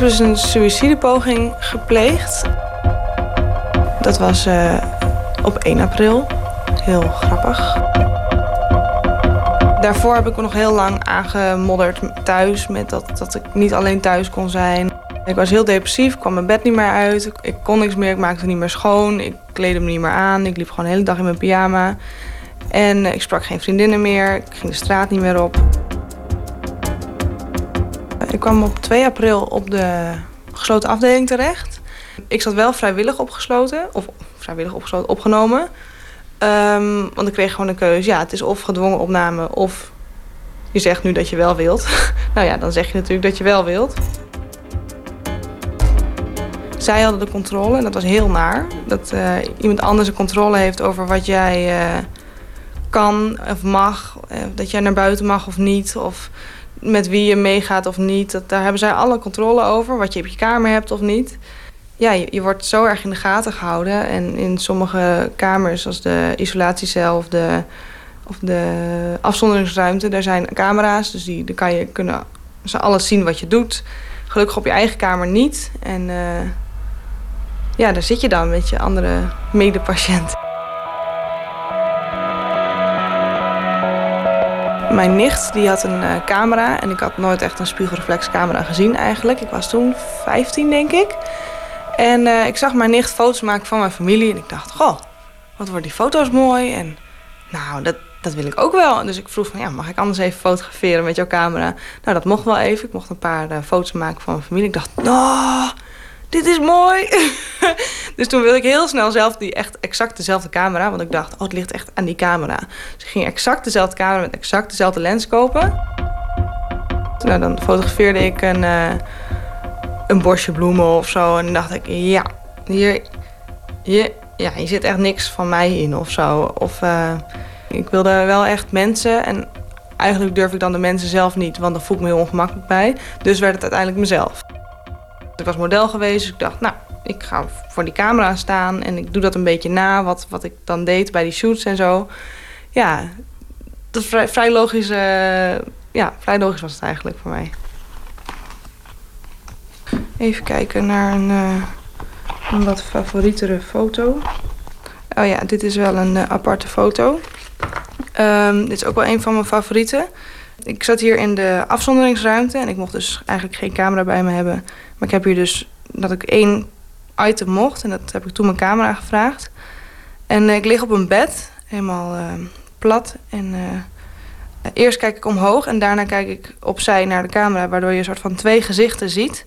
Heb dus een suïcidepoging gepleegd. Dat was uh, op 1 april. Heel grappig. Daarvoor heb ik me nog heel lang aangemodderd thuis. Met dat, dat ik niet alleen thuis kon zijn. Ik was heel depressief, kwam mijn bed niet meer uit. Ik kon niks meer, ik maakte niet meer schoon. Ik kleedde me niet meer aan. Ik liep gewoon de hele dag in mijn pyjama. En ik sprak geen vriendinnen meer. Ik ging de straat niet meer op. Ik kwam op 2 april op de gesloten afdeling terecht. Ik zat wel vrijwillig opgesloten, of vrijwillig opgesloten, opgenomen. Um, want ik kreeg gewoon een keuze. Ja, het is of gedwongen opname of je zegt nu dat je wel wilt. *laughs* nou ja, dan zeg je natuurlijk dat je wel wilt. Zij hadden de controle en dat was heel naar. Dat uh, iemand anders een controle heeft over wat jij uh, kan of mag. Uh, dat jij naar buiten mag of niet. Of met wie je meegaat of niet. Dat, daar hebben zij alle controle over. Wat je op je kamer hebt of niet. Ja, je, wordt zo erg in de gaten gehouden. En in sommige kamers, zoals de isolatiecel of de, of de afzonderingsruimte, daar zijn camera's. Dus die, daar kan je, kunnen ze alles zien wat je doet. Gelukkig op je eigen kamer niet. En uh, ja, daar zit je dan met je andere medepatiënt. Mijn nicht die had een uh, camera en ik had nooit echt een spiegelreflexcamera gezien eigenlijk. Ik was toen 15 denk ik. En uh, ik zag mijn nicht foto's maken van mijn familie en ik dacht, goh, wat worden die foto's mooi. En nou, dat, dat wil ik ook wel. Dus ik vroeg van, ja, mag ik anders even fotograferen met jouw camera? Nou, dat mocht wel even. Ik mocht een paar uh, foto's maken van mijn familie. Ik dacht, oh, dit is mooi. *laughs* dus toen wilde ik heel snel zelf die echt exact dezelfde camera. Want ik dacht, oh, het ligt echt aan die camera. Dus ik ging exact dezelfde camera met exact dezelfde lens kopen. Nou, dan fotografeerde ik een, uh, een bosje bloemen of zo. En dacht ik, ja, hier, hier, ja, hier zit echt niks van mij in of zo. Of uh, ik wilde wel echt mensen. En eigenlijk durf ik dan de mensen zelf niet, want dan voel ik me heel ongemakkelijk bij. Dus werd het uiteindelijk mezelf. Ik was model geweest, ik dacht, nou, ik ga voor die camera staan en ik doe dat een beetje na, wat, wat ik dan deed bij die shoots en zo. Ja, dat vrij, logisch, uh, ja, vrij logisch was het eigenlijk voor mij. Even kijken naar een, uh, een wat favorietere foto. Oh ja, dit is wel een uh, aparte foto. Um, dit is ook wel een van mijn favorieten. Ik zat hier in de afzonderingsruimte en ik mocht dus eigenlijk geen camera bij me hebben. Maar ik heb hier dus dat ik één item mocht en dat heb ik toen mijn camera gevraagd. En uh, ik lig op een bed, helemaal uh, plat. En uh, eerst kijk ik omhoog en daarna kijk ik opzij naar de camera, waardoor je een soort van twee gezichten ziet.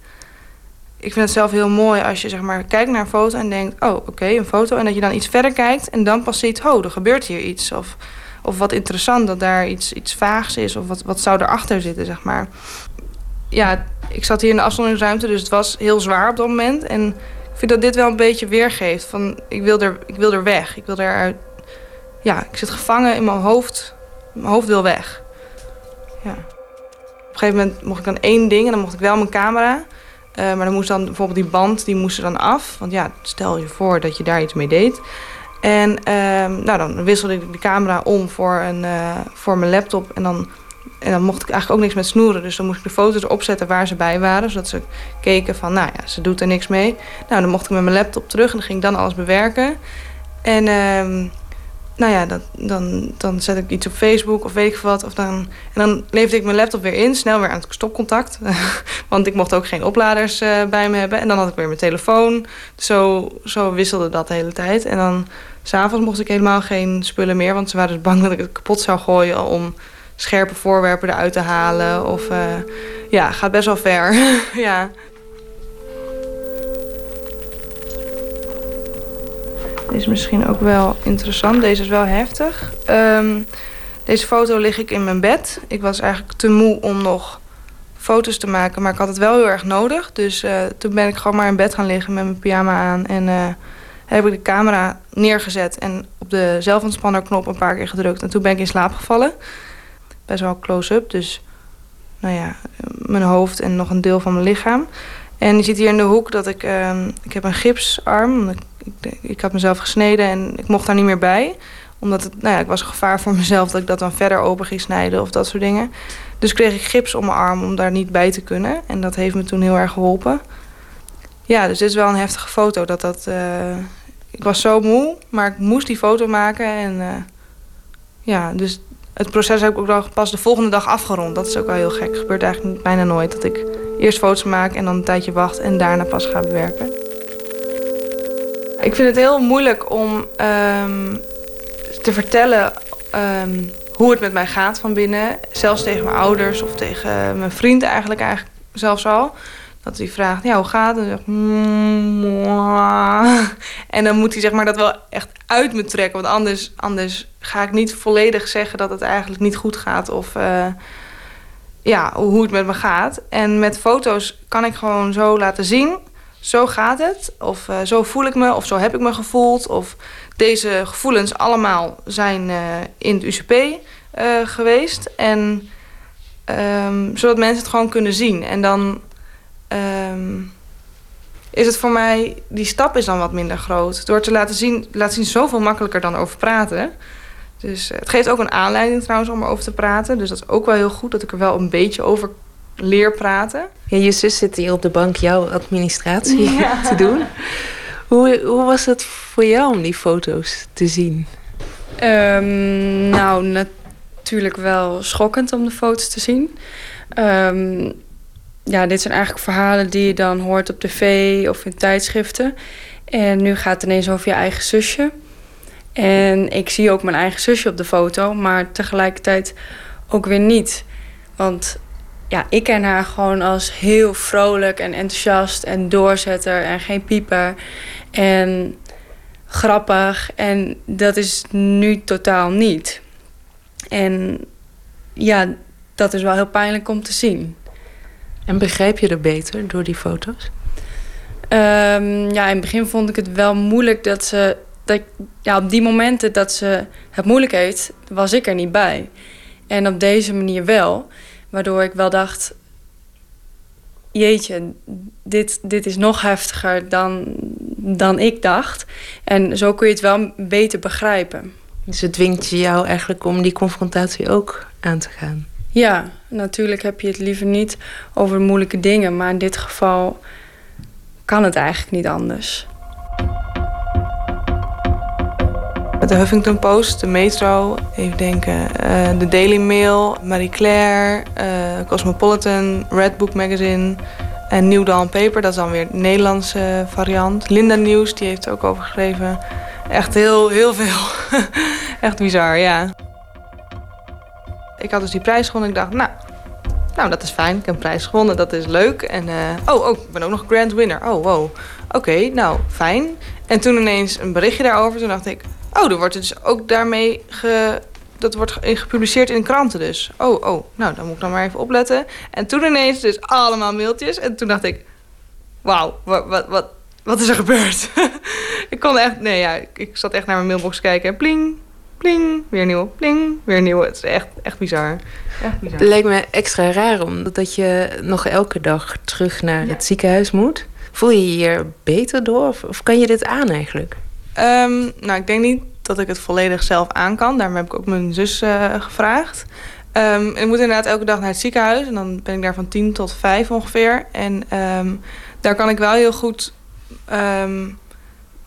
Ik vind het zelf heel mooi als je zeg maar kijkt naar een foto en denkt: oh, oké, een foto. En dat je dan iets verder kijkt en dan pas ziet: oh, er gebeurt hier iets. Of of wat interessant dat daar iets, iets vaags is. Of wat, wat zou erachter zitten, zeg maar. Ja, ik zat hier in de afzonderingsruimte, dus het was heel zwaar op dat moment. En ik vind dat dit wel een beetje weergeeft. Van, ik, wil er, ik wil er weg. Ik wil eruit... Ja, ik zit gevangen in mijn hoofd. Mijn hoofd wil weg. Ja. Op een gegeven moment mocht ik dan één ding en dan mocht ik wel mijn camera. Uh, maar dan moest dan bijvoorbeeld die band, die moest er dan af. Want ja, stel je voor dat je daar iets mee deed. En ehm, nou, dan wisselde ik de camera om voor, een, eh, voor mijn laptop. En dan, en dan mocht ik eigenlijk ook niks met snoeren. Dus dan moest ik de foto's erop zetten waar ze bij waren. Zodat ze keken van, nou ja, ze doet er niks mee. Nou, dan mocht ik met mijn laptop terug en dan ging ik dan alles bewerken. En ehm, nou ja, dat, dan, dan zet ik iets op Facebook of weet ik wat. Of dan, en dan leverde ik mijn laptop weer in, snel weer aan het stopcontact. *laughs* Want ik mocht ook geen opladers eh, bij me hebben. En dan had ik weer mijn telefoon. Zo, zo wisselde dat de hele tijd. En dan s'avonds mocht ik helemaal geen spullen meer. Want ze waren dus bang dat ik het kapot zou gooien om scherpe voorwerpen eruit te halen. Of uh, ja, gaat best wel ver. *laughs* ja. Deze is misschien ook wel interessant. Deze is wel heftig. Um, deze foto lig ik in mijn bed. Ik was eigenlijk te moe om nog foto's te maken. Maar ik had het wel heel erg nodig. Dus uh, toen ben ik gewoon maar in bed gaan liggen met mijn pyjama aan. En uh, heb ik de camera neergezet. En op de zelfontspannerknop een paar keer gedrukt. En toen ben ik in slaap gevallen. Best wel close-up. Dus nou ja, mijn hoofd en nog een deel van mijn lichaam. En je ziet hier in de hoek dat ik... Uh, ik heb een gipsarm. Ik, ik, ik, had mezelf gesneden en ik mocht daar niet meer bij. Omdat het, nou ja, ik was een gevaar voor *laughs* mezelf dat ik dat dan verder open ging snijden of dat soort dingen. Dus kreeg ik gips om mijn arm om daar niet bij te kunnen. En dat heeft me toen heel erg geholpen. Ja, dus dit is wel een heftige foto. Dat dat, uh, ik was zo moe, maar ik moest die foto maken. En uh, ja, dus het proces heb ik ook nog pas de volgende dag afgerond. Dat is ook wel heel gek. Het gebeurt eigenlijk bijna nooit. Dat ik eerst foto's maak en dan een tijdje wacht en daarna pas ga bewerken. Ik vind het heel moeilijk om um, te vertellen um, hoe het met mij gaat van binnen. Zelfs tegen mijn ouders of tegen mijn vriend eigenlijk, eigenlijk zelfs al. Dat hij vraagt, ja, hoe gaat het? En, zegt, en dan moet hij zeg maar, dat wel echt uit me trekken. Want anders, anders ga ik niet volledig zeggen dat het eigenlijk niet goed gaat. Of uh, ja, hoe het met me gaat. En met foto's kan ik gewoon zo laten zien zo gaat het. Of uh, zo voel ik me. Of zo heb ik me gevoeld. Of deze gevoelens allemaal zijn uh, in het UCP geweest. En um, zodat mensen het gewoon kunnen zien. En dan um, is het voor mij... Die stap is dan wat minder groot. Door te laten zien, laten zien zoveel makkelijker dan over praten. Dus het geeft ook een aanleiding trouwens om erover te praten. Dus dat is ook wel heel goed dat ik er wel een beetje over leer praten. Ja, je zus zit hier op de bank jouw administratie *laughs* ja. te doen. Hoe, hoe was het voor jou om die foto's te zien? Um, nou, natuurlijk wel schokkend om de foto's te zien. Um, ja, dit zijn eigenlijk verhalen die je dan hoort op tv of in tijdschriften. En nu gaat het ineens over je eigen zusje. En ik zie ook mijn eigen zusje op de foto, maar tegelijkertijd ook weer niet. Want ja, ik ken haar gewoon als heel vrolijk en enthousiast en doorzetter en geen pieper. En grappig. En dat is nu totaal niet. En ja, dat is wel heel pijnlijk om te zien. En begrijp je er beter door die foto's? Um, ja, in het begin vond ik het wel moeilijk dat ze... Dat, ja, op die momenten dat ze het moeilijk heeft, was ik er niet bij. En op deze manier wel. Waardoor ik wel dacht: jeetje, dit, dit is nog heftiger dan, dan ik dacht. En zo kun je het wel beter begrijpen. Dus het dwingt jou eigenlijk om die confrontatie ook aan te gaan? Ja, natuurlijk heb je het liever niet over moeilijke dingen. Maar in dit geval kan het eigenlijk niet anders. De Huffington Post, de Metro, even denken, uh, de Daily Mail, Marie Claire, uh, Cosmopolitan, Red Book Magazine en New Dawn Paper. Dat is dan weer de Nederlandse variant. Linda News, die heeft ook over geschreven. Echt heel, heel veel. *laughs* Echt bizar, ja. Ik had dus die prijs gewonnen en ik dacht, nou, nou dat is fijn. Ik heb een prijs gewonnen, dat is leuk. En uh, oh, oh, ik ben ook nog grand winner. Oh, wow. Oké, nou, fijn. En toen ineens een berichtje daarover. Toen dacht ik, Oh, er wordt dus ook daarmee ge, dat wordt gepubliceerd in kranten dus. Oh, oh, nou, dan moet ik dan maar even opletten. En toen ineens dus allemaal mailtjes. En toen dacht ik, wauw, wat, wat, wat, wat is er gebeurd? *laughs* ik kon echt, nee ja, ik zat echt naar mijn mailbox kijken. En pling, pling, weer nieuw, pling, weer nieuw. Het is echt, echt bizar. Echt bizar. Het lijkt me extra raar omdat je nog elke dag terug naar ja. het ziekenhuis moet. Voel je je hier beter door of, of kan je dit aan eigenlijk? Ehm, nou, ik denk niet dat ik het volledig zelf aan kan. Daarom heb ik ook mijn zus eh, gevraagd. Ehm, ik moet inderdaad elke dag naar het ziekenhuis. En dan ben ik daar van 10 tot 5 ongeveer. En ehm, daar kan ik wel heel goed...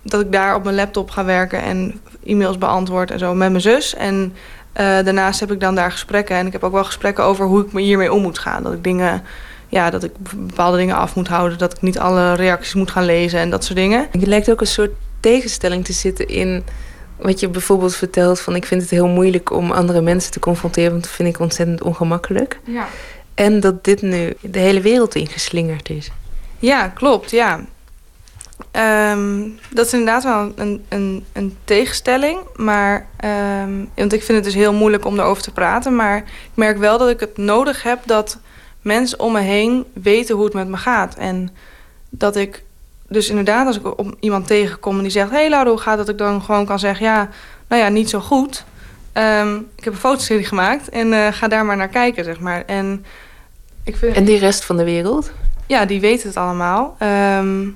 dat ik daar op mijn laptop ga werken en e-mails beantwoord en zo met mijn zus. En eh, daarnaast heb ik dan daar gesprekken. En ik heb ook wel gesprekken over hoe ik me hiermee om moet gaan. Dat ik dingen... Ja, dat ik bepaalde dingen af moet houden. Dat ik niet alle reacties moet gaan lezen en dat soort dingen. Je lijkt ook een soort tegenstelling te zitten in wat je bijvoorbeeld vertelt van ik vind het heel moeilijk om andere mensen te confronteren, want dat vind ik ontzettend ongemakkelijk. Ja. En dat dit nu de hele wereld ingeslingerd is. Ja, klopt, ja. Ehm, dat is inderdaad wel een, een, een tegenstelling. Maar, ehm, want ik vind het dus heel moeilijk om erover te praten. Maar ik merk wel dat ik het nodig heb dat mensen om me heen weten hoe het met me gaat. En dat ik dus inderdaad, als ik op iemand tegenkom en die zegt... hé hey Laura, hoe gaat? Dat ik dan gewoon kan zeggen, ja, nou ja, niet zo goed. Ehm, ik heb een fotoserie gemaakt en eh, ga daar maar naar kijken, zeg maar. En, ik vind... En die rest van de wereld? Ja, die weten het allemaal. Ehm,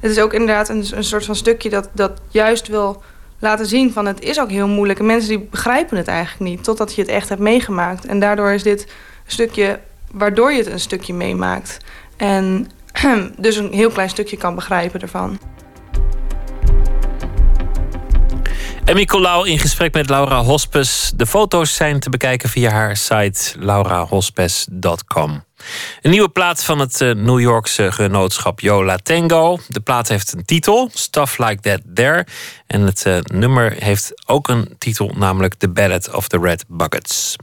het is ook inderdaad een, een soort van stukje dat, dat juist wil laten zien van het is ook heel moeilijk. En mensen die begrijpen het eigenlijk niet, totdat je het echt hebt meegemaakt. En daardoor is dit stukje waardoor je het een stukje meemaakt. En *clears throat* dus een heel klein stukje kan begrijpen ervan. Emmy Colau in gesprek met Laura Hospes. De foto's zijn te bekijken via haar site laurahospes.com. Een nieuwe plaat van het eh, New Yorkse genootschap Yola Tango. De plaat heeft een titel, Stuff Like That There. En het eh, nummer heeft ook een titel, namelijk The Ballad of the Red Buckets.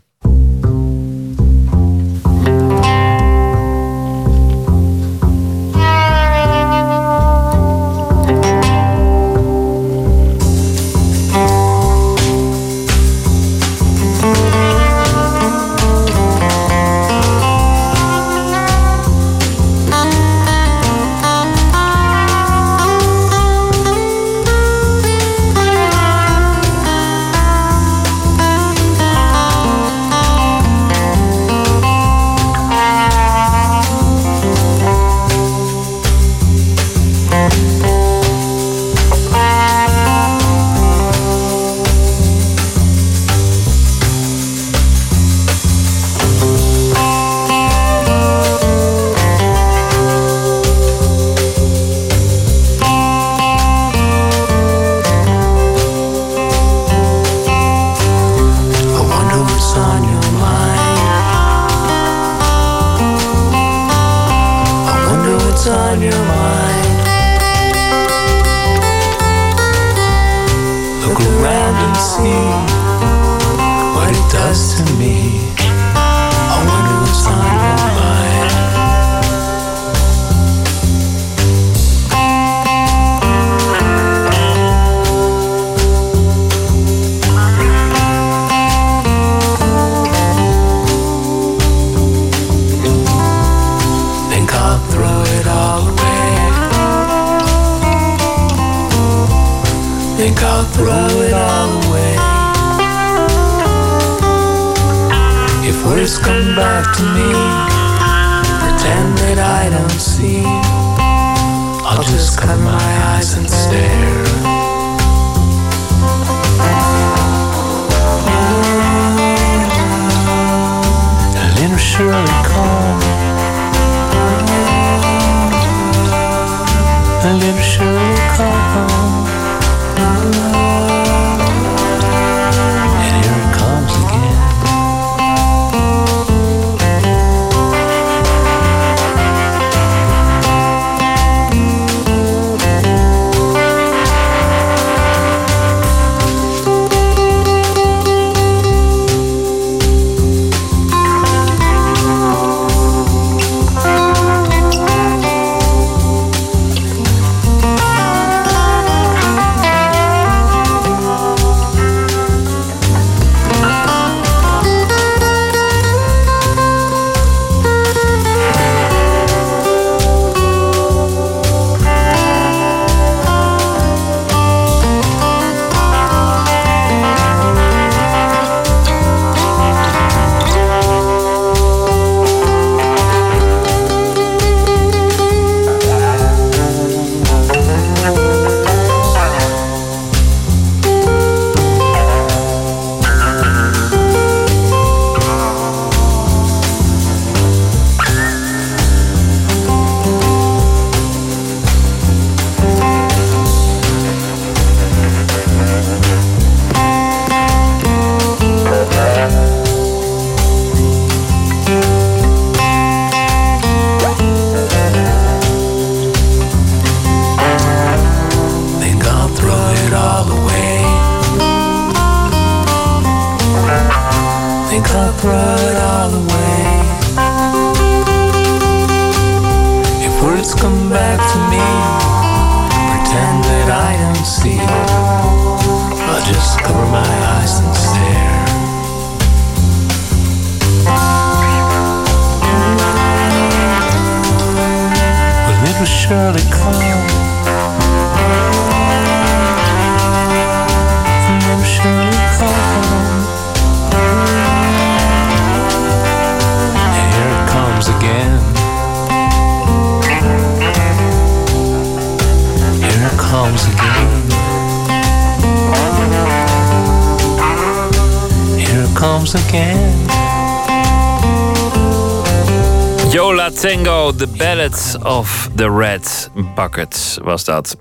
Yola Tango, The Ballads of the Red Buckets was dat.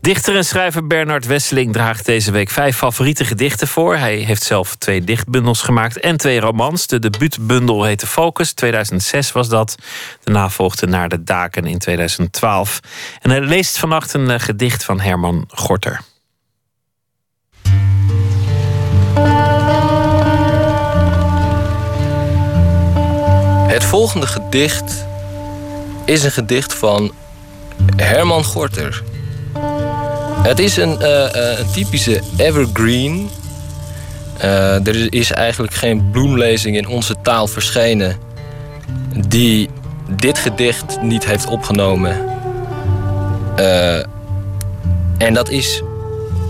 Dichter en schrijver Bernard Wesseling draagt deze week vijf favoriete gedichten voor. Hij heeft zelf twee dichtbundels gemaakt en twee romans. De debuutbundel heette Focus, 2006 was dat. Daarna volgde Naar de Daken in 2012. En hij leest vannacht een eh, gedicht van Herman Gorter. Het volgende gedicht is een gedicht van Herman Gorter. Het is een, eh, eh, een typische evergreen. Eh, er is eigenlijk geen bloemlezing in onze taal verschenen die dit gedicht niet heeft opgenomen. En dat is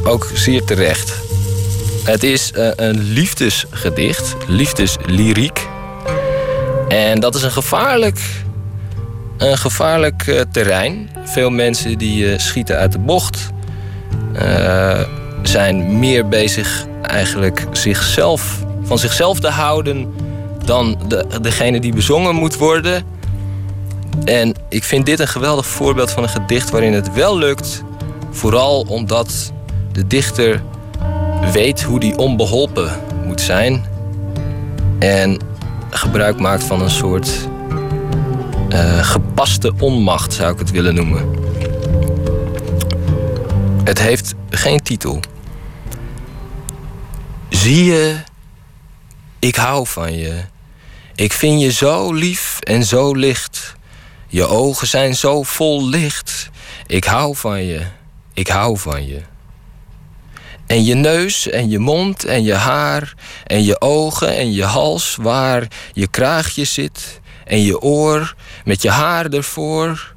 ook zeer terecht. Het is een liefdesgedicht, liefdeslyriek. En dat is een gevaarlijk, een gevaarlijk eh, terrein. Veel mensen die eh, schieten uit de bocht. eh, zijn meer bezig eigenlijk zichzelf, van zichzelf te houden dan de, degene die bezongen moet worden. En ik vind dit een geweldig voorbeeld van een gedicht waarin het wel lukt. Vooral omdat de dichter weet hoe die onbeholpen moet zijn. En gebruik maakt van een soort eh, gepaste onmacht, zou ik het willen noemen. Het heeft geen titel. Zie je, ik hou van je. Ik vind je zo lief en zo licht. Je ogen zijn zo vol licht. Ik hou van je, ik hou van je. En je neus en je mond en je haar en je ogen en je hals waar je kraagje zit en je oor met je haar ervoor.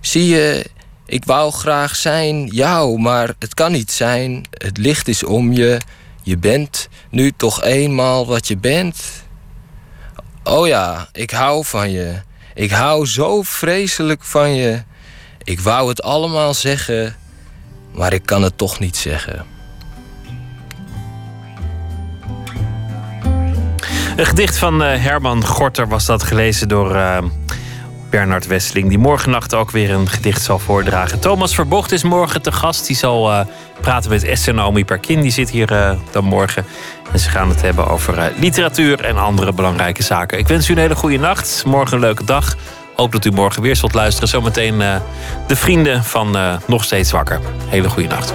Zie je, ik wou graag zijn jou, maar het kan niet zijn. Het licht is om je. Je bent nu toch eenmaal wat je bent. Oh ja, ik hou van je. Ik hou zo vreselijk van je. Ik wou het allemaal zeggen, maar ik kan het toch niet zeggen. Een gedicht van eh, Herman Gorter was dat gelezen door eh, Bernard Wesseling. Die morgennacht ook weer een gedicht zal voordragen. Thomas Verbocht is morgen te gast. Die zal eh, praten met Esther Naomi Perkin. Die zit hier dan morgen. En ze gaan het hebben over literatuur en andere belangrijke zaken. Ik wens u een hele goede nacht. Morgen een leuke dag. Hoop dat u morgen weer zult luisteren. Zometeen eh, de vrienden van eh, Nog Steeds Wakker. Hele goede nacht.